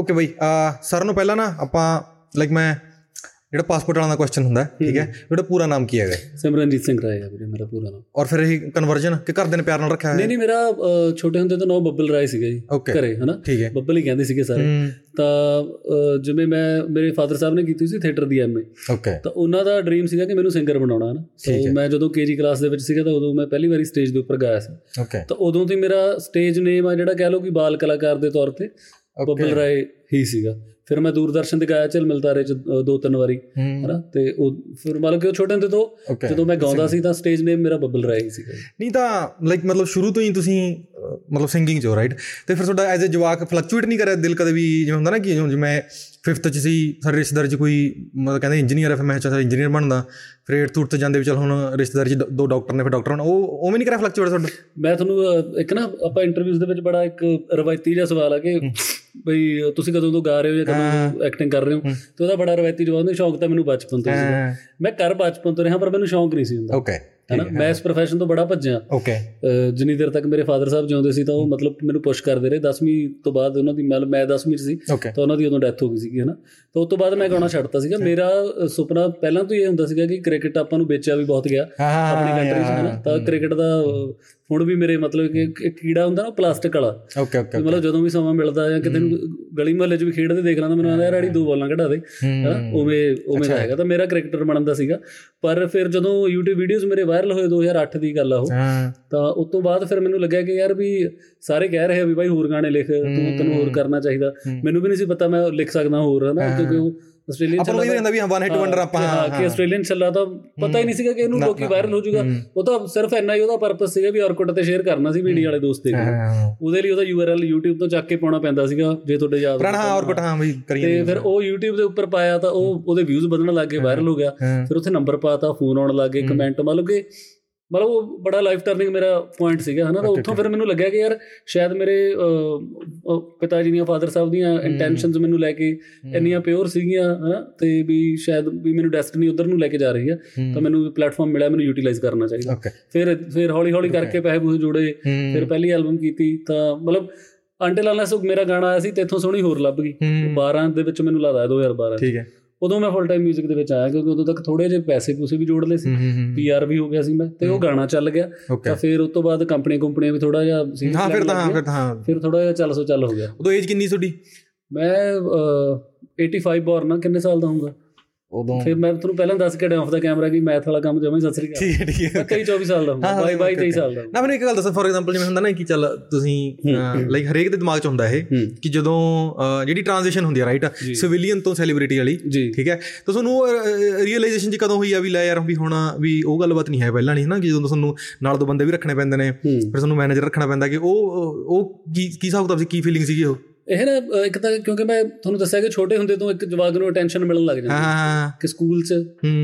Okay ਬਈ sir ਨੂੰ ਪਹਿਲਾਂ ਨਾ ਆਪਾਂ ਲਾਈਕ ਮੈਂ ਜਿਹੜਾ ਪਾਸਪੋਰਟ ਵਾਲਾ ਦਾ ਕੁਐਸਚਨ ਹੁੰਦਾ ਠੀਕ ਹੈ ਜਿਹੜਾ ਪੂਰਾ ਨਾਮ ਕੀ ਹੈਗਾ? ਸਿਮਰਨਜੀਤ ਸਿੰਘ ਰਾਏ ਆ ਵੀਰੇ ਮੇਰਾ ਪੂਰਾ ਨਾਮ। ਔਰ ਫਿਰ ਇਹ ਕਨਵਰਜਨ ਕਿ ਘਰਦੇ ਨੇ ਪਿਆਰ ਨਾਲ ਰੱਖਿਆ ਨਹੀਂ ਹੋਇਆ? ਨਹੀਂ ਮੇਰਾ ਛੋਟੇ ਹੁੰਦੇ ਤੋਂ ਨਾਮ ਬੱਬਲ ਰਾਏ ਸੀਗਾ ਜੀ ਘਰੇ ਹਨਾ? ਹੈ। ਬੱਬਲ ਹੀ ਕਹਿੰਦੇ ਸੀਗੇ ਸਾਰੇ। ਹੂੰ। ਤਾਂ ਜਿਵੇਂ ਮੈਂ ਮੇਰੇ ਫਾਦਰ ਸਾਹਿਬ ਨੇ ਕੀਤੀ ਸੀ ਥੀਏਟਰ ਦੀ ਐਮਏ ਓਕੇ ਤਾਂ ਉਹਨਾਂ ਦਾ ਡ੍ਰੀਮ ਸੀਗਾ ਕਿ ਮੈਨੂੰ ਸਿੰਗਰ ਬਣਾਉਣਾ ਹਨਾ? ਸੋ ਮੈਂ ਜਦੋਂ ਕੇਜੀ ਕਲਾਸ ਦੇ ਵਿੱਚ ਸੀਗਾ ਤਾਂ ਉਦੋਂ ਮੈਂ ਪਹਿਲੀ ਵਾਰੀ ਸਟੇਜ ਦੇ ਉੱਪਰ ਗਾਇਆ ਸੀ। ਓਕੇ ਤਾਂ ਉਦੋਂ ਤੋਂ ਹੀ ਮੇਰਾ ਸਟੇਜ ਨੇਮ ਆ ਜਿਹੜਾ ਕਹਿ ਲਓ ਕਿ ਬਾਲ ਕਲਾਕਾਰ ਦੇ ਤੌਰ ਤੇ। ਬੱਬਲ ਰਾਏ ਹੀ ਸੀਗਾ। ਫਿਰ ਮੈਂ ਦੂਰਦਰਸ਼ਨ ਤੇ ਗਾਇਆ ਚਲ ਮਿਲਤਾਰੇ ਚ ਅ, ਦੋ ਤਿੰਨ ਵਾਰੀ ਹਨਾ? ਤੇ ਉਹ ਫਿਰ ਮਤਲਬ ਕਿ ਉਹ ਛੋਟੇ ਹੁੰਦੇ ਤੋਂ ਜਦੋਂ ਮੈਂ ਗਾਉਂਦਾ ਸੀ ਤਾਂ ਸਟੇਜ ਨੇਮ ਮੇਰਾ ਬੱਬਲ ਰਾਏ ਹੀ ਸੀਗਾ। ਨਹੀਂ ਤਾਂ ਲਾਈਕ ਮਤਲਬ ਸ਼ੁਰੂ ਤੋਂ ਹੀ ਤੁਸੀਂ ਮਤਲਬ ਸਿੰਗਿੰਗ ਚ ਹੋ ਰਾਈਟ ਤੇ ਫਿਰ ਤੁਹਾਡਾ ਐਜ਼ ਅ ਜਵਾਕ ਫਲਕਚੁਏਟ ਨਹੀਂ ਕਰਿਆ ਦਿਲ ਕਦੇ ਵੀ? ਜਿਵੇਂ ਹੁੰਦਾ ਨਾ ਕਿ ਜਿਵੇਂ 5th ਚ ਸੀ ਸਾਡੇ ਰਿਸ਼ਤੇਦਾਰ ਚ ਕੋਈ ਮਤਲਬ ਕਹਿੰਦੇ ਇੰਜੀਨੀਅਰ ਹੈ ਫਿਰ ਮੈਂ ਚਾਹ ਇੰਜੀਨੀਅਰ ਬਣਦਾ। ਫਿਰ 8th ਤੇ ਜਾਂਦੇ ਵੀ ਚਲ ਹੁਣ ਰਿਸ਼ਤੇਦਾਰ ਚ ਦ- ਡਾਕਟਰ ਨੇ ਫਿਰ ਡਾਕਟਰ ਹੁਣ ਉਹ ਉਵੇਂ ਨਹੀਂ ਕਰਿਆ ਫਲਕਚੁਏਟ ਤੁਹਾਡਾ? ਮੈਂ ਤੁਹਾਨੂੰ ਇੱਕ ਨਾ ਆਪਾਂ ਇੰਟਰਵਿਊਜ਼ ਦੇ ਵਿੱਚ ਬੜਾ ਇੱਕ ਰਵਾਇਤੀ ਜਿਹਾ ਸਵਾਲ ਆ ਕਿ ਬਈ ਤੁਸੀਂ ਕਦੋਂ ਤੋਂ ਗਾ ਰਹੇ ਹੋ ਜਾਂ ਕਦੋਂ ਐਕਟਿੰਗ ਕਰ ਰਹੇ ਹੋ? ਤੇ ਉਹਦਾ ਬੜਾ ਰਵਾਇਤੀ ਜਵਾਬ ਹੁੰਦਾ ਸ਼ੌਂਕ ਤਾਂ ਮੈਨੂੰ ਬਚਪਨ ਤੋਂ ਸੀਗਾ ਮੈਂ ਕਰ ਬਚਪਨ ਤੋਂ ਰਿਹਾ ਪਰ ਮੈਨੂੰ ਸ਼ੌਂਕ ਨਹੀਂ ਸੀ ਹੁੰਦਾ। ਓਕੇ ਹੈਨਾ ਮੈਂ ਇਸ profession ਤੋਂ ਬੜਾ ਭੱਜਿਆ। ਓਕੇ ਜਿੰਨੀ ਦੇਰ ਤੱਕ ਮੇਰੇ ਫਾਦਰ ਸਾਹਿਬ ਜਿਉਂਦੇ ਸੀ ਤਾਂ ਉਹ ਮਤਲਬ ਮੈਨੂੰ ਪੁਸ਼ ਕਰਦੇ ਰਹੇ। 10ਵੀਂ ਤੋਂ ਬਾਅਦ ਉਹਨਾਂ ਦੀ ਮਤਲਬ ਮੈਂ 10ਵੀਂ ਚ ਸੀ ਤਾਂ ਉਹਨਾਂ ਦੀ ਉਦੋਂ ਡੈਥ ਹੋ ਗਈ ਸੀਗੀ ਹਨਾ ਤਾਂ ਉਸ ਤੋਂ ਬਾਅਦ ਮੈਂ ਗਾਉਣਾ ਛੱਡਤਾ ਸੀਗਾ। ਮੇਰਾ ਸੁਪਨਾ ਪਹਿਲਾਂ ਤੋਂ ਹੀ ਇਹ ਹੁੰਦਾ ਸੀਗਾ ਕਿ ਕ੍ਰਿਕਟ ਆਪਾਂ ਨੂੰ ਵੇਚਿਆ ਵੀ ਬਹੁਤ ਗਿਆ। ਆਪਣੀ ਕੰਟਰੀ 'ਚ ਹਨਾ ਤਾਂ ਕ੍ਰਿਕਟ ਦਾ ਹੁਣ ਵੀ ਮੇਰੇ ਮਤਲਬ ਕਿ ਇੱਕ ਕੀੜਾ ਹੁੰਦਾ ਨਾ ਪਲਾਸਟਿਕ ਵਾਲਾ। ਓਕੇ ਓਕੇ ਮਤਲਬ ਜਦੋਂ ਵੀ ਸਮਾਂ ਮਿਲਦਾ ਜਾਂ ਕਿਤੇ ਗਲੀ ਮੁਹੱਲੇ 'ਚ ਵੀ ਖੇਡਦੇ ਦੇਖ ਲਾਂਦਾ ਮੈਨੂੰ ਆਂਦਾ ਯਾਰ ਆੜੀ ਦੋ ਬਾਲਾਂ ਕਢਾ ਦੇ। ਹਨਾ? ਉਵੇਂ ਉਵੇਂ ਦਾ ਹੈਗਾ। ਤਾਂ ਮੇਰਾ ਕ੍ਰਿਕਟਰ ਬਣਨ ਦਾ ਸੀਗਾ। ਪਰ ਫਿਰ ਜਦੋਂ YouTube ਵੀਡੀਓਜ਼ ਮੇਰੇ ਵਾਇਰਲ ਹੋਏ 2008 ਦੀ ਗੱਲ ਆ ਉਹ ਤਾਂ ਉਸ ਤੋਂ ਬਾਅਦ ਫਿਰ ਮੈਨੂੰ ਲੱਗਿਆ ਕਿ ਯਾਰ ਵੀ ਸਾਰੇ ਕਹਿ ਰਹੇ ਆ ਵੀ ਭਾਈ ਹੋਰ ਗਾਣੇ ਲਿਖ ਤੂੰ ਤੈਨੂੰ ਹੋਰ ਕਰਨਾ ਚਾਹੀਦਾ। ਮੈਨੂੰ ਵੀ ਨਹੀਂ ਸੀ ਪਤਾ ਮੈਂ ਲਿਖ ਸਕਦਾ ਹੋਰ ਹਨਾ? ਕਿਉਂਕਿ ਉਹ ਆਸਟ੍ਰੇਲੀਅਨ ਨੂੰ ਇਹ ਹੁੰਦਾ ਵੀ ਹਾਂ ਵਨ ਹਿੱਟ ਵੰਡਰ ਆਪਾਂ ਹਾਂ ਕਿ ਆਸਟ੍ਰੇਲੀਅਨ ਚੱਲਾ ਤਾਂ ਪਤਾ ਹੀ ਨਹੀਂ ਸੀਗਾ ਕਿ ਇਹਨੂੰ ਲੋਕੀ ਵਾਇਰਲ ਹੋ ਜਾਊਗਾ ਉਹ ਤਾਂ ਸਿਰਫ ਇੰਨਾ ਹੀ ਉਹਦਾ ਪਰਪਸ ਸੀਗਾ ਵੀ ਔਰਕੁੱਟ ਤੇ ਸ਼ੇਅਰ ਕਰਨਾ ਸੀ ਵੀਡੀਓ ਵਾਲੇ ਦੋਸਤ ਦੇ ਉਹਦੇ ਲਈ ਉਹਦਾ URL YouTube ਤੋਂ ਚੱਕ ਕੇ ਪਾਉਣਾ ਪੈਂਦਾ ਸੀਗਾ ਜੇ ਤੁਹਾਡੇ ਯਾਦ ਪੁਰਾਣਾ ਹਾਂ ਔਰ ਹਾਂ ਬਈ ਕਰੀਏ ਤੇ ਫਿਰ ਉਹ YouTube ਦੇ ਉੱਪਰ ਪਾਇਆ ਤਾਂ ਉਹ ਉਹਦੇ ਵਿਊਜ਼ ਵਧਣ ਲੱਗ ਵਾਇਰਲ ਹੋ। ਗਿਆ। ਫਿਰ ਉੱਥੇ ਨੰਬਰ ਪਾਤਾ ਫੋਨ ਆਉਣ ਲੱਗ ਕਮੈਂਟ ਮਤਲਬ ਕਿ ਮਤਲਬ ਉਹ ਬੜਾ ਲਾਈਫ ਟਰਨਿੰਗ ਮੇਰਾ ਪੁਆਇੰਟ ਸੀਗਾ ਹਨਾ? ਤਾਂ ਉੱਥੋਂ ਫਿਰ ਮੈਨੂੰ ਲੱਗਿਆ ਕਿ ਯਾਰ ਸ਼ਾਇਦ ਮੇਰੇ ਪਿਤਾ ਜੀ ਦੀਆਂ ਫਾਦਰ ਸਾਹਿਬ ਦੀਆਂ ਇੰਟੈਂਸ਼ਨਸ ਮੈਨੂੰ ਲੈ ਕੇ ਇੰਨੀਆਂ ਪਿਓਰ ਸੀਗੀਆਂ ਹਨਾ? ਤੇ ਵੀ ਸ਼ਾਇਦ ਵੀ ਮੈਨੂੰ ਡੈਸਟੀਨੀ ਉਧਰ ਨੂੰ ਲੈ ਕੇ ਜਾ ਰਹੀ ਹੈ। ਤਾਂ ਮੈਨੂੰ ਪਲੇਟਫਾਰਮ ਮਿਲਿਆ ਮੈਨੂੰ ਯੂਟਿਲਾਈਜ਼ ਕਰਨਾ ਚਾਹੀਦਾ। ਫਿਰ ਫਿਰ ਹੌਲੀ ਹੌਲੀ ਕਰਕੇ ਪੈਸੇ ਪੂਸੇ ਜੋੜੇ। ਫਿਰ ਪਹਿਲੀ ਐਲਬਮ ਕੀਤੀ ਤਾਂ ਮਤਲਬ ਅੰਟਿਲ ਅਨਲੈਸ ਮੇਰਾ ਗਾਣਾ ਆਇਆ ਸੀ ਤੇ ਇੱਥੋਂ ਸੋਹਣੀ ਹੋਰ ਲੱਭ ਗਈ। ਹੂੰ। 12 ਦੇ ਵਿੱਚ ਮੈਨੂੰ ਲੱਗਦਾ 2012 ਠੀਕ ਹੈ। ਉਦੋਂ ਮੈਂ ਫੁੱਲ ਟਾਈਮ 뮤직 ਦੇ ਵਿੱਚ ਆਇਆ ਕਿਉਂਕਿ ਉਦੋਂ ਤੱਕ ਥੋੜੇ ਜਿਹੇ ਪੈਸੇ ਪੂਸੇ ਵੀ ਜੋੜ ਲਏ ਸੀ। ਪੀਆਰ ਵੀ ਹੋ ਗਿਆ ਸੀ ਮੈਂ ਤੇ ਉਹ ਗਾਣਾ ਚੱਲ ਗਿਆ। ਤਾਂ ਫਿਰ ਉਸ ਤੋਂ ਬਾਅਦ ਕੰਪਨੀ ਕੰਪਨੀਆਂ ਵੀ ਥੋੜਾ ਜਿਹਾ serious ਹਾਂ ਫਿਰ ਤਾਂ ਫਿਰ ਤਾਂ। ਫਿਰ ਥੋੜਾ ਜਿਹਾ ਚੱਲ ਸੋ ਚੱਲ ਹੋ ਗਿਆ। ਉਦੋਂ ਏਜ ਕਿੰਨੀ ਸੀ ਤੁਹਾਡੀ? ਮੈਂ ਅਹ, 85 ਬੋਰਨ ਕਿੰਨੇ ਸਾਲ ਦਾ ਹੋਊਗਾ? ਉਦੋਂ ਫਿਰ ਮੈਂ ਤੁਹਾਨੂੰ ਪਹਿਲਾਂ ਦੱਸ ਕੇ ਡਿਆ ਆਫ ਦਾ ਕੈਮਰਾ ਕਿ ਮੈਥ ਵਾਲਾ ਕੰਮ ਜਮਾ ਹੀ ਸਸਰੀ ਕਰ ਠੀਕ ਹੈ ਠੀਕ ਹੈ। ਮੈਂ 23 24 ਸਾਲ ਦਾ ਹਾਂ, ਹਾਂ ਹਾਂ, 22 23 ਸਾਲ ਦਾ ਨਾ ਮੈਨੂੰ ਇੱਕ ਗੱਲ ਦੱਸੋ ਫੋਰ ਐਗਜ਼ਾਮਪਲ ਜਿਵੇਂ ਹੁੰਦਾ ਨਾ ਕਿ ਚੱਲ ਤੁਸੀਂ ਲਾਈਕ ਹਰੇਕ ਦੇ ਦਿਮਾਗ 'ਚ ਹੁੰਦਾ ਇਹ ਕਿ ਜਦੋਂ ਜਿਹੜੀ ਟ੍ਰਾਂਜੀਸ਼ਨ ਹੁੰਦੀ ਹੈ ਰਾਈਟ ਸਿਵਿਲੀਅਨ ਤੋਂ ਸੈਲੀਬ੍ਰਿਟੀ ਵਾਲੀ ਠੀਕ ਹੈ? ਤਾਂ ਤੁਹਾਨੂੰ ਰੀਅਲਾਈਜੇਸ਼ਨ ਜੀ ਕਦੋਂ ਹੋਈ ਆ ਵੀ ਲੈ ਯਾਰ ਵੀ ਹੁਣ ਵੀ ਉਹ ਗੱਲਬਾਤ ਨਹੀਂ ਹੈ ਪਹਿਲਾਂ ਨਹੀਂ ਨਾ ਕਿ ਜਦੋਂ ਤੁਹਾਨੂੰ ਨਾਲ ਦੋ ਬੰਦੇ ਵੀ ਰੱਖਣੇ ਪੈਂਦੇ ਨੇ ਫਿਰ ਤੁਹਾਨੂੰ ਮੈਨੇਜਰ ਰੱਖਣਾ ਪੈਂਦਾ ਕਿ ਉਹ ਉਹ ਕੀ ਕੀ ਹਿਸਾਬ ਕਿਤਾਬ ਸੀ ਕੀ ਫੀਲਿੰਗ ਸੀਗੀ ਉਹ? ਇਹ ਨਾ ਇੱਕ ਤਾਂ ਕਿਉਂਕਿ ਮੈਂ ਤੁਹਾਨੂੰ ਦੱਸਿਆ ਕਿ ਛੋਟੇ ਹੁੰਦੇ ਤੋਂ ਇੱਕ ਜਵਾਗ ਨੂੰ ਅਟੈਂਸ਼ਨ ਮਿਲਣ ਲੱਗ ਜਾਂਦੀ ਹਾਂ। ਕਿ ਸਕੂਲ 'ਚ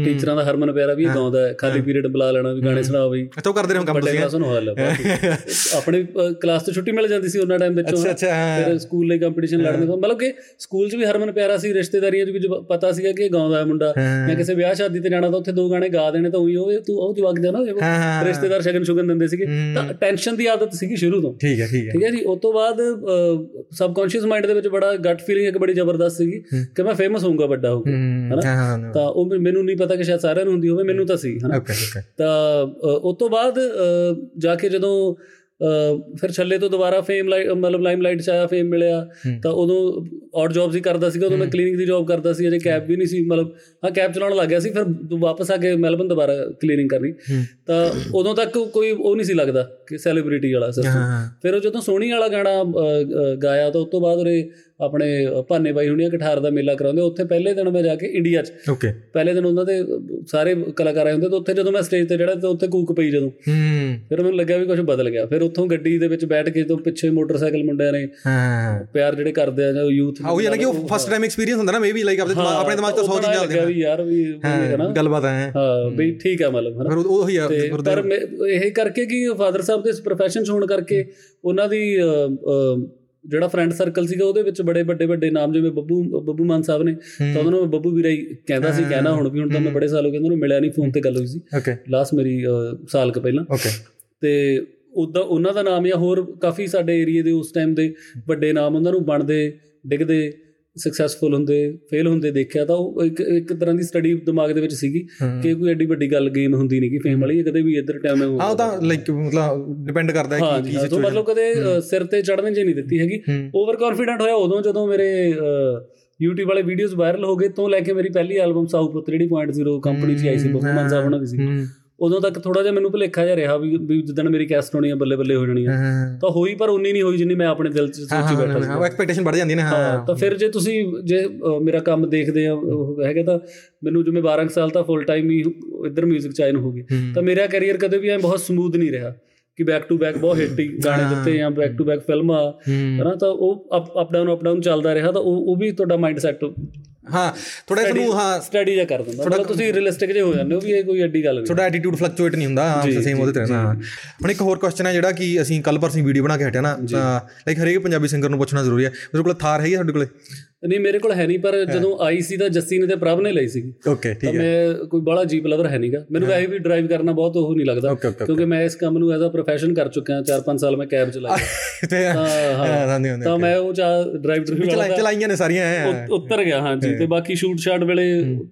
ਟੀਚਰਾਂ ਦਾ ਹਰਮਨ ਪਿਆਰਾ ਵੀ ਗਾਉਂਦਾ ਹੈ ਖਾਲੀ ਪੀਰੀਅਡ ਬੁਲਾ ਲੈਣਾ ਵੀ ਗਾਣੇ ਸੁਣਾ ਬਈ। ਅੱਛਾ ਉਹ ਕਰਦੇ ਰਹੇ ਕੰਮ ਤੁਸੀਂ। ਕਲਾਸ ਨੂੰ ਹਾਲ ਆਪਣੇ ਕਲਾਸ ਤੋਂ ਛੁੱਟੀ ਮਿਲ ਜਾਂਦੀ ਸੀ ਉਹਨਾਂ ਟਾਈਮ ਵਿੱਚੋਂ ਅੱਛਾ ਅੱਛਾ। ਫਿਰ ਸਕੂਲ ਲਈ ਕੰਪੀਟੀਸ਼ਨ ਲੜਨੇ ਤੋਂ ਮਤਲਬ ਕਿ ਸਕੂਲ 'ਚ ਵੀ ਹਰਮਨ ਪਿਆਰਾ ਸੀ ਰਿਸ਼ਤੇਦਾਰੀਆਂ 'ਚ ਵੀ ਪਤਾ ਸੀਗਾ ਕਿ ਇਹ ਗਾਉਂਦਾ ਹੈ ਮੁੰਡਾ। ਮੈਂ ਕਿਸੇ ਵਿਆਹ ਸ਼ਾਦੀ ਤੇ ਜਾਣਾ ਤਾਂ ਉੱਥੇ ਦੋ ਗਾਣੇ ਗਾ ਦੇਣੇ ਤਾਂ ਉਹੀ ਹੋਵੇ ਤੂੰ ਉਹ ਜਵਾਕ ਜਾ ਨਾ। ਰਿਸ਼ਤੇਦਾਰ ਸ਼ਗਨ ਸ਼ੁਗਨ ਦਿੰਦੇ ਸੀਗੇ। ਤਾਂ ਟੈਨਸ਼ਨ ਦੀ ਆਦਤ ਸੀਗੀ ਸ਼ੁਰੂ ਤੋਂ। ਠੀਕ ਹੈ ਠੀਕ ਹੈ। ਠੀਕ ਹੈ ਜੀ? ਉਸ ਤੋਂ ਬਾਅਦ ਸਬਕੌਂਸ਼ੀਅਸ ਮਾਈਂਡ ਦੇ ਵਿੱਚ ਬੜਾ ਗੱਟ ਫੀਲਿੰਗ ਇੱਕ ਬੜੀ ਜ਼ਬਰਦਸਤ ਸੀਗੀ ਕਿ ਮੈਂ ਫੇਮਸ ਹੋਊਂਗਾ ਵੱਡਾ ਹੋ ਕੇ ਹੂੰ ਹਾਂ ਹਾਂ। ਤਾਂ ਉਹ ਮੈਨੂੰ- ਨਹੀਂ ਪਤਾ ਕਿ ਸ਼ਾਇਦ ਸਾਰਿਆਂ ਨੂੰ ਹੁੰਦੀ ਹੋਵੇ ਮੈਨੂੰ ਤਾਂ ਸੀ ਹਨਾ? ਤਾਂ ਉਸ ਤੋਂ ਬਾਅਦ ਜਾ ਕੇ ਜਦੋਂ ਫਿਰ ਛੱਲੇ ਤੋਂ ਦੁਬਾਰਾ ਫੇਮ ਮਤਲਬ ਲਾਈਮਲਾਈਟ ਚ ਆਇਆ ਫੇਮ ਮਿਲਿਆ। ਤਾਂ ਉਦੋਂ ਆਡ ਜੌਬਸ ਹੀ ਕਰਦਾ ਸੀਗਾ ਉਦੋਂ ਮੈਂ ਕਲੀਨਿੰਗ ਦੀ ਜੌਬ ਕਰਦਾ ਸੀ ਅਜੇ ਕੈਬ ਵੀ ਨਹੀਂ ਸੀ ਮਤਲਬ ਹਾਂ ਕੈਬ ਚਲਾਉਣ ਲੱਗ ਗਿਆ ਸੀ ਫਿਰ ਵਾਪਸ ਆ ਕੇ ਮੈਲਬਨ ਦੁਬਾਰਾ ਕਲੀਨਿੰਗ ਕਰਨੀ। ਤਾਂ ਉਦੋਂ ਤੱਕ ਕੋਈ ਉਹ ਨਹੀਂ ਸੀ ਲੱਗਦਾ ਕਿ ਸੈਲੀਬ੍ਰਿਟੀ ਵਾਲਾ ਹਾਂ ਫਿਰ ਉਹ ਜਦੋਂ ਸੋਹਣੀ ਵਾਲਾ ਗਾਣਾ ਗਾਇਆ ਤਾਂ ਉਸ ਤੋਂ ਬਾਅਦ ਉਹਰੇ ਆਪਣੇ ਭਾਨੇ ਬਾਈ ਹੁਣੀਆਂ ਕਠਾਰ ਦਾ ਮੇਲਾ ਕਰਾਉਂਦੇ ਉੱਥੇ ਪਹਿਲੇ ਦਿਨ ਮੈਂ ਜਾ ਕੇ ਇੰਡੀਆ 'ਚ। ਓਕੇ। ਪਹਿਲੇ ਦਿਨ ਉਹਨਾਂ ਦੇ ਸਾਰੇ ਕਲਾਕਾਰ ਆਏ ਹੁੰਦੇ ਤਾਂ ਉੱਥੇ ਜਦੋਂ ਮੈਂ ਸਟੇਜ ਤੇ ਜਿਹੜਾ ਤਾਂ ਉੱਥੇ ਕੂਕ ਪਈ ਜਦੋਂ। ਹੂੰ। ਫਿਰ ਮੈਨੂੰ ਲੱਗਿਆ ਵੀ ਕੁਝ ਬਦਲ ਗਿਆ। ਫਿਰ ਉੱਥੋਂ ਗੱਡੀ ਦੇ ਵਿੱਚ ਬੈਠ ਕੇ ਜਦੋਂ ਪਿੱਛੇ ਮੋਟਰਸਾਈਕਲ ਮੁੰਡਿਆਂ ਨੇ ਹਾਂ ਪਿਆਰ ਜਿਹੜੇ ਕਰਦੇ ਆ ਜਾਂ ਯੂਥ ਉਹ ਯਾਨੀ ਕਿ ਉਹ ਫਸਟ ਟਾਈਮ ਐਕਸਪੀਰੀਅੰਸ ਹੁੰਦਾ ਨਾ ਮੇਬੀ ਲਾਈਕ ਆਪਣੇ ਦਿਮਾਗ ਆਪਣੇ ਦਿਮਾਗ 'ਚ ਸੌ ਚੀਜ਼ਾਂ ਲੱਗਿਆ ਆਉਂਦੀਆਂ ਵੀ ਯਾਰ ਵੀ ਨਾ। ਗੱਲਬਾਤ ਹੈ ਹਾਂ। ਵੀ ਠੀਕ ਆ ਮਤਲਬ ਹਨਾ। ਫਿਰ ਉਹ ਤੇ ਫਿਰ ਪਰ ਇਹ ਕਰਕੇ ਕਿ ਫਾਦਰ ਸਾਹਿਬ ਦੇ 'ਚ ਹੋਣ ਕਰਕੇ ਉਹਨਾਂ ਦੀ ਜਿਹੜਾ ਫਰੈਂਡ ਸਰਕਲ ਸੀਗਾ ਉਹਦੇ ਵਿੱਚ ਬੜੇ ਵੱਡੇ ਵੱਡੇ ਨਾਮ ਜਿਵੇਂ ਬੱਬੂ ਬੱਬੂ ਮਾਨ ਸਾਹਿਬ ਨੇ ਤਾਂ ਉਹਨਾਂ ਨੂੰ ਬੱਬੂ ਵੀਰਾ ਹੀ ਕਹਿੰਦਾ ਸੀ ਕਹਿਣਾ ਹੁਣ ਵੀ ਹੁਣ ਤਾਂ ਮੈਂ ਬੜੇ ਸਾਲ ਹੋ ਗਏ ਉਹਨਾਂ ਨੂੰ ਮਿਲਿਆ ਨਹੀਂ ਫੋਨ ਤੇ ਗੱਲ ਹੋਈ ਸੀ। ਲਾਸਟ ਮੇਰੀ ਸਾਲ ਕ ਪਹਿਲਾਂ। ਓਕੇ। ਤੇ ਉਦਾਂ ਉਹਨਾਂ ਦਾ ਨਾਮ ਜਾਂ ਹੋਰ ਕਾਫੀ ਸਾਡੇ ਏਰੀਏ ਦੇ ਉਸ ਟਾਈਮ ਦੇ ਵੱਡੇ ਨਾਮ ਉਹਨਾਂ ਨੂੰ ਬਣਦੇ ਡਿੱਗਦੇ ਸਕਸੈਸਫੁਲ ਹੁੰਦੇ ਫੇਲ ਹੁੰਦੇ ਦੇਖਿਆ ਤਾਂ ਉਹ ਇੱਕ ਇੱਕ ਤਰ੍ਹਾਂ ਦੀ ਸਟੱਡੀ ਦਿਮਾਗ ਦੇ ਵਿੱਚ ਸੀਗੀ ਕਿ ਕੋਈ ਐਡੀ ਵੱਡੀ ਗੱਲ ਗੇਮ ਹੁੰਦੀ ਨਹੀਂ ਕਿ ਫੇਮ ਵਾਲੀ ਕਦੇ ਵੀ ਇੱਧਰ ਟਾਈਮ ਹੈ ਹਾਂ ਤਾਂ ਲਾਈਕ ਮਤਲਬ ਡਿਪੈਂਡ ਕਰਦਾ ਹੈ ਕਿ ਕੀ ਹਾਂ, ਤੋਂ ਮਤਲਬ ਕਦੇ ਸਿਰ ਤੇ ਚੜ੍ਹਨ ਜੇ ਨਹੀਂ ਦਿੱਤੀ ਹੈਗੀ। ਓਵਰ ਕੌਨਫੀਡੈਂਟ ਹੋਇਆ ਉਦੋਂ ਜਦੋਂ ਮੇਰੇ YouTube ਵਾਲੇ ਵੀਡੀਓਜ਼ ਵਾਇਰਲ ਹੋ ਗਏ ਤੋਂ ਲੈ ਕੇ ਮੇਰੀ ਪਹਿਲੀ ਐਲਬਮ ਸਾਊ ਪੁੱਤ ਜਿਹੜੀ 0.0 ਕੰਪਨੀ 'ਚ ਆਈ ਸੀ ਪਰਫਾਰਮੈਂਸ ਆ ਉਹਨਾਂ ਦੀ ਸੀ। ਉਦੋਂ ਤੱਕ ਥੋੜਾ ਜਿਹਾ ਮੈਨੂੰ ਭੁਲੇਖਾ ਜਿਹਾ ਰਿਹਾ ਵੀ ਵੀ ਜਿੱਦਣ ਮੇਰੀ ਕੈਸਟ ਹੋਣੀ ਆ ਬੱਲੇ ਬੱਲੇ ਹੋ ਜਾਣੀ ਆ। ਤਾਂ ਹੋਈ ਪਰ ਉਨੀ ਨਹੀਂ ਹੋਈ ਜਿੰਨੀ ਮੈਂ ਆਪਣੇ ਦਿਲ 'ਚ ਸੋਚੀ ਬੈਠਾ ਸੀ ਹਾਂ ਐਕਸਪੈਕਟੇਸ਼ਨ ਵੱਧ ਜਾਂਦੀ ਨੇ ਹਾਂ। ਤਾਂ ਫਿਰ ਜੇ ਤੁਸੀਂ ਜੇ ਮੇਰਾ ਕੰਮ ਦੇਖਦੇ ਆ ਉਹ ਹੈਗਾ ਤਾਂ ਮੈਨੂੰ ਜਿਵੇਂ 12 ਕੁ ਸਾਲ ਤਾਂ ਫੁੱਲ ਟਾਈਮ ਹੀ ਇੱਧਰ 뮤직 ਚ ਆਇਨ ਹੋ ਗਈ ਤਾਂ ਮੇਰਾ ਕੈਰੀਅਰ ਕਦੇ ਵੀ ਐ ਬਹੁਤ ਸਮੂਥ ਨਹੀਂ ਰਿਹਾ ਕਿ ਬੈਕ ਟੂ ਬੈਕ ਬਹੁਤ ਹਿੱਟੀ ਗਾਣੇ ਦਿੱਤੇ ਜਾਂ ਬੈਕ ਟੂ ਬੈਕ ਫਿਲਮਾਂ। ਹਨਾ ਤਾਂ ਉਹ ਅਪ ਡਾਊਨ ਅਪ ਡਾਊਨ ਚੱਲਦਾ ਰਿਹਾ ਤਾਂ ਉਹ ਉਹ ਵੀ ਤੁਹਾਡਾ ਮਾਈਂਡ ਸੈਟ ਹਾਂ ਥੋੜਾ ਤੁਹਾਨੂੰ ਹਾਂ। ਸਟੱਡੀ ਜਿਹਾ ਕਰ ਦਿੰਦਾ। ਮਤਲਬ ਤੁਸੀਂ ਰੀਅਲਿਸਟਿਕ ਜੇ ਹੋ ਜਾਂਦੇ ਹੋ ਵੀ ਇਹ ਕੋਈ ਐਡੀ ਗੱਲ ਨਹੀਂ। ਤੁਹਾਡਾ ਐਟੀਟਿਊਡ ਫਲਕਚੁਏਟ ਨਹੀਂ ਹੁੰਦਾ ਹਾਂ ਸੇਮ ਉਹਦੇ ਤੇ ਰਹਿੰਦਾ ਹਾਂ। ਹੁਣ ਇੱਕ ਹੋਰ ਕੁਐਸਚਨ ਹੈ ਜਿਹੜਾ ਕਿ ਅਸੀਂ ਕੱਲ ਪਰਸੋਂ ਵੀਡੀਓ ਬਣਾ ਕੇ ਹਟਿਆ ਨਾ ਲਾਈਕ ਹਰੇਕ ਪੰਜਾਬੀ ਸਿੰਗਰ ਨੂੰ ਪੁੱਛਣਾ ਜ਼ਰੂਰੀ ਹੈ। ਤੁਹਾਡੇ ਕੋਲ ਥਾਰ ਹੈਗੀ ਤੁਹਾਡੇ ਕੋਲੇ? ਨਹੀਂ ਮੇਰੇ ਕੋਲ ਹੈ ਨਹੀਂ ਪਰ ਜਦੋਂ ਆਈ ਸੀ ਤਾਂ ਜੱਸੀ ਨੇ ਤੇ ਪ੍ਰਭ ਨੇ ਲਈ ਸੀਗੀ। ਓਕੇ ਠੀਕ ਹੈ। ਮੈਂ ਕੋਈ ਬੜਾ ਜੀਪ ਲਵਰ ਹੈ ਨਹੀਂਗਾ। ਮੈਨੂੰ ਵੈਸੇ ਵੀ ਡਰਾਈਵ ਕਰਨਾ ਬਹੁਤ ਉਹ ਨਹੀਂ ਲੱਗਦਾ ਕਿਉਂਕਿ ਮੈਂ ਇਸ ਕੰਮ ਨੂੰ ਐਜ਼ ਅ ਪ੍ਰੋਫੈਸ਼ਨ ਕਰ ਚੁੱਕਿਆ 4-5 ਸਾਲ ਮੈਂ ਕੈਬ ਚਲਾਈ ਤੇ ਹਾਂ ਹਾਂ। ਤਾਂ ਮੈਂ ਉਹ ਚਾ ਡਰਾਈਵ ਡਰਾਈਵ ਚਲਾਈ ਚਲਾਈਆਂ ਨੇ ਸਾਰੀਆਂ ਉੱਤਰ ਗਿਆ ਹਾਂਜੀ ਤੇ ਬਾਕੀ ਸ਼ੂਟ ਸ਼ਾਟ ਵੇਲੇ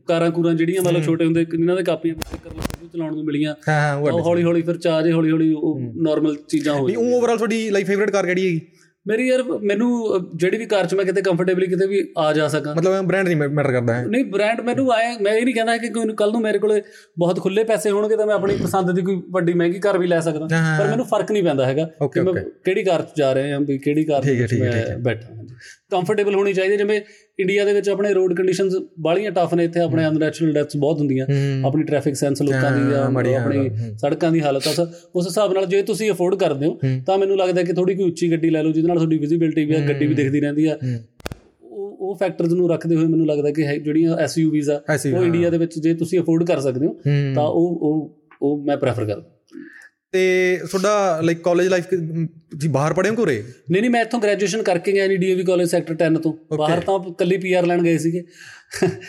ਕਾਰਾਂ ਕੂਰਾਂ ਜਿਹੜੀਆਂ ਮਤਲਬ ਛੋਟੇ ਹੁੰਦੇ ਇਹਨਾਂ ਦੇ ਕਾਪੀਆਂ ਸਟicker ਲੱਗੇ ਚਲਾਉਣ ਨੂੰ ਮਿਲੀਆਂ। ਹਾਂ ਹਾਂ ਹੌਲੀ ਹੌਲੀ ਫਿਰ ਚਾਰਜ ਹੌਲੀ ਹੌਲੀ ਉਹ ਨਾਰਮਲ ਚੀਜ਼ਾਂ ਹੋ ਨਹੀਂ ਉਹ ਓਵਰਆਲ ਤੁਹਾਡੀ ਲਾਈਕ ਫੇਵਰਿਟ ਕਾਰ ਕਿਹੜੀ ਹੈਗੀ? ਮੇਰੀ ਯਾਰ ਮੈਨੂੰ ਜਿਹੜੀ ਵੀ ਕਾਰ 'ਚ ਮੈਂ ਕਿਤੇ ਕੰਫਰਟੇਬਲੀ ਕਿਤੇ ਵੀ ਆ ਜਾ ਸਕਾਂ। ਮਤਲਬ ਬ੍ਰਾਂਡ ਨਹੀਂ ਮੈਟਰ ਕਰਦਾ ਹੈ ਨਹੀਂ ਬ੍ਰਾਂਡ ਮੈਨੂੰ ਆਏ ਮੈਂ ਇਹ ਨਹੀਂ ਕਹਿੰਦਾ ਕਿ ਕੋਈ ਕੱਲ ਨੂੰ ਮੇਰੇ ਕੋਲੇ ਬਹੁਤ ਖੁੱਲੇ ਪੈਸੇ ਹੋਣਗੇ ਤਾਂ ਮੈਂ ਆਪਣੀ ਪਸੰਦ ਦੀ ਕੋਈ ਵੱਡੀ ਮਹਿੰਗੀ ਕਾਰ ਵੀ ਲੈ ਸਕਦਾ। ਪਰ ਮੈਨੂੰ ਫ਼ਰਕ ਨਹੀਂ ਪੈਂਦਾ ਹੈਗਾ ਕਿ ਮੈਂ ਕਿਹੜੀ ਕਾਰ 'ਚ ਜਾ ਰਿਹਾ ਹਾਂ ਵੀ ਕਿਹੜੀ ਕਾਰ ਹੈ, ਮੈਂ ਬੈਠਾ। ਕੰਫਰਟੇਬਲ ਹੋਣੀ ਚਾਹੀਦੀ ਜਿਵੇਂ ਇੰਡੀਆ ਦੇ ਵਿੱਚ ਆਪਣੇ ਰੋਡ ਕੰਡੀਸ਼ਨਸ ਬਾਹਲੀਆਂ ਟਫ ਨੇ। ਇੱਥੇ ਆਪਣੇ ਅਨਨੈਚੁਰਲ ਡੈਥਸ ਬਹੁਤ ਹੁੰਦੀਆਂ। ਆਪਣੀ ਟ੍ਰੈਫਿਕ ਸੈਂਸ ਲੋਕਾਂ ਦੀ ਆਪਣੀ ਸੜਕਾਂ ਦੀ ਹਾਲਤ ਆ। ਉਸ ਹਿਸਾਬ ਨਾਲ ਜੇ ਤੁਸੀਂ ਅਫੋਰਡ ਕਰਦੇ ਹੋ ਤਾਂ ਮੈਨੂੰ ਲੱਗਦਾ ਕਿ ਥੋੜੀ ਕੋਈ ਉੱਚੀ ਗੱਡੀ ਲੈ ਲਓ ਜਿਹਦੇ ਨਾਲ ਤੁਹਾਡੀ ਵਿਜ਼ਿਬਿਲਟੀ ਵੀ ਆ ਗੱਡੀ ਵੀ ਦਿਖਦੀ ਰਹਿੰਦੀ ਆ। ਉਹ ਉਹ ਫੈਕਟਰਸ ਨੂੰ ਰੱਖਦੇ ਹੋਏ ਮੈਨੂੰ ਲੱਗਦਾ ਕਿ ਜਿਹੜੀਆਂ ਐਸਯੂਵੀਜ਼ ਆ ਉਹ ਇੰਡੀਆ ਦੇ ਵਿੱਚ ਜੇ ਤੁਸੀਂ ਅਫੋਰਡ ਕਰ ਸਕਦੇ ਹੋ ਤਾਂ ਉਹ ਉਹ ਉਹ ਮੈਂ ਪ੍ਰੈਫਰ ਕਰਦਾ। ਤੇ ਤੁਹਾਡਾ ਲਾਈਕ ਕਾਲਜ ਲਾਈਫ ਤੁਸੀਂ ਬਾਹਰ ਪੜ੍ਹੇ ਹੋ ਕੋਰੇ ਨਹੀਂ ਨਹੀਂ ਮੈਂ ਇੱਥੋਂ ਗ੍ਰੈਜੂਏਸ਼ਨ ਕਰਕੇ ਗਿਆ ਨਹੀਂ ਡੀਏਵੀ ਕਾਲਜ ਸੈਕਟਰ 10 ਤੋਂ। ਬਾਹਰ ਤਾਂ ਕੱਲੀ ਪੀਆਰ ਲੈਣ ਗਏ ਸੀਗੇ।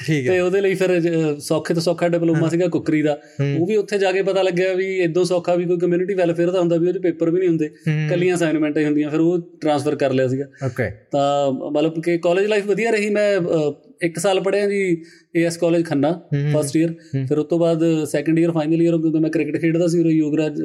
ਠੀਕ ਹੈ। ਤੇ ਉਹਦੇ ਲਈ ਫਿਰ ਸੌਖੇ ਤੋਂ ਸੌਖਾ ਡਿਪਲੋਮਾ ਸੀਗਾ ਕੁੱਕਰੀ ਦਾ। ਉਹ ਵੀ ਉੱਥੇ ਜਾ ਕੇ ਪਤਾ ਲੱਗਿਆ ਵੀ ਇਦੋਂ ਸੌਖਾ ਵੀ ਕੋਈ ਕਮਿਊਨਿਟੀ ਵੈਲਫੇਅਰ ਦਾ ਹੁੰਦਾ ਵੀ ਉਹਦੇ ਪੇਪਰ ਵੀ ਨਹੀਂ ਹੁੰਦੇ। ਕੱਲੀਆਂ ਅਸਾਈਨਮੈਂਟਾਂ ਹੀ ਹੁੰਦੀਆਂ ਫਿਰ ਉਹ ਟ੍ਰਾਂਸਫਰ ਕਰ ਲਿਆ ਸੀਗਾ। ਓਕੇ ਤਾਂ ਮਤਲਬ ਕਿ ਕਾਲਜ ਲਾਈਫ ਵਧੀਆ ਰਹੀ ਮੈਂ ਇੱਕ ਸਾਲ ਪੜ੍ਹਿਆ ਜੀ AS college Khanna first year ਫਿਰ ਉਸ ਤੋਂ ਬਾਅਦ ਸੈਕੰਡ ਈਅਰ ਫਾਈਨਲ ਈਅਰ ਕਿਉਂਕਿ ਮੈਂ ਕ੍ਰਿਕਟ ਖੇਡਦਾ ਸੀ ਉਹ ਯੋਗਰਾਜ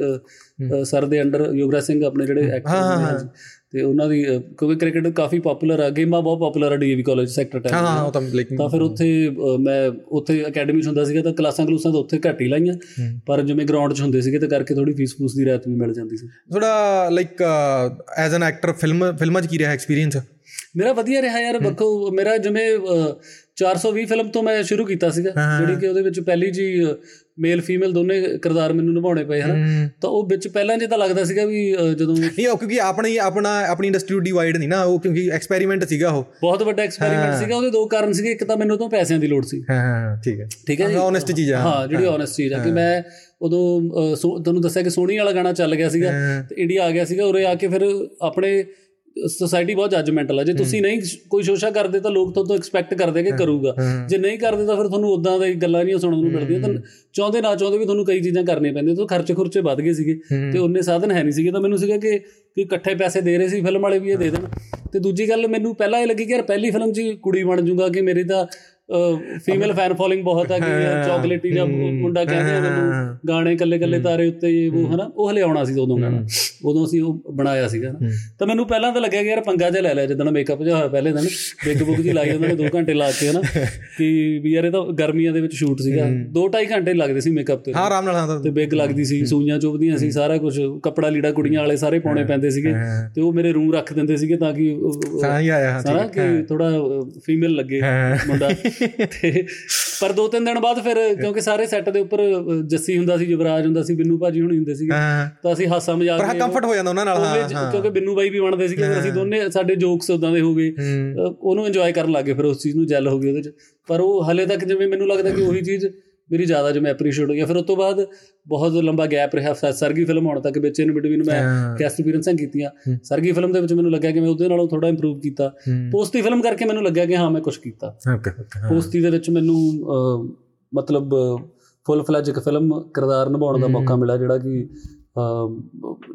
ਸਰ ਦੇ ਅੰਡਰ ਯੋਗਰਾਜ ਸਿੰਘ ਆਪਣੇ ਜਿਹੜੇ ਐਕਟਰ ਨੇ ਤੇ ਉਹਨਾਂ ਦੀ ਕਿਉਂਕਿ ਕ੍ਰਿਕਟ ਕਾਫੀ ਪਪੂਲਰ ਆ ਗੇਮਾਂ ਬਹੁਤ ਪਪੂਲਰ ਆ ਡੀਏਵੀ ਕਾਲਜ ਸੈਕਟਰ 10 ਹਾਂ ਉਹ ਤਾਂ ਲਾਈਕ ਤਾਂ ਫਿਰ ਉੱਥੇ ਮੈਂ ਉੱਥੇ ਅਕੈਡਮੀ 'ਚ ਹੁੰਦਾ ਸੀਗਾ ਤਾਂ ਕਲਾਸਾਂ ਕਲੂਸਾਂ ਤਾਂ ਉੱਥੇ ਘੱਟ ਹੀ ਲਾਈਆਂ। ਪਰ ਜਿਵੇਂ ਗਰਾਊਂਡ 'ਚ ਹੁੰਦੇ ਸੀਗੇ ਤੇ ਕਰਕੇ ਥੋੜੀ ਫੀਸ ਫੂਸ ਦੀ ਰਾਤ ਵੀ ਮਿਲ ਜਾਂਦੀ ਸੀ। ਤੁਹਾਡਾ like as an actor film ਫਿਲਮਾਂ 'ਚ ਕੀ ਰਿਹਾ ਐਕਸਪੀਰੀਅੰਸ ਮੇਰਾ ਵਧੀਆ ਰਿਹਾ ਯਾਰ ਬੱਖੋ ਮੇਰਾ ਜਿਵੇਂ ਅ, 420 ਫਿਲਮ ਤੋਂ ਮੈਂ ਸ਼ੁਰੂ ਕੀਤਾ ਸੀਗਾ ਜਿਹੜੀ ਕਿ ਉਹਦੇ ਵਿੱਚ ਪਹਿਲੀ ਜੀ ਮੇਲ ਫੀਮੇਲ ਦੋਨੇ ਕਿਰਦਾਰ ਮੈਨੂੰ ਨਿਭਾਉਣੇ ਪਏ ਹਨ? ਤਾਂ ਉਹ ਵਿੱਚ ਪਹਿਲਾਂ ਜੇ ਤਾਂ ਲੱਗਦਾ ਸੀਗਾ ਵੀ ਜਦੋਂ ਨਹੀਂ ਉਹ ਕਿਉਂਕਿ ਆਪਣੀ ਆਪਣਾ ਆਪਣੀ ਇੰਡਸਟਰੀ ਡਿਵਾਈਡ ਨਹੀਂ ਨਾ ਉਹ ਕਿਉਂਕਿ ਐਕਸਪੈਰੀਮੈਂਟ ਸੀਗਾ ਉਹ। ਬਹੁਤ ਵੱਡਾ ਐਕਸਪੈਰੀਮੈਂਟ ਸੀਗਾ ਉਹਦੇ ਦੋ ਕਾਰਨ ਸੀਗੇ ਇੱਕ ਤਾਂ ਮੈਨੂੰ ਤੋਂ ਪੈਸਿਆਂ ਦੀ ਲੋੜ ਸੀ। ਹਾਂ ਹਾਂ ਠੀਕ ਹੈ। ਠੀਕ ਹੈ ਜੀ? ਓਨੈਸਟ ਚੀਜ਼ ਆ। ਹਾਂ ਜਿਹੜੀ ਓਨੈਸਟ ਚੀਜ਼ ਆ ਕਿ ਮੈਂ ਉਦੋਂ ਤੁਹਾਨੂੰ ਦੱਸਿਆ ਕਿ ਸੋਹਣੀ ਵਾਲਾ ਗਾਣਾ ਚੱਲ ਗਿਆ ਸੀਗਾ ਤੇ ਇੰਡੀਆ ਆ ਗਿਆ ਸੀਗਾ ਉਰੇ ਆ ਕੇ ਫਿਰ ਆਪਣੇ ਸੋਸਾਇਟੀ ਬਹੁਤ ਜੱਜਮੈਂਟਲ ਆ। ਜੇ ਤੁਸੀਂ ਨਹੀਂ ਕੋਈ ਸ਼ੋਸ਼ਾ ਕਰਦੇ ਤਾਂ ਲੋਕ ਤੁਹਾਡੇ ਤੋਂ ਐਕਸਪੈਕਟ ਕਰਦੇ ਕਿ ਕਰੂਗਾ। ਜੇ ਨਹੀਂ ਕਰਦੇ ਤਾਂ ਫਿਰ ਤੁਹਾਨੂੰ ਉਦਾਂ ਦੀ ਗੱਲਾਂ ਨਹੀਂ ਸੁਣਨ ਨੂੰ ਮਿਲਦੀਆਂ। ਤਾਂ ਚਾਹੁੰਦੇ ਨਾ ਚਾਹੁੰਦੇ ਵੀ ਤੁਹਾਨੂੰ ਕਈ ਚੀਜ਼ਾਂ ਕਰਨੀਆਂ ਪੈਂਦੀਆਂ। ਤਾਂ ਖਰਚੇ ਖੁਰਚੇ ਵੱਧ ਗਏ ਸੀਗੇ। ਤੇ ਉਹਨੇ ਸਾਧਨ ਹੈ ਨਹੀਂ ਸੀਗੇ। ਤਾਂ ਮੈਨੂੰ ਸੀਗਾ ਕਿ ਕਿ ਇਕੱਠੇ ਪੈਸੇ ਦੇ ਰਹੇ ਸੀ ਫਿਲਮ ਵਾਲੇ ਵੀ ਇਹ ਦੇ ਦੇਣ। ਤੇ ਦੂਜੀ ਗੱਲ ਮੈਨੂੰ ਪਹਿਲਾਂ ਇਹ ਲੱਗੀ ਕਿ ਯਾਰ ਪਹਿਲੀ ਫਿਲਮ 'ਚ ਹੀ ਕੁੜੀ ਬਣ ਜਾਊਗਾ ਕਿ ਮੇਰੀ ਤਾਂ ਫੀਮੇਲ ਫੈਨ ਫੋਲੋਇੰਗ ਬਹੁਤ ਆ ਕਿ ਚਾਕਲੇਟੀ ਜਾਂ ਮੁੰਡਾ ਕਹਿੰਦੇ ਆ ਮੈਨੂੰ ਗਾਣੇ ਕੱਲੇ ਕੱਲੇ ਤਾਰੇ ਉੱਤੇ ਇਹ ਉਹ ਹਨਾ ਉਹ ਹਲੇ ਆਉਣਾ ਸੀ ਉਦੋਂ ਗਾਣਾ। ਉਦੋਂ ਅਸੀਂ ਉਹ ਬਣਾਇਆ ਸੀਗਾ ਨਾ। ਤਾਂ ਮੈਨੂੰ ਪਹਿਲਾਂ ਤਾਂ ਲੱਗਿਆ ਕਿ ਯਾਰ ਪੰਗਾ ਜਿਹਾ ਲੈ ਲਿਆ ਜਦੋਂ ਮੇਕਅਪ ਜਿਹਾ ਹੋਇਆ ਪਹਿਲੇ ਦਿਨ। ਬਿੱਗ ਬੁੱਕ ਜੀ ਲਾਈ ਉਹਨਾਂ ਨੇ 2 ਘੰਟੇ ਲਾ ਕੇ ਹਨਾ। ਕਿ ਵੀ ਯਾਰ ਇਹ ਤਾਂ ਗਰਮੀਆਂ ਦੇ ਵਿੱਚ ਸ਼ੂਟ ਸੀਗਾ। 2.5 ਘੰਟੇ ਲੱਗਦੇ ਸੀ ਮੇਕਅਪ ਤੇ। ਹਾਂ ਆਰਾਮ ਨਾਲ ਹਾਂ ਤਾਂ ਬਿੱਗ ਲੱਗਦੀ ਸੀ ਸੂਈਆਂ ਚੁੱਭਦੀਆਂ ਸੀ ਸਾਰਾ ਕੁਝ ਕੱਪੜਾ ਲੀੜਾ ਕੁੜੀਆਂ ਵਾਲੇ ਸਾਰੇ ਪਾਉਣੇ ਪੈਂਦੇ ਸੀਗੇ। ਤੇ ਉਹ ਮੇਰੇ ਰੂਮ ਰੱਖ ਦਿੰਦੇ ਸੀਗੇ ਤਾਂ ਕਿ ਉਹ- ਉਹ- ਹਾਂ ਹੀ ਆਇਆ ਹਾਂ ਸਾਰਾ ਕਿ ਥੋੜਾ ਫੀਮੇਲ ਲੱਗੇ ਮੁੰਡਾ। ਤੇ ਪਰ ਦੋ ਤਿੰਨ ਦਿਨ ਬਾਅਦ ਫਿਰ ਕਿਉਂਕਿ ਸਾਰੇ ਸੈੱਟ ਦੇ ਉੱਪਰ ਜੱਸੀ ਹੁੰਦਾ ਸੀ ਯੁਵਰਾਜ ਹੁੰਦਾ ਸੀ ਬਿੰਨੂ ਭਾਜੀ ਹੁਣੀ ਹੁੰਦੇ ਸੀਗੇ ਤਾਂ ਅਸੀਂ ਹਾਸਾ ਮਜ਼ਾਕ ਪਰ ਕੰਫਰਟ ਹੋ ਜਾਂਦਾ ਉਹਨਾਂ ਨਾਲ ਹਾਂ ਕਿਉਂਕਿ ਬਿੰਨੂ ਬਾਈ ਵੀ ਬਣਦੇ ਸੀਗੇ ਅਸੀਂ ਦੋਨੇ ਸਾਡੇ ਜੋਕਸ ਉਦਾਂ ਦੇ ਹੋ ਗਏ ਉਹਨੂੰ ਇੰਜੋਏ ਕਰਨ ਲੱਗੇ ਫਿਰ ਉਸ ਚੀਜ਼ ਨੂੰ ਜੈਲ ਹੋ ਗਈ ਉਹਦੇ 'ਚ। ਪਰ ਉਹ ਹਲੇ ਤੱਕ ਜਿਵੇਂ ਮੈਨੂੰ ਲੱਗਦਾ ਕਿ ਉਹੀ ਚੀਜ਼ ਮੇਰੀ ਜ਼ਿਆਦਾ ਜਿਵੇਂ ਐਪਰੀਸ਼ੀਏਟ ਹੋਈ ਫਿਰ ਉਸ ਤੋਂ ਬਾਅਦ ਬਹੁਤ ਲੰਬਾ ਗੈਪ ਰਿਹਾ ਸਰਗੀ ਫਿਲਮ ਆਉਣ ਤੱਕ ਵਿੱਚ ਇਨ ਬਿਟਵੀਨ ਮੈਂ ਹਾਂ। ਗੈਸਟ ਅਪੀਅਰੈਂਸਾਂ ਕੀਤੀਆਂ। ਸਰਗੀ ਫਿਲਮ ਦੇ ਵਿੱਚ ਮੈਨੂੰ ਲੱਗਿਆ ਕਿ ਮੈਂ ਉਹਦੇ ਨਾਲੋਂ ਥੋੜਾ ਇੰਪਰੂਵ ਕੀਤਾ। ਪੋਸਤੀ ਫਿਲਮ ਕਰਕੇ ਮੈਨੂੰ ਲੱਗਿਆ ਕਿ ਹਾਂ ਮੈਂ ਕੁਝ ਕੀਤਾ। ਪੋਸਤੀ ਦੇ ਵਿੱਚ ਮੈਨੂੰ ਮਤਲਬ ਫੁੱਲ ਫਲੈਜ ਇੱਕ ਫਿਲਮ ਕਿਰਦਾਰ ਨਿਭਾਉਣ ਦਾ ਮੌਕਾ ਮਿਲਿਆ ਜਿਹੜਾ ਕਿ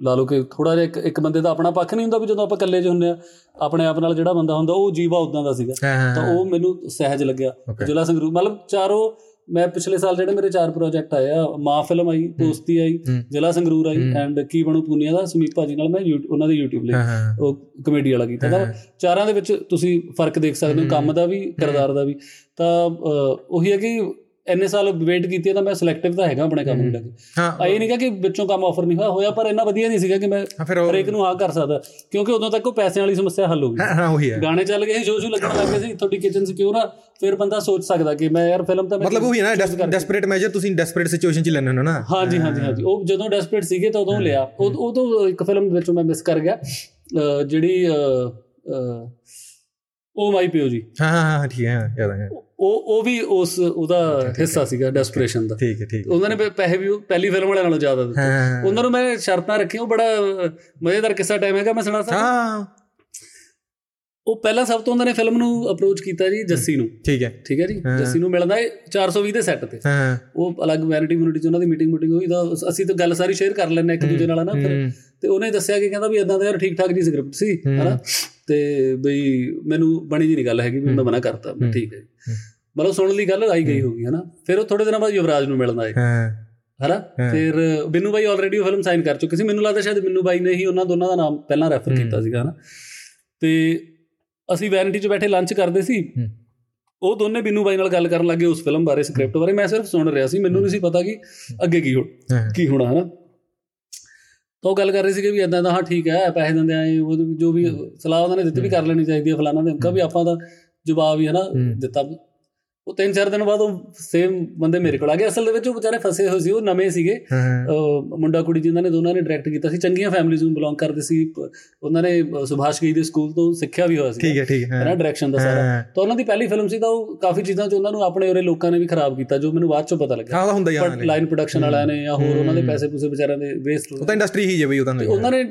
ਲਾ ਲਓ ਕਿ ਥੋੜਾ ਜਿਹਾ ਇੱਕ ਬੰਦੇ ਦਾ ਆਪਣਾ ਪੱਖ ਨਹੀਂ ਹੁੰਦਾ ਵੀ ਜਦੋਂ ਆਪਾਂ ਇਕੱਲੇ 'ਚ ਹੁੰਦੇ ਆ ਆਪਣੇ ਆਪ ਨਾਲ ਜਿਹੜਾ ਬੰਦਾ ਹੁੰਦਾ ਉਹ ਜੀਵਾ ਉਦਾਂ ਦਾ ਸੀਗਾ। ਤਾਂ ਉਹ ਮੈਨੂੰ ਸਹਿਜ ਲੱਗਿਆ। ਜ਼ਿਲ੍ਹਾ ਸੰਗਰੂਰ ਮਤਲਬ ਚਾਰੋਂ ਮੈਂ ਪਿਛਲੇ ਸਾਲ ਜਿਹੜੇ ਮੇਰੇ ਚਾਰ ਪ੍ਰੋਜੈਕਟ ਆਏ ਆ ਮਾਂ ਫਿਲਮ ਆਈ ਦੋਸਤੀ ਆਈ ਜ਼ਿਲ੍ਹਾ ਸੰਗਰੂਰ ਆਈ ਐਂਡ ਕੀ ਬਣੂ ਪੂਨੀਆ ਦਾ ਸਮੀਪ ਭਾਜੀ ਨਾਲ ਮੈਂ ਉਹਨਾਂ ਦੇ YouTube ਲਈ ਉਹ ਕਮੇਡੀ ਵਾਲਾ ਕੀਤਾ ਤਾਂ ਚਾਰਾਂ ਦੇ ਵਿੱਚ ਤੁਸੀਂ ਫ਼ਰਕ ਦੇਖ ਸਕਦੇ ਹੋ ਕੰਮ ਦਾ ਵੀ ਕਿਰਦਾਰ ਦਾ ਵੀ। ਤਾਂ ਉਹੀ ਹੈ ਕਿ ਇੰਨੇ ਸਾਲ ਵੇਟ ਕੀਤੀ ਤਾਂ ਮੈਂ ਸਿਲੈਕਟਿਵ ਤਾਂ ਹੈਗਾ ਆਪਣੇ ਕੰਮ ਨੂੰ ਲੈ ਕੇ। ਹਾਂ। ਇਹ ਨਹੀਂ ਕਿ ਵਿੱਚੋਂ ਕੰਮ ਆਫਰ ਨਹੀਂ ਹੋਇਆ ਹੋਇਆ ਪਰ ਇੰਨਾ ਵਧੀਆ ਨਹੀਂ ਸੀਗਾ ਕਿ ਮੈਂ ਹਰੇਕ ਨੂੰ ਹਾਂ ਕਰ ਸਕਦਾ। ਕਿਉਂਕਿ ਉਦੋਂ ਤੱਕ ਉਹ ਪੈਸਿਆਂ ਵਾਲੀ ਸਮੱਸਿਆ ਹੱਲ ਹੋ ਗਈ। ਹਾਂ ਉਹੀ ਹੈ। ਗਾਣੇ ਚੱਲ ਗਏ ਸ਼ੋਅ ਸ਼ੂ ਲੱਗਣ ਲੱਗ ਗਏ ਸੀ ਤੁਹਾਡੀ ਕਿਚਨ ਸਿਕਿਉਰ ਆ ਫਿਰ ਬੰਦਾ ਸੋਚ ਸਕਦਾ ਕਿ ਮੈਂ ਯਾਰ ਫਿਲਮ ਤਾਂ ਮਤਲਬ ਉਹੀ ਹੈ ਨਾ ਡੈਸਪਰੇਟ ਮੈਜਰ ਤੁਸੀਂ ਡੈਸਪਰੇਟ ਸਿਚੁਏਸ਼ਨ 'ਚ ਲੈਣੇ ਹੋ ਨਾ। ਹਾਂਜੀ ਹਾਂਜੀ ਹਾਂਜੀ। ਉਹ ਜਦੋਂ ਡੈਸਪਰੇਟ ਸੀਗੇ ਤਾਂ ਉਦੋਂ ਲਿਆ। ਉਹ ਤੋਂ ਇੱਕ ਫਿਲਮ ਵਿੱਚੋਂ ਮੈਂ ਮਿਸ ਕਰ ਗਿਆ ਜਿਹੜੀ ਉਹ ਮਾਈ ਪਿਓ ਜੀ। ਹਾਂ ਹਾਂ ਠੀਕ ਹੈ ਯਾਦ ਹੈ ਉਹ ਉਹ ਵੀ ਉਸ ਉਹਦਾ ਹਿੱਸਾ ਸੀਗਾ ਡੈਸਪਰੇਸ਼ਨ ਦਾ। ਠੀਕ ਹੈ ਠੀਕ ਉਹਨਾਂ ਨੇ ਪੈਸੇ ਵੀ ਪਹਿਲੀ ਫਿਲਮ ਵਾਲਿਆਂ ਨਾਲੋਂ ਜ਼ਿਆਦਾ ਦਿੱਤੇ। ਉਹਨਾਂ ਨੂੰ ਮੈਂ ਸ਼ਰਤਾਂ ਰੱਖੀਆਂ ਉਹ ਬੜਾ ਮਜ਼ੇਦਾਰ ਕਿੱਸਾ ਟਾਈਮ ਹੈਗਾ ਮੈਂ ਸੁਣਾ ਸਕਦਾ? ਹਾਂ। ਉਹ ਪਹਿਲਾਂ ਸਭ ਤੋਂ ਉਹਨਾਂ ਨੇ ਫਿਲਮ ਨੂੰ ਅਪਰੋਚ ਕੀਤਾ ਜੀ ਜੱਸੀ ਨੂੰ। ਠੀਕ ਹੈ। ਠੀਕ ਹੈ ਜੀ? ਜੱਸੀ ਨੂੰ ਮਿਲਦਾ ਹੈ 420 ਦੇ ਸੈੱਟ ਤੇ। ਹਾਂ। ਉਹ ਅਲੱਗ ਵੈਨਿਟੀ ਕਮਿਊਨਿਟੀ ਚ ਉਹਨਾਂ ਦੀ ਮੀਟਿੰਗ ਮੀਟਿੰਗ ਹੋਈ ਤਾਂ ਅਸੀਂ ਤਾਂ ਗੱਲ ਸਾਰੀ ਸ਼ੇਅਰ ਕਰ ਲੈਣੇ ਇੱਕ ਦੂਜੇ ਨਾਲ ਨਾ ਫਿਰ ਤੇ ਉਹਨੇ ਦੱਸਿਆ ਕਿ ਕਹਿੰਦਾ ਵੀ ਇਦਾਂ ਦਾ ਯਾਰ ਠੀਕ ਠਾਕ ਜੀ ਸਕ੍ਰਿਪਟ ਸੀ ਹਨਾ? ਤੇ ਬਈ ਮੈਨੂੰ ਬਣੀ ਜੀ ਨਹੀਂ ਗੱਲ ਹੈਗੀ ਵੀ ਮੈਂ ਮਨਾ ਕਰਤਾ ਠੀਕ ਹੈ ਮਤਲਬ ਸੁਣਨ ਲਈ ਗੱਲ ਆਈ ਗਈ ਹੋਗੀ ਹਨਾ। ਫਿਰ ਉਹ ਥੋੜੇ ਦਿਨਾਂ ਬਾਅਦ ਯੁਵਰਾਜ ਨੂੰ ਮਿਲਣ ਆਏ। ਹਾਂ। ਹਨਾ? ਫਿਰ ਬਿੰਨੂ ਬਾਈ ਆਲਰੇਡੀ ਉਹ ਫਿਲਮ ਸਾਈਨ ਕਰ ਚੁੱਕੇ ਸੀ। ਮੈਨੂੰ ਲੱਗਦਾ ਸ਼ਾਇਦ ਬਿੰਨੂ ਬਾਈ ਨੇ ਹੀ ਉਹਨਾਂ ਦੋਨਾਂ ਦਾ ਨਾਮ ਪਹਿਲਾਂ ਰੈਫਰ ਕੀਤਾ ਸੀਗਾ ਹਨਾ। ਤੇ ਅਸੀਂ ਵੈਨਿਟੀ 'ਚ ਬੈਠੇ ਲੰਚ ਕਰਦੇ ਸੀ। ਉਹ ਦੋਨੇ ਬਿੰਨੂ ਬਾਈ ਨਾਲ ਗੱਲ ਕਰਨ ਲੱਗੇ ਉਸ ਫਿਲਮ ਬਾਰੇ ਸਕ੍ਰਿਪਟ ਬਾਰੇ। ਮੈਂ ਸਿਰਫ ਸੁਣ ਰਿਹਾ ਸੀ। ਮੈਨੂੰ ਨਹੀਂ ਸੀ ਪਤਾ ਕਿ ਅੱਗੇ ਕੀ ਹੋ। ਕੀ ਹੋਣਾ ਹਨਾ। ਤਾਂ ਉਹ ਗੱਲ ਕਰ ਰਹੇ ਸੀਗੇ ਵੀ ਇਦਾਂ ਦਾ ਹਾਂ ਠੀਕ ਹੈ ਪੈਸੇ ਦਿੰਦੇ ਆਏ ਉਹ ਜੋ ਵੀ ਸਲਾਹ ਉਹਨਾਂ ਨੇ ਦਿੱਤੀ ਵੀ ਕਰ ਲੈਣੀ ਚਾਹੀਦੀ ਹੈ ਫਲਾਣਾ ਦੇ ਵੀ ਆਪਾਂ ਦਾ ਜਵਾਬ ਹੀ ਹਨਾ ਦਿੱਤਾ। ਉਹ ਤਿੰਨ ਚਾਰ ਦਿਨ ਬਾਅਦ ਉਹ ਸੇਮ ਬੰਦੇ ਮੇਰੇ ਕੋਲ ਆ ਗਏ। ਅਸਲ ਦੇ ਵਿੱਚ ਉਹ ਵਿਚਾਰੇ ਫਸੇ ਹੋਏ ਸੀ ਉਹ ਨਵੇਂ ਸੀਗੇ। ਮੁੰਡਾ ਕੁੜੀ ਜਿਨ੍ਹਾਂ ਨੇ ਦੋਨਾਂ ਨੇ ਡਾਇਰੈਕਟ ਕੀਤਾ ਸੀ। ਚੰਗੀਆਂ ਫੈਮਿਲੀਜ਼ ਨੂੰ ਬਿਲੋਂਗ ਕਰਦੇ ਸੀ। ਉਹਨਾਂ ਨੇ ਸੁਭਾਸ਼ ਗਈ ਦੇ ਸਕੂਲ ਤੋਂ ਸਿੱਖਿਆ ਵੀ ਹੋਇਆ ਸੀ ਠੀਕ ਹੈ ਠੀਕ ਹੈ ਨਾ ਡਾਇਰੈਕਸ਼ਨ ਦਾ ਸਾਰਾ। ਤਾਂ ਉਹਨਾਂ ਦੀ ਪਹਿਲੀ ਫਿਲਮ ਸੀ ਤਾਂ ਉਹ ਕਾਫੀ ਚੀਜ਼ਾਂ 'ਚ ਉਹਨਾਂ ਨੂੰ ਆਪਣੇ ਉਰੇ ਲੋਕਾਂ ਨੇ ਵੀ ਖਰਾਬ ਕੀਤਾ ਜੋ ਮੈਨੂੰ ਬਾਅਦ 'ਚੋਂ ਪਤਾ ਲੱਗਾ ਹਾਂ ਹੁੰਦਾ ਆ ਲਾਈਨ ਪ੍ਰੋਡਕਸ਼ਨ ਵਾਲਿਆਂ ਨੇ ਜਾਂ ਹੋਰ ਉਹਨਾਂ ਦੇ ਪੈਸੇ ਪੂਸੇ ਵਿਚਾਰਿਆਂ ਦੇ ਵੇਸਟ ਉਹ ਤਾਂ ਇੰਡਸਟਰੀ ਹੀ ਹੈ ਬਈ ਉਹ ਤਾਂ ਉਹਨਾਂ ਨੇ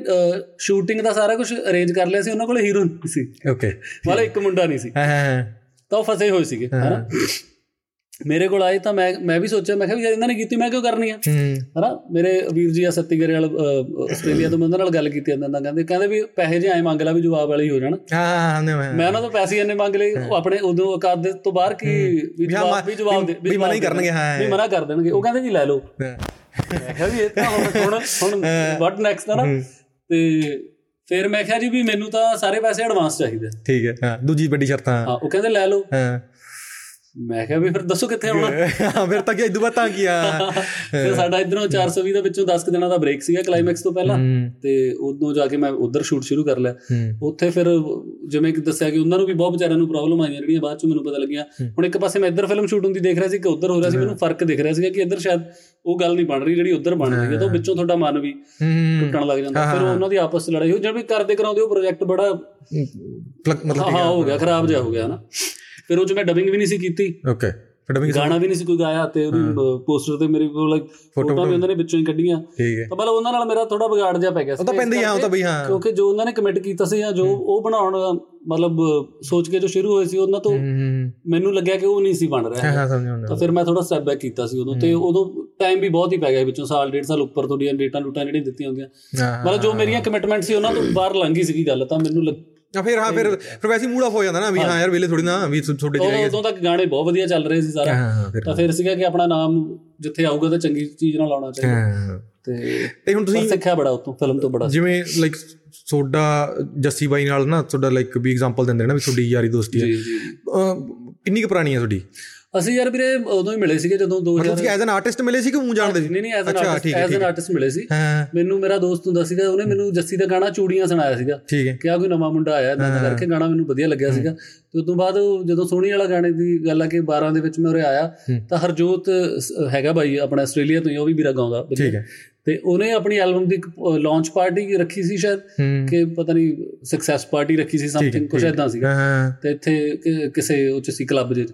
ਸ਼ੂਟਿੰਗ ਦਾ ਸਾਰਾ ਕੁਝ ਅਰੇਂਜ ਕਰ ਲਿਆ ਸੀ। ਉਹਨਾਂ ਕੋਲ ਹੀਰੋ ਸੀ। ਓਕੇ ਵਾਲਾ ਇੱਕ ਮੁੰਡਾ ਨਹੀਂ ਸੀ। ਹਾਂ ਹਾਂ। ਤਾਂ ਉਹ ਫਸੇ ਹੋਏ ਸੀਗੇ ਹਨਾ? ਮੇਰੇ ਕੋਲ ਆਏ ਤਾਂ ਮੈਂ ਮੈਂ ਵੀ ਸੋਚਿਆ ਮੈਂ ਕਿਹਾ ਵੀ ਇਹਨਾਂ ਨੇ ਕੀਤੀ ਮੈਂ ਕਿਉਂ ਕਰਨੀ ਆ? ਹਨਾ? ਮੇਰੇ ਵੀਰ ਜੀ ਆ ਸੱਤੀਗਰੇ ਵਾਲ ਆਸਟ੍ਰੇਲੀਆ ਤੋਂ ਮੈਂ ਉਹਨਾਂ ਨਾਲ ਗੱਲ ਕੀਤੀ ਅੰਦਰ ਕਹਿੰਦੇ ਕਹਿੰਦੇ ਵੀ ਪੈਸੇ ਜੇ ਐ ਮੰਗ ਲਾ ਵੀ ਜਵਾਬ ਵਾਲੀ ਹੋ ਜਾਣ। ਹਾਂ ਮੈਂ ਉਹਨਾਂ ਤੋਂ ਪੈਸੇ ਇੰਨੇ ਮੰਗ ਲਏ ਉਹ ਆਪਣੇ ਉਦੋਂ ਔਕਾਤ ਦੇ ਤੋਂ ਬਾਹਰ ਕੀ ਵੀ ਜਵਾਬ ਵੀ ਜਵਾਬ ਦੇ ਵੀ ਮਨਾ ਹੀ ਕਰਨਗੇ ਹਾਂ ਵੀ ਮਨਾ ਕਰ ਦੇਣਗੇ। ਉਹ ਕਹਿੰਦੇ ਜੀ ਲੈ ਲਓ। ਮੈਂ ਕਿਹਾ ਵੀ ਇਹ ਤਾਂ ਹੁਣ ਹੁਣ ਵਾਟ ਨੈਕਸਟ ਨਾ ਤੇ ਫਿਰ ਮੈਂ ਕਿਹਾ ਜੀ ਵੀ ਮੈਨੂੰ ਤਾਂ ਸਾਰੇ ਪੈਸੇ ਐਡਵਾਂਸ ਚਾਹੀਦੇ ਠੀਕ ਹੈ ਹਾਂ ਦੂਜੀ ਵੱਡੀ ਸ਼ਰਤ ਹਾਂ ਉਹ ਕਹਿੰਦੇ ਲੈ ਲਓ। ਹਾਂ। ਮੈਂ ਕਿਹਾ ਵੀ ਫਿਰ ਦੱਸੋ ਕਿੱਥੇ ਆਉਣਾ? ਹਾਂ ਫਿਰ ਤਾਂ ਕੀ ਇਦੋਂ ਬਾਅਦ ਤਾਂ ਕੀ ਆ? ਫਿਰ ਸਾਡਾ ਇਧਰੋਂ 420 ਦਾ ਵਿੱਚੋਂ 10 ਦਿਨਾਂ ਦਾ ਬ੍ਰੇਕ ਸੀਗਾ ਕਲਾਈਮੈਕਸ ਤੋਂ ਪਹਿਲਾਂ। ਤੇ ਉਦੋਂ ਜਾ ਕੇ ਮੈਂ ਉਧਰ ਸ਼ੂਟ ਸ਼ੁਰੂ ਕਰ ਲਿਆ। ਉੱਥੇ ਫਿਰ ਜਿਵੇਂ ਕਿ ਦੱਸਿਆ ਕਿ ਉਹਨਾਂ ਨੂੰ ਵੀ ਬਹੁਤ ਵਿਚਾਰਿਆਂ ਨੂੰ ਪ੍ਰੋਬਲਮ ਆਈਆਂ ਜਿਹੜੀਆਂ ਬਾਅਦ ਚ ਮੈਨੂੰ ਪਤਾ ਲੱਗੀਆਂ। ਹੁਣ ਇੱਕ ਪਾਸੇ ਮੈਂ ਇੱਧਰ ਫਿਲਮ ਸ਼ੂਟ ਹੁੰਦੀ ਦੇਖ ਰਿਹਾ ਸੀ ਕਿ ਉਧਰ ਹੋ ਰਿਹਾ ਸੀ ਮੈਨੂੰ ਫ਼ਰਕ ਦਿਖ ਰਿਹਾ ਸੀਗਾ ਕਿ ਇੱਧਰ ਸ਼ਾਇਦ ਉਹ ਗੱਲ ਨਹੀਂ ਬਣ ਰਹੀ ਜਿਹੜੀ ਉਧਰ ਬਣ ਰਹੀ ਹੈ ਤਾਂ ਵਿੱਚੋਂ ਤੁਹਾਡਾ ਮਨ ਵੀ ਟੁੱਟਣ ਲੱਗ ਜਾਂਦਾ। ਫਿਰ ਉਹਨਾਂ ਦੀ ਆਪਸ ਵਿੱਚ ਲੜਾਈ ਹੋ ਜਿਵੇਂ ਕਰਦੇ ਕਰਾਉਂਦੇ ਉਹ ਪ੍ਰੋਜੈਕਟ ਬੜਾ ਮਤਲਬ ਹਾਂ ਗਿਆ ਖਰਾਬ ਜਿਹਾ ਹੋ ਗਿਆ ਨਾ ਫਿਰ ਉਹ ਚ ਮੈਂ ਡਬਿੰਗ ਵੀ ਨਹੀਂ ਸੀ ਕੀਤੀ। ਓਕੇ ਡਬਿੰਗ ਗਾਣਾ ਵੀ ਨਹੀਂ ਸੀ ਕੋਈ ਗਾਇਆ ਤੇ ਉਹਦੀ ਪੋਸਟਰ ਤੇ ਮੇਰੇ ਕੋਲ ਫੋਟੋਆਂ ਵੀ ਉਹਨਾਂ ਨੇ ਵਿੱਚੋਂ ਹੀ ਕੱਢੀਆਂ। ਤਾਂ ਮਤਲਬ ਉਹਨਾਂ ਨਾਲ ਮੇਰਾ ਥੋੜਾ ਵਿਗਾੜ ਜਿਹਾ ਪੈ ਗਿਆ ਸੀ ਉਹ ਤਾਂ ਪੈਂਦਾ ਆ ਉਹ ਤਾਂ ਬਈ ਹਾਂ। ਕਿਉਂਕਿ ਜੋ ਉਹਨਾਂ ਨੇ ਕਮਿਟ ਕੀਤਾ ਸੀ ਜਾਂ ਜੋ ਉਹ ਬਣਾਉਣ ਮਤਲਬ ਸੋਚ ਕੇ ਜੋ ਸ਼ੁਰੂ ਹੋਏ ਸੀ ਉਹਨਾਂ ਤੋਂ ਮੈਨੂੰ ਲੱਗਿਆ ਕਿ ਉਹ ਨਹੀਂ ਸੀ ਬਣ ਰਿਹਾ ਹਾਂ ਸਮਝ ਤਾਂ ਫਿਰ ਮੈਂ ਥੋੜਾ ਸਟੈਪ ਬੈਕ ਕੀਤਾ ਸੀ ਉਦੋਂ ਤੇ ਉਦੋਂ ਟਾਈਮ ਵੀ ਬਹੁਤ ਹੀ ਪੈ ਗਿਆ ਵਿੱਚੋਂ ਸਾਲ ਡੇਢ ਸਾਲ ਉੱਪਰ ਤੋਂ ਦੀਆਂ ਡੇਟਾਂ ਲੂਟਾਂ ਜਿਹੜੀਆਂ ਦਿੱਤੀਆਂ ਹੁੰਦੀਆਂ। ਮਤਲਬ ਜੋ ਮੇਰੀਆਂ ਕਮਿਟਮੈਂਟ ਸੀ ਉਹਨਾਂ ਤੋਂ ਬਾਹਰ ਲੰਘੀ ਸੀਗੀ ਗੱਲ ਤਾਂ ਮੈਨੂੰ ਆ ਫਿਰ ਹਾਂ ਫਿਰ ਫਿਰ ਵੈਸੇ ਮੂਡ ਆਫ ਹੋ ਜਾਂਦਾ ਨਾ ਵੀ ਹਾਂ ਯਾਰ ਵੇਲੇ ਥੋੜੀ ਨਾ ਵੀ ਤੁਹਾਡੇ ਚ ਉਦੋਂ ਤੱਕ ਗਾਣੇ ਬਹੁਤ ਵਧੀਆ ਚੱਲ ਰਹੇ ਸੀ ਸਾਰਾ। ਤਾਂ ਫਿਰ ਸੀਗਾ ਕਿ ਆਪਣਾ ਨਾਮ ਜਿੱਥੇ ਆਊਗਾ ਤਾਂ ਚੰਗੀ ਚੀਜ਼ ਨਾਲ ਆਉਣਾ ਚਾਹੀਦਾ। ਤੇ ਤੇ ਹੁਣ ਤੁਸੀਂ ਸਿੱਖਿਆ ਬੜਾ ਉਤੋਂ ਫਿਲਮ ਤੋਂ ਬੜਾ। ਜਿਵੇਂ ਲਾਈਕ ਸੋਡਾ ਜੱਸੀ ਬਾਈ ਨਾਲ ਨਾ ਤੁਹਾਡਾ ਲਾਈਕ ਵੀ ਐਗਜ਼ਾਮਪਲ ਦਿੰਦੇ ਨੇ ਨਾ ਵੀ ਤੁਹਾਡੀ ਯਾਰੀ ਦੋਸਤੀ ਹੈ ਜੀ ਜੀ ਕਿੰਨੀ ਕੁ ਪੁਰਾਣੀ ਹੈ ਤੁਹਾਡੀ? ਅਸੀਂ ਯਾਰ ਵੀਰੇ ਉਦੋਂ ਹੀ ਮਿਲੇ ਸੀਗੇ ਜਦੋਂ 2000 ਮਤਲਬ ਤੁਸੀਂ ਐਜ਼ ਐਨ ਆਰਟਿਸਟ ਮਿਲੇ ਸੀ ਕਿ ਉਹ ਜਾਣਦੇ ਸੀ? ਨਹੀਂ ਨਹੀਂ as an artist as an artist ਮਿਲੇ ਸੀ। ਮੈਨੂੰ ਮੇਰਾ ਦੋਸਤ ਹੁੰਦਾ ਸੀਗਾ ਉਹਨੇ ਮੈਨੂੰ ਜੱਸੀ ਦਾ ਗਾਣਾ ਚੂੜੀਆਂ ਸੁਣਾਇਆ ਸੀਗਾ। ਕਿ ਆ ਕੋਈ ਨਵਾਂ ਮੁੰਡਾ ਆਇਆ ਇਦਾਂ ਕਰਕੇ ਗਾਣਾ ਮੈਨੂੰ ਵਧੀਆ ਲੱਗਿਆ ਸੀਗਾ। ਤੇ ਉਸ ਤੋਂ ਬਾਅਦ ਜਦੋਂ ਸੋਹਣੀ ਵਾਲਾ ਗਾਣੇ ਦੀ ਗੱਲ ਆ ਕਿ 12 ਦੇ ਵਿੱਚ ਮੈਂ ਉਰੇ ਆਇਆ ਤਾਂ ਹਰਜੋਤ ਹੈਗਾ ਬਾਈ ਆਪਣਾ ਆਸਟ੍ਰੇਲੀਆ ਤੋਂ ਹੀ ਉਹ ਵੀ ਵੀਰਾ ਗਾਉਂਦਾ। ਠੀਕ ਹੈ। ਤੇ ਉਹਨੇ ਆਪਣੀ ਐਲਬਮ ਦੀ ਲਾਂਚ ਪਾਰਟੀ ਰੱਖੀ ਸੀ ਸ਼ਾਇਦ ਕਿ ਪਤਾ ਨਹੀਂ ਸਕਸੈਸ ਪਾਰਟੀ ਰੱਖੀ ਸੀ ਸਮਥਿੰਗ ਕੁਝ ਇਦਾਂ ਸੀਗਾ। ਤੇ ਇੱਥੇ ਕਿਸੇ ਉੱਚ ਸੀ ਕਲੱਬ ਦੇ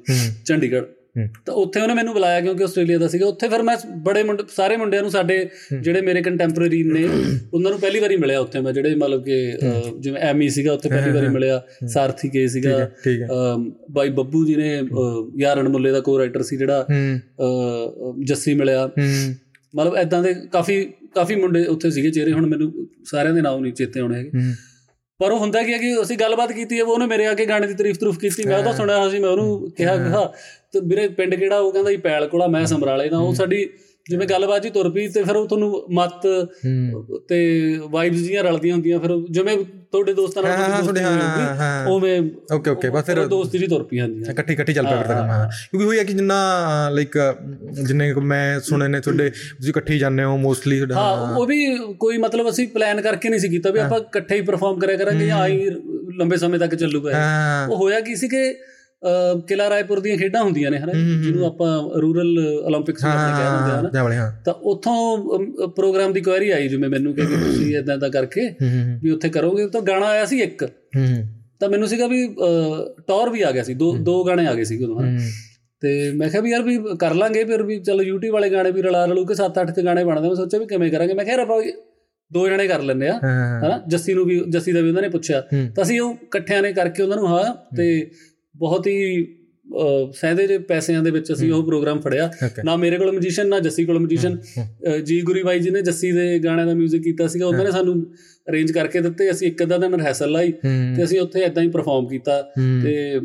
ਚੰਡੀਗੜ੍ਹ। ਤਾਂ ਉੱਥੇ ਉਹਨੇ ਮੈਨੂੰ ਬੁਲਾਇਆ ਕਿਉਂਕਿ ਆਸਟ੍ਰੇਲੀਆ ਦਾ ਸੀਗਾ। ਉੱਥੇ ਫਿਰ ਮੈਂ ਬੜੇ ਮੁੰਡੇ ਸਾਰੇ ਮੁੰਡਿਆਂ ਨੂੰ ਸਾਡੇ ਜਿਹੜੇ ਮੇਰੇ ਕੰਟੈਂਪਰੇਰੀ ਨੇ ਉਹਨਾਂ ਨੂੰ ਪਹਿਲੀ ਵਾਰੀ ਮਿਲਿਆ ਉੱਥੇ ਮੈਂ ਜਿਹੜੇ ਮਤਲਬ ਕਿ ਜਿਵੇਂ ਐਮੀ ਸੀਗਾ ਉੱਥੇ ਪਹਿਲੀ ਵਾਰੀ ਮਿਲਿਆ। ਸਾਰਥੀ ਕੇ ਸੀਗਾ। ਬਾਈ ਬੱਬੂ ਜੀ ਨੇ ਯਾਰਨ ਮੁੱਲੇ ਦਾ ਕੋ ਰਾਈਟਰ ਸੀ ਜਿਹੜਾ ਜੱਸੀ ਮਿਲਿਆ। ਮਤਲਬ ਐਦਾਂ ਦੇ ਕਾਫੀ ਕਾਫੀ ਮੁੰਡੇ ਉੱਥੇ ਸੀਗੇ ਚਿਹਰੇ ਹੁਣ ਮੈਨੂੰ ਸਾਰਿਆਂ ਦੇ ਨਾਮ ਨਹੀਂ ਚੇਤੇ ਆਉਣੇ ਹੈਗੇ। ਪਰ ਉਹ ਹੁੰਦਾ ਕੀ ਹੈ ਕਿ ਅਸੀਂ ਗੱਲਬਾਤ ਕੀਤੀ ਹੈ ਉਹ ਉਹਨੇ ਮੇਰੇ ਕੇ ਗਾਣੇ ਦੀ ਤਾਰੀਫ ਤਰੂਫ ਕੀਤੀ ਮੈਂ ਉਹਦਾ ਸੁਣਿਆ ਸੀ ਮੈਂ ਉਹਨੂੰ ਕਿਹਾ ਕਿਹਾ ਤੇ ਵੀਰੇ ਪਿੰਡ ਕਿਹੜਾ ਉਹ ਕਹਿੰਦਾ ਜੀ ਪੈਲ ਕੋਲਾ ਮੈਂ ਸਮਰਾਲੇ ਦਾ ਉਹ ਸਾਡੀ ਜਿਵੇਂ ਗੱਲਬਾਤ ਜੀ ਤੁਰ ਪਈ ਤੇ ਫਿਰ ਉਹ ਤੁਹਾਨੂੰ ਮਤ ਤੇ ਵਾਈਬਸ ਜੀਆਂ ਰਲਦੀਆਂ ਹੁੰਦੀਆਂ ਫਿਰ ਜਿਵੇਂ ਤੁਹਾਡੇ ਦੋਸਤਾਂ ਨਾਲ ਹਾਂ, ਹਾਂ, ਤੁਹਾਡੇ, ਹਾਂ, ਹੁੰਦੀ, ਹਾਂ। ਉਵੇਂ ਓਕੇ ਓਕੇ ਬਸ ਫਿਰ ਦੋਸਤੀ ਜੀ ਤੁਰ ਪਈ ਹਾਂਜੀ ਇਕੱਠੀ ਇਕੱਠੀ ਚੱਲ ਪਿਆ ਕਰਦਾ ਹਾਂ। ਕਿਉਂਕਿ ਹੋਈ ਹੈ ਕਿ ਜਿੰਨਾ ਲਾਈਕ ਜਿੰਨੇ ਮੈਂ ਸੁਣੇ ਨੇ ਤੁਹਾਡੇ ਤੁਸੀਂ ਇਕੱਠੇ ਹੀ ਜਾਂਦੇ ਹੋ ਮੋਸਟਲੀ ਤੁਹਾਡਾ। ਹਾਂ ਉਹ ਵੀ ਕੋਈ ਮਤਲਬ ਅਸੀਂ ਪਲਾਨ ਕਰਕੇ ਨਹੀਂ ਸੀ ਕੀਤਾ ਵੀ ਆਪਾਂ ਇਕੱਠੇ ਹੀ ਪਰਫਾਰਮ ਕਰਿਆ ਕਰਾਂਗੇ ਜਾਂ ਆਈ ਲੰਬੇ ਸਮੇਂ ਤੱਕ ਚੱਲੂਗਾ। ਹਾਂ। ਉਹ ਹੋਇਆ ਕੀ ਸੀ ਕਿ ਕਿਲਾ ਰਾਏਪੁਰ ਦੀਆਂ ਖੇਡਾਂ ਹੁੰਦੀਆਂ ਨੇ ਹਨਾ? ਜਿਹਨੂੰ ਆਪਾਂ ਰੂਰਲ 올림픽ਸ ਕਹਿੰਦੇ ਕਹਿੰਦੇ ਹਾਂ ਹਨਾ? ਤਾਂ ਉੱਥੋਂ ਪ੍ਰੋਗਰਾਮ ਦੀ ਕੁਐਰੀ ਆਈ ਜਿਵੇਂ ਮੈਨੂੰ ਕਿ ਤੁਸੀਂ ਇਦਾਂ ਦਾ ਕਰਕੇ ਵੀ ਉੱਥੇ ਕਰੋਗੇ ਤਾਂ ਗਾਣਾ ਆਇਆ ਸੀ ਇੱਕ। ਤਾਂ ਮੈਨੂੰ ਸੀਗਾ ਵੀ ਟੌਰ ਵੀ ਆ ਗਿਆ ਸੀ ਦੋ ਦੋ ਗਾਣੇ ਆ ਗਏ ਸੀ ਉਦੋਂ ਹਨਾ? ਤੇ ਮੈਂ ਕਿਹਾ ਵੀ ਯਾਰ ਵੀ ਕਰ ਲਾਂਗੇ ਫਿਰ ਵੀ ਚਲੋ YouTube ਵਾਲੇ ਗਾਣੇ ਵੀ ਰਲਾ ਰਲੂ ਕੇ 7-8 ਕ ਗਾਣੇ ਬਣਦੇ ਮੈਂ ਸੋਚਿਆ ਵੀ ਕਿਵੇਂ ਕਰਾਂਗੇ? ਮੈਂ ਕਿਹਾ ਯਾਰ ਆਪਾਂ ਦੋ ਜਣੇ ਕਰ ਲੈਂਦੇ ਆ ਹਨਾ? ਜੱਸੀ ਨੂੰ ਵੀ ਜੱਸੀ ਦਾ ਵੀ ਉਹਨਾਂ ਨੇ ਪੁੱਛਿਆ। ਤਾਂ ਅਸੀਂ ਉਹ ਇਕੱਠਿਆਂ ਨੇ ਕਰਕੇ ਉਹਨਾਂ ਨੂੰ ਹਾਂ ਤੇ ਬਹੁਤ ਹੀ ਸਹਿਦੇ ਜਿਹੇ ਪੈਸਿਆਂ ਦੇ ਵਿੱਚ ਅਸੀਂ ਉਹ ਪ੍ਰੋਗਰਾਮ ਫੜਿਆ। ਨਾ ਮੇਰੇ ਕੋਲ ਮਿਊਜ਼ੀਸ਼ੀਅਨ ਨਾ ਜੱਸੀ ਕੋਲ ਮਿਊਜ਼ੀਸ਼ੀਅਨ ਜੀ ਗੁਰੀ ਬਾਈ ਜੀ ਨੇ ਜੱਸੀ ਦੇ ਗਾਣਿਆਂ ਦਾ 뮤직 ਕੀਤਾ ਸੀਗਾ। ਉਹਨਾਂ ਨੇ ਸਾਨੂੰ ਅਰੇਂਜ ਕਰਕੇ ਦਿੱਤੇ। ਅਸੀਂ ਇੱਕ ਅੱਧਾ ਦਿਨ ਰਿਹਰਸਲ ਲਾਈ ਤੇ ਅਸੀਂ ਉੱਥੇ ਇਦਾਂ ਹੀ ਪਰਫਾਰਮ ਕੀਤਾ। ਤੇ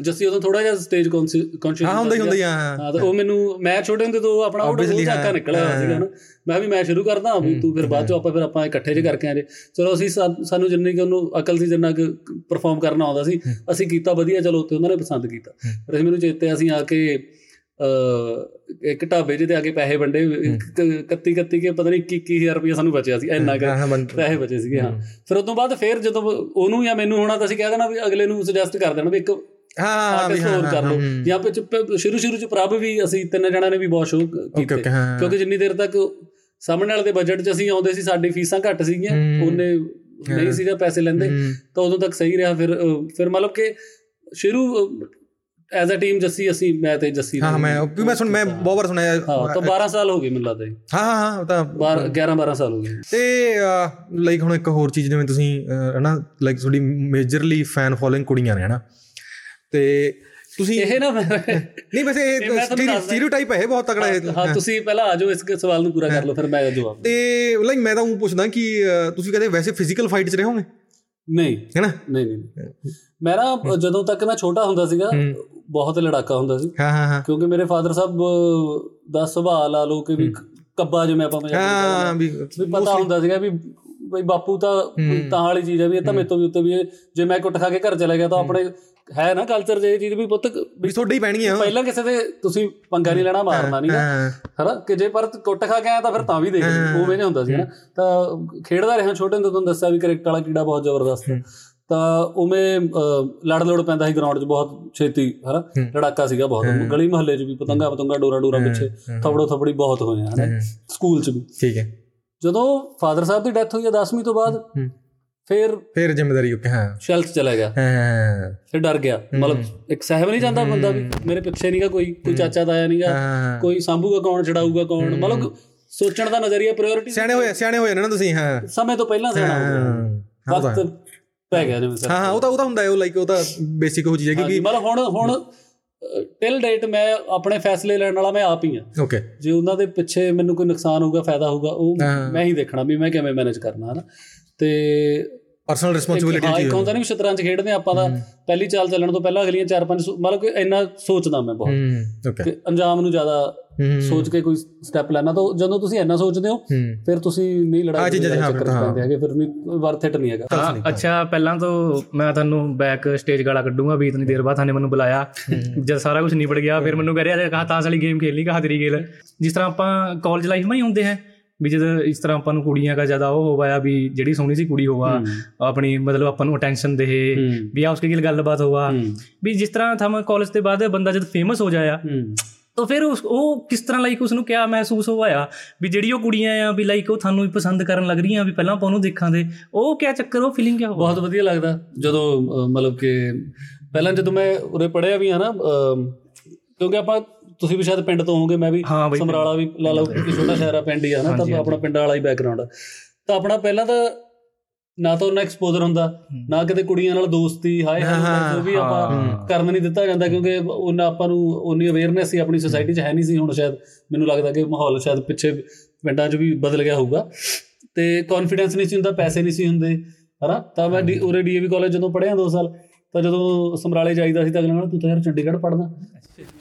ਜੱਸੀ ਉਦੋਂ ਥੋੜਾ ਜਿਹਾ ਸਟੇਜ ਕੌਨਸ਼ੀਅਸ ਹਾਂ ਹੁੰਦਾ ਹੀ ਹੁੰਦਾ ਹੀ ਹਾਂ ਤੇ ਉਹ ਮੈਨੂੰ ਮੈਂ ਛੋਟੇ ਹੁੰਦੇ ਤੋਂ ਆਪਣਾ ਉਹ ਝਾਕਾ। ਨਿਕਲਿਆ ਹੋਇਆ ਸੀਗਾ ਨਾ। ਮੈਂ ਵੀ ਮੈਂ ਸ਼ੁਰੂ ਕਰਦਾ ਵੀ ਤੂੰ ਫਿਰ ਬਾਅਦ ਚੋਂ ਆਪਾਂ ਫਿਰ ਆਪਾਂ ਇਕੱਠੇ ਜੇ ਕਰਕੇ ਆਜੇ। ਚਲੋ ਅਸੀਂ ਸਾਨੂੰ ਜਿੰਨੀ ਕਿ ਉਹਨੂੰ ਅਕਲ ਸੀ ਜਿੰਨਾ ਕਿ ਪਰਫਾਰਮ ਕਰਨਾ ਆਉਂਦਾ ਸੀ ਅਸੀਂ ਕੀਤਾ ਵਧੀਆ ਚਲੋ ਉੱਥੇ ਉਹਨਾਂ ਨੇ ਪਸੰਦ ਕੀਤਾ। ਫਿਰ ਅਸੀਂ ਮੈਨੂੰ ਚੇਤੇ ਅਸੀਂ ਆ ਕੇ ਅ ਇੱਕ ਢਾਬੇ ਜਿਹੇ ਤੇ ਆ ਕੇ ਪੈਸੇ ਵੰਡੇ 31 31 ਕੇ ਪਤਾ ਨਹੀਂ 21000 ਰੁਪਏ ਸਾਨੂੰ ਬਚਿਆ ਸੀ ਇੰਨਾ ਕੁ ਹਾਂ ਬੰਦ ਪੈਸੇ ਬਚੇ ਸੀਗੇ ਹਾਂ। ਫਿਰ ਉਸ ਤੋਂ ਬਾਅਦ ਫਿਰ ਜਦੋਂ ਉਹਨੂੰ ਜਾਂ ਮੈਨੂੰ ਹੋਣਾ ਤਾਂ ਅਸੀਂ ਕਹਿ ਦੇਣਾ ਵੀ ਅਗਲੇ ਨੂੰ ਸੁਜੈਸਟ ਕਰ ਦੇਣਾ ਵੀ ਇੱਕ ਹਾਂ ਵੀ ਹਾਂ ਹੋਰ ਕਰ ਲਓ। ਜਾਂ ਚੁੱਪ- ਸ਼ੁਰੂ ਸ਼ੁਰੂ ਚ ਪ੍ਰਭ ਵੀ ਅਸੀਂ ਤਿੰਨ ਜਣਾਂ ਨੇ ਵੀ ਬਹੁਤ ਸ਼ੋਅ ਕੀਤੇ। ਕਿਉਂਕਿ ਜਿੰਨੀ ਦੇਰ ਤੱਕ ਸਾਹਮਣੇ ਵਾਲੇ ਦੇ ਬਜਟ 'ਚ ਅਸੀਂ ਆਉਂਦੇ ਸੀ ਸਾਡੀ ਫੀਸਾਂ ਘੱਟ ਸੀਗੀਆਂ। ਉਹਨੇ ਨਹੀਂ ਸੀਗਾ ਪੈਸੇ ਲੈਂਦੇ। ਤਾਂ ਉਦੋਂ ਤੱਕ ਸਹੀ ਰਿਹਾ। ਫਿਰ ਫਿਰ ਮਤਲਬ ਕਿ ਸ਼ੁਰੂ ਐਜ਼ ਅ ਟੀਮ ਜੱਸੀ ਅਸੀਂ ਮੈਂ ਤੇ ਜੱਸੀ ਹਾਂ ਮੈਂ ਵੀ ਮੈਂ ਸੁਣ ਮੈਂ ਬਹੁਤ ਵਾਰ ਸੁਣਿਆ। ਹਾਂ ਤਾਂ 12 ਸਾਲ ਹੋ ਗਏ ਮੈਨੂੰ ਲੱਗਦਾ ਹਾਂ ਹਾਂ ਹਾਂ ਤਾਂ 12 11 12 ਸਾਲ ਹੋ ਗਏ। ਤੇ ਲਾਈਕ ਹੁਣ ਇੱਕ ਹੋਰ ਚੀਜ਼ ਜਿਵੇਂ ਤੁਸੀਂ ਹਨਾ ਲਾਈਕ ਤੁਹਾਡੀ ਮੇਜਰਲੀ ਫੈਨ ਫੋਲੋਇੰਗ ਕੁੜੀਆਂ ਨੇ ਹਨਾ? ਤੇ ਤੁਸੀਂ ਇਹ ਨਾ ਮੈਂ ਨਹੀਂ ਵੈਸੇ ਇਹ ਮੈਂ ਸਟੀਰੀਓਟਾਈਪ ਹੈ ਬਹੁਤ ਤਕੜਾ ਹੈ ਹਾਂ ਤੁਸੀਂ ਪਹਿਲਾਂ ਆ ਜਾਓ ਇਸ ਸਵਾਲ ਨੂੰ ਪੂਰਾ ਕਰ ਲਓ ਫਿਰ ਮੈਂ ਜਵਾਬ ਤੇ ਲਾਈਕ ਮੈਂ ਤਾਂ ਉਹ ਪੁੱਛਦਾ ਕਿ ਤੁਸੀਂ ਕਦੇ ਵੈਸੇ ਫਿਜ਼ੀਕਲ ਫਾਈਟ 'ਚ ਰਹੇ ਹੋਗੇ ਨਹੀਂ। ਹੈਨਾ ਨਹੀਂ ਨਹੀਂ ਮੈਂ ਨਾ ਜਦੋਂ ਤੱਕ ਮੈਂ ਛੋਟਾ ਹੁੰਦਾ ਸੀਗਾ ਬਹੁਤ ਲੜਾਕਾ ਹੁੰਦਾ ਸੀ। ਹਾਂ ਹਾਂ ਹਾਂ। ਕਿਉਂਕਿ ਮੇਰੇ ਫਾਦਰ ਸਾਹਿਬ ਦਾ ਸੁਭਾਅ ਲਾ ਲੋ ਕਿ ਵੀ ਕੱਬਾ ਜਿਵੇਂ ਆਪਾਂ ਹਾਂ ਕਹਿੰਦੇ ਵੀ ਹਾਂ। ਵੀ ਪਤਾ ਹੁੰਦਾ ਸੀਗਾ ਵੀ ਬਈ ਬਾਪੂ ਤਾਂ ਤਾਂ ਵਾਲੀ ਚੀਜ਼ ਹੈ ਵੀ ਇਹ ਤਾਂ ਮੇਰੇ ਤੋਂ ਵੀ ਉੱਤੇ ਵੀ ਜੇ ਮੈਂ ਕੁੱਟ ਖਾ ਕੇ ਘਰ ਚਲਾ ਗਿਆ ਤਾਂ ਆਪਣੇ ਹੈ ਨਾ ਕਲਚਰ ਇਹ ਚੀਜ਼ ਵੀ ਪੁੱਤ ਵੀ ਤੁਹਾਡੇ ਹੀ ਪੈਣਗੀਆਂ ਪਹਿਲਾਂ ਕਿਸੇ ਦੇ ਤੁਸੀਂ ਪੰਗਾ ਨਹੀਂ ਲੈਣਾ ਮਾਰਨਾ ਨਹੀਂ ਹਾਂ। ਹਨਾ? ਕਿ ਜੇ ਪਰ ਕੁੱਟ ਖਾ ਕੇ ਆਇਆ ਤਾਂ ਫਿਰ ਤਾਂ ਵੀ ਦੇਖ ਉਵੇਂ ਨਹੀਂ ਹੁੰਦਾ ਸੀ ਹਨਾ ਤਾਂ ਖੇਡਦਾ ਰਿਹਾ ਛੋਟੇ ਹੁੰਦੇ ਤੁਹਾਨੂੰ ਦੱਸਿਆ ਵੀ ਕ੍ਰਿਕਟ ਵਾਲਾ ਕੀੜਾ ਬਹੁਤ ਜ਼ਬਰਦਸਤ ਹੈ। ਤਾਂ ਉਵੇਂ ਲੜ ਲੋੜ ਪੈਂਦਾ ਸੀ ਗਰਾਊਂਡ 'ਚ ਬਹੁਤ ਛੇਤੀ ਹਨਾ? ਲੜਾਕਾ ਸੀਗਾ ਬਹੁਤ। ਗਲੀ ਮੁਹੱਲੇ 'ਚ ਵੀ ਪਤੰਗਾ ਪਤੰਗਾ ਡੋਰਾ ਡੋਰਾ ਪਿੱਛੇ ਥਪੜੋ ਥਪੜੀ ਬਹੁਤ ਹੋਏ ਆ ਹਨਾ ਸਕੂਲ 'ਚ ਵੀ। ਠੀਕ ਹੈ। ਜਦੋਂ ਫਾਦਰ ਸਾਹਿਬ ਦੀ ਡੈਥ ਹੋਈ ਹੈ 10ਵੀਂ ਤੋਂ ਬਾਅਦ ਹੂੰ। ਫਿਰ ਫਿਰ ਜ਼ਿੰਮੇਵਾਰੀ ਓਕੇ ਹਾਂ। ਸ਼ੈਲਫ ਚਲਾ ਗਿਆ। ਹਾਂ ਫਿਰ ਡਰ ਗਿਆ। ਮਤਲਬ ਇੱਕ ਸਹਿਬ ਨਹੀਂ ਜਾਂਦਾ ਬੰਦਾ ਵੀ ਮੇਰੇ ਪਿੱਛੇ ਨਹੀਂਗਾ ਕੋਈ ਕੋਈ ਚਾਚਾ ਤਾਇਆ ਨਹੀਂਗਾ ਹਾਂ ਕੋਈ ਸੰਭੂਗਾ ਕੌਣ ਛਡਾਊਗਾ ਕੌਣ? ਮਤਲਬ ਸੋਚਣ ਦਾ ਨਜ਼ਰੀਆ ਪ੍ਰਾਇੋਰਟੀ ਸਿਆਣੇ ਹੋਏ ਸਿਆਣੇ ਹੋਏ ਨੇ ਨਾ ਤੁਸੀਂ ਹਾਂ। ਸਮੇਂ ਤੋਂ ਪਹਿਲਾਂ ਸਿਆਣਾ ਹੋ ਗਿਆ। ਹਾਂ। ਹੈ। ਵਕਤ ਪੈ ਗਿਆ ਸਰ ਹਾਂ ਹਾਂ ਉਹ ਤਾਂ ਉਹ ਤਾਂ ਹੁੰਦਾ ਹੈ ਉਹ ਲਾਈਕ ਉਹ ਤਾਂ ਬੇਸਿਕ ਉਹ ਚੀਜ਼ ਹੈ ਕਿਉਂਕਿ ਮਤਲਬ ਹੁਣ ਹੁਣ ਟਿਲ ਡੇਟ ਮੈਂ ਆਪਣੇ ਫੈਸਲੇ ਲੈਣ ਵਾਲਾ ਮੈਂ ਆਪ ਹੀ ਆ ਓਕੇ ਜੇ ਉਹਨਾਂ ਦੇ ਪਿੱਛੇ ਮੈਨੂੰ ਕੋਈ ਨੁਕਸਾਨ ਹੋਊਗਾ ਫਾਇਦਾ ਹੋਊਗਾ ਉਹ ਹਾਂ। ਮੈਂ ਹੀ ਦੇਖਣਾ ਵੀ ਮੈਂ ਕਿਵੇਂ ਮੈਨੇਜ ਕਰਨਾ ਹਨਾ? ਤੇ ਪਰਸਨਲ ਰਿਸਪੌਂਸਿਬਿਲਿਟੀ ਹਾਂ ਇੱਕ ਹੁੰਦਾ ਨਹੀਂ ਸ਼ਤਰੰਜ ਖੇਡਦੇ ਆਪਾਂ ਦਾ ਪਹਿਲੀ ਚਾਲ ਚੱਲਣ ਤੋਂ ਪਹਿਲਾਂ ਅਗਲੀਆਂ 4-5 ਮਤਲਬ ਕਿ ਇੰਨਾ ਸੋਚਦਾ ਮੈਂ ਬਹੁਤ। ਹੂੰ ਓਕੇ ਕਿ ਅੰਜਾਮ ਨੂੰ ਜ਼ਿਆਦਾ ਹੂੰ ਸੋਚ ਕੇ ਕੋਈ ਸਟੈਪ ਲੈਣਾ ਤਾਂ ਜਦੋਂ ਤੁਸੀਂ ਇੰਨਾ ਸੋਚਦੇ ਹੋ ਹੂੰ। ਫਿਰ ਤੁਸੀਂ ਨਹੀਂ ਲੜਾਈ ਹਾਂ, ਚੱਕਰ ਹਾਂ। ਪੈਂਦੇ ਹੈਗੇ ਫਿਰ ਨਹੀਂ ਵਰਥ ਇਟ ਨਹੀਂ ਹੈਗਾ। ਹਾਂ ਅੱਛਾ ਪਹਿਲਾਂ ਤੋਂ ਮੈਂ ਤੁਹਾਨੂੰ ਬੈਕ ਸਟੇਜ ਗਾਲਾ ਕੱਢੂੰਗਾ ਵੀ ਇਤਨੀ ਦੇਰ ਬਾਅਦ ਥਾਨੇ ਮੈਨੂੰ ਬੁਲਾਇਆ। ਜਦ ਸਾਰਾ ਕੁਝ ਨਿਬੜ ਗਿਆ ਫਿਰ ਮੈਨੂੰ ਕਹਿ ਰਿਹਾ ਕਹਾ ਤਾਂ ਵਾਲੀ ਗੇਮ ਖੇਲਣੀ ਕਹਾ ਤੇਰੀ ਗੇਲ ਜਿਸ ਤਰ੍ਹਾਂ ਆਪਾਂ ਕਾਲਜ ਲਾਈਫ में ही ਹੁੰਦੇ ਹੈ ਵੀ ਜਦ ਇਸ ਤਰ੍ਹਾਂ ਆਪਾਂ ਨੂੰ ਕੁੜੀਆਂ ਦਾ ਜ਼ਿਆਦਾ ਉਹ ਹੋਇਆ ਵੀ ਜਿਹੜੀ ਸੋਹਣੀ ਸੀ ਕੁੜੀ ਹੋਵਾ ਆਪਣੀ ਮਤਲਬ ਆਪਾਂ ਨੂੰ ਅਟੈਂਸ਼ਨ ਦੇ ਹੂੰ। ਵੀ ਆ ਉਸਕੇ ਗਿਲ ਗੱਲਬਾਤ ਹੋਵਾ ਹੂੰ। ਵੀ ਜਿਸ ਤਰ੍ਹਾਂ ਥਮ ਕਾਲਜ ਦੇ ਬਾਅਦ ਬੰਦਾ ਜਦ ਫੇਮਸ ਹੋ ਜਾਇਆ ਹੂੰ। ਤਾਂ ਫਿਰ ਉਸ ਉਹ ਕਿਸ ਤਰ੍ਹਾਂ ਲਾਈਕ ਉਸ ਨੂੰ ਕਿਆ ਮਹਿਸੂਸ ਹੋਇਆ ਵੀ ਜਿਹੜੀ ਉਹ ਕੁੜੀਆਂ ਆ ਵੀ ਲਾਈਕ ਉਹ ਤੁਹਾਨੂੰ ਵੀ ਪਸੰਦ ਕਰਨ ਲੱਗ ਰਹੀਆਂ ਵੀ ਪਹਿਲਾਂ ਆਪਾਂ ਉਹਨੂੰ ਦੇਖਾਂ ਦੇ ਉਹ ਕਿਆ ਚੱਕਰ ਉਹ ਫੀਲਿੰਗ ਕਿਆ ਹੋਇਆ ਬਹੁਤ ਵਧੀਆ ਲੱਗਦਾ ਜਦੋਂ ਮਤਲਬ ਕਿ ਪਹਿਲਾਂ ਜਦੋਂ ਮੈਂ ਉਰੇ ਪੜਿਆ ਵੀ ਹਾਂ ਨਾ ਕਿਉਂਕਿ ਆਪਾਂ ਤੁਸੀਂ ਵੀ ਸ਼ਾਇਦ ਪਿੰਡ ਤੋਂ ਹੋਵੋਗੇ ਮੈਂ ਵੀ ਹਾਂ ਸਮਰਾਲਾ ਵੀ ਲਾ ਲਓ ਕਿ ਛੋਟਾ ਸ਼ਹਿਰ ਆ ਪਿੰਡ ਹੀ ਆ ਨਾ ਤਾਂ ਆਪਣਾ ਪਿੰਡ ਵਾਲਾ ਹੀ ਬੈਕਗ੍ਰਾਉਂਡ ਤਾਂ ਆਪਣਾ ਪਹਿਲਾਂ ਤਾਂ ਨਾ ਤਾਂ ਉਹਨਾਂ ਐਕਸਪੋਜ਼ਰ ਹੁੰਦਾ ਨਾ ਕਿਤੇ ਕੁੜੀਆਂ ਨਾਲ ਦੋਸਤੀ ਹਾਏ ਹਾਏ ਜੋ ਵੀ ਆਪਾਂ ਕਰਨ ਨਹੀਂ ਦਿੱਤਾ ਜਾਂਦਾ ਕਿਉਂਕਿ ਉਹਨਾਂ ਆਪਾਂ ਨੂੰ ਉਨੀ ਅਵੇਅਰਨੈਸ ਹੀ ਆਪਣੀ ਸੋਸਾਇਟੀ 'ਚ ਹੈ ਨਹੀਂ ਸੀ ਹੁਣ ਸ਼ਾਇਦ ਮੈਨੂੰ ਲੱਗਦਾ ਕਿ ਮਾਹੌਲ ਸ਼ਾਇਦ ਪਿੱਛੇ ਪਿੰਡਾਂ 'ਚ ਵੀ ਬਦਲ ਗਿਆ ਹੋਊਗਾ। ਤੇ ਕੌਨਫੀਡੈਂਸ ਨਹੀਂ ਸੀ ਹੁੰਦਾ ਪੈਸੇ ਨਹੀਂ ਸੀ ਹੁੰਦੇ ਹਨਾ? ਤਾਂ ਮੈਂ ਉਰੇ ਡੀਏਵੀ ਕਾਲਜ ਜਦੋਂ ਪੜ੍ਹਿਆ 2 ਸਾਲ ਤਾਂ ਜਦੋਂ ਸਮਰਾਲੇ ਜਾਈਦਾ ਸੀ ਤਾਂ ਅਗਲਾ ਕਹਿੰਦਾ ਤੂੰ ਤਾਂ ਯਾਰ ਚੰਡੀਗੜ੍ਹ ਪੜ੍ਹਦਾ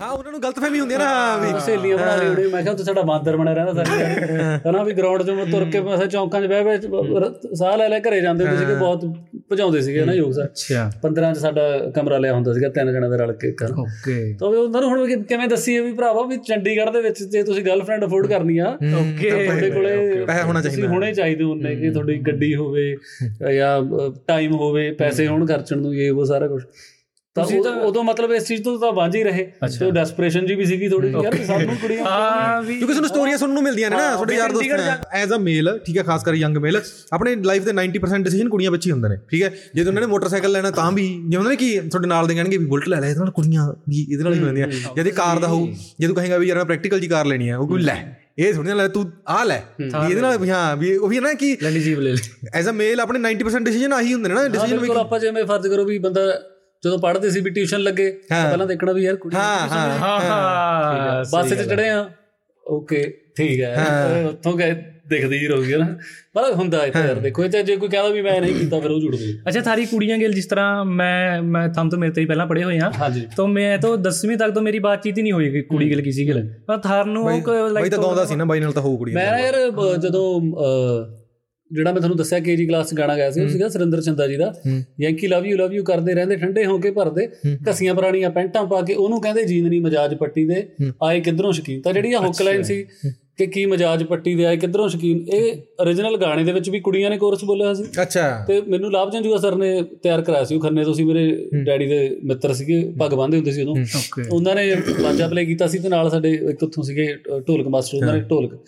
ਹਾਂ ਉਹਨਾਂ ਨੂੰ ਗਲਤਫਹਿਮੀ ਹੁੰਦੀ ਹੈ ਨਾ ਹਾਂ ਵੀ ਸਹੇਲੀਆਂ ਬਣਾ ਲਈ ਉਹਨੇ ਮੈਂ ਕਿਹਾ ਤੂੰ ਸਾਡਾ ਬਾਂਦਰ ਬਣਿਆ ਰਹਿੰਦਾ ਸਾਰੀ। ਹਨਾ ਵੀ ਗਰਾਊਂਡ 'ਚੋਂ ਮੈਂ ਤੁਰ ਕੇ ਮੈਂ ਚੌਂਕਾਂ 'ਚ ਬਹਿ ਬਹਿ ਸਾਹ ਲੈ ਲੈ ਘਰੇ ਜਾਂਦੇ ਹੁੰਦੇ ਸੀਗੇ ਬਹੁਤ ਭਜਾਉਂਦੇ ਸੀਗੇ ਨਾ ਯੋਗ ਸਰ। ਅੱਛਾ। 15 'ਚ ਸਾਡਾ ਕਮਰਾ ਲਿਆ ਹੁੰਦਾ ਸੀਗਾ ਤਿੰਨ ਜਣਾਂ ਦੇ ਰਲ ਕੇ ਕਰ ਓਕੇ। ਤਾਂ ਵੀ ਉਹਨਾਂ ਨੂੰ ਹੁਣ ਕਿ- ਕਿਵੇਂ ਦੱਸੀਏ ਵੀ ਭਰਾਵਾ ਵੀ ਚੰਡੀਗੜ੍ਹ ਦੇ ਵਿੱਚ ਜੇ ਤੁਸੀਂ ਗਰਲਫ੍ਰੈਂਡ ਅਫੋਰਡ ਕਰਨੀ ਆ ਓਕੇ। ਤੁਹਾਡੇ ਕੋਲੇ ਪੈਸਾ ਹੋਣਾ ਚਾਹੀਦਾ। ਹੋਣੇ ਚਾਹੀਦੇ ਹੁੰਦੇ ਕਿ ਤੁਹਾਡੀ ਗੱਡੀ ਹੋਵੇ ਜਾਂ ਟਾਈਮ ਹੋਵੇ ਪੈਸੇ ਹੋਣ ਖਰਚਣ ਨੂੰ ਇਹ ਉਹ ਸਾਰਾ ਕੁਝ ਤਾਂ ਉਹ- ਉਦੋਂ ਮਤਲਬ ਇਸ ਚੀਜ਼ ਤੋਂ ਤਾਂ ਵਾਂਝ ਹੀ ਰਹੇ। ਤੇ ਡੈਸਪਰੇਸ਼ਨ ਜੀ ਵੀ ਸੀਗੀ ਥੋੜੀ ਯਾਰ ਸਾਨੂੰ ਕੁੜੀਆਂ ਹਾਂ ਵੀ ਕਿਉਂਕਿ ਸਾਨੂੰ ਸਟੋਰੀਆਂ ਸੁਣਨ ਨੂੰ ਮਿਲਦੀਆਂ ਨੇ ਨਾ ਤੁਹਾਡੇ ਯਾਰ ਦੋਸਤ ਐਜ਼ ਅ ਮੇਲ ਠੀਕ ਹੈ ਖਾਸ ਕਰ ਯੰਗ ਮੇਲ ਆਪਣੇ ਲਾਈਫ ਦੇ 90% ਡਿਸੀਜਨ ਕੁੜੀਆਂ ਵਿੱਚ ਹੀ ਹੁੰਦੇ ਨੇ ਠੀਕ ਹੈ? ਜੇ ਉਹਨਾਂ ਨੇ ਮੋਟਰਸਾਈਕਲ ਲੈਣਾ ਤਾਂ ਵੀ ਜੇ ਉਹਨਾਂ ਨੇ ਕੀ ਤੁਹਾਡੇ ਨਾਲ ਦੇ ਕਹਿਣਗੇ ਵੀ ਬੁਲਟ ਲੈ ਲੈ ਇਹਦੇ ਨਾਲ ਕੁੜੀਆਂ ਵੀ ਇਹਦੇ ਨਾਲ ਹੀ ਜਦ ਇਹ ਕਾਰ ਦਾ ਹੋਊ ਜੇ ਤੂੰ ਕਹੇਗਾ ਵੀ ਯਾਰ ਮੈਂ ਪ੍ਰੈਕਟੀਕਲ ਜੀ ਕਾਰ ਲੈਣੀ ਹੈ ਉਹ ਕੋਈ ਲੈ। ਇਹ ਥੋੜੀ ਨਾ ਲੈ ਤੂੰ ਆ ਲੈ। ਵੀ ਇਹਦੇ ਨਾਲ ਹਾਂ ਵੀ ਉਹ ਵੀ ਨਾ ਕਿ ਲੈਣੀ ਜੀਵ ਲੈ ਲੈ। ਐਜ਼ ਅ ਮੇਲ ਆਪਣੇ 90% ਡਿਸੀਜਨ ਆਹੀ ਹੁੰਦੇ ਨੇ ਨਾ ਡਿਸੀਜਨ ਬਿਲਕੁਲ ਆਪਾਂ ਜਿਵੇਂ ਫਰਜ਼ ਕਰੋ ਵੀ ਬੰਦਾ ਜਦੋਂ ਪੜ੍ਹਦੇ ਸੀ ਵੀ ਟਿਊਸ਼ਨ ਲੱਗੇ ਪਹਿਲਾਂ ਦੇਖਣਾ ਵੀ ਯਾਰ ਕੁੜੀ ਹਾਂ ਹਾਂ ਹਾਂ। ਬੱਸ 'ਚ ਚੜੇ ਆ ਓਕੇ ਠੀਕ ਹੈ। ਉੱਥੋਂ ਗਏ। ਦਿਖਦੀ ਹੀ ਰਹੂਗੀ ਨਾ ਪਰ ਹੁੰਦਾ ਹੈ ਯਾਰ ਦੇਖੋ ਇਹ ਜੇ ਕੋਈ ਕਹਿੰਦਾ ਵੀ ਮੈਂ ਨਹੀਂ ਕੀਤਾ ਫਿਰ ਉਹ ਜੁੜ ਗਈ। ਅੱਛਾ ਥਾਰੀ ਕੁੜੀਆਂ ਗਿਲ ਜਿਸ ਤਰ੍ਹਾਂ ਮੈਂ ਮੈਂ ਥੰਮ ਤੋਂ ਮੇਰੇ ਤੇ ਪਹਿਲਾਂ ਪੜੇ ਹੋਏ ਆ। ਤਾਂ ਮੈਂ ਤਾਂ 10ਵੀਂ ਤੱਕ ਤਾਂ ਮੇਰੀ ਬਾਤਚੀਤ ਹੀ ਨਹੀਂ ਹੋਈ ਕੁੜੀ ਗਿਲ ਕਿਸੇ ਗਿਲ। ਪਰ ਥਾਰ ਨੂੰ ਲਾਈਕ ਬਾਈ ਤਾਂ ਗਾਉਂਦਾ ਸੀ ਨਾ ਬਾਈ ਨਾਲ ਤਾਂ ਹੋਊ ਕੁੜੀ ਮੈਂ ਯਾਰ ਜਦੋਂ ਜਿਹੜਾ ਮੈਂ ਤੁਹਾਨੂੰ ਦੱਸਿਆ ਕੇਜੀ ਕਲਾਸ ਗਾਣਾ ਗਾਇਆ ਸੀ ਉਹ ਸੀਗਾ ਸਰਿੰਦਰ ਚੰਦਾ ਜੀ ਦਾ। Yankee love you love you ਕਰਦੇ ਰਹਿੰਦੇ ਠੰਡੇ ਹੋ ਕੇ ਭਰਦੇ। ਕਸੀਆਂ ਪੁਰਾਣੀਆਂ ਪੈਂਟਾਂ ਪਾ ਕੇ ਉਹਨੂੰ ਕਹਿੰਦੇ ਜੀਂਦਨੀ ਮਜਾਜ ਪੱਟੀ ਦੇ। ਆਏ ਕਿਧਰੋਂ ਸ਼ਕੀਨ? ਤਾਂ ਜਿਹੜੀ ਆ ਹੁੱਕ ਲਾਈਨ ਸੀ ਕਿ ਕੀ ਮਜਾਜ ਪੱਟੀ ਦੇ ਆਏ ਕਿੱਧਰੋਂ ਸ਼ਕੀਨ? ਇਹ origignal ਗਾਣੇ ਦੇ ਵਿੱਚ ਵੀ ਕੁੜੀਆਂ ਨੇ ਕੋਰਸ ਬੋਲਿਆ ਸੀ। ਅੱਛਾ। ਤੇ ਮੈਨੂੰ ਲਾਭ ਜੰਜੂਆ ਸਰ ਨੇ ਤਿਆਰ ਕਰਾਇਆ ਸੀ ਉਹ ਖੰਨੇ ਤੁਸੀਂ ਮੇਰੇ ਡੈਡੀ ਦੇ ਮਿੱਤਰ ਸੀਗੇ ਪੱਗ ਬੰਨ੍ਹਦੇ ਹੁੰਦੇ ਸੀ ਉਦੋਂ। ਉਹਨਾਂ ਨੇ ਬਾਜਾ ਪਲੇ ਕੀਤਾ ਸੀ ਤੇ ਨਾਲ ਸਾਡੇ ਇੱਕ ਉੱਥੋਂ ਸੀਗੇ ਢੋਲਕ ਮਾਸਟਰ ਉਹਨਾਂ ਨੇ ਢੋਲਕ।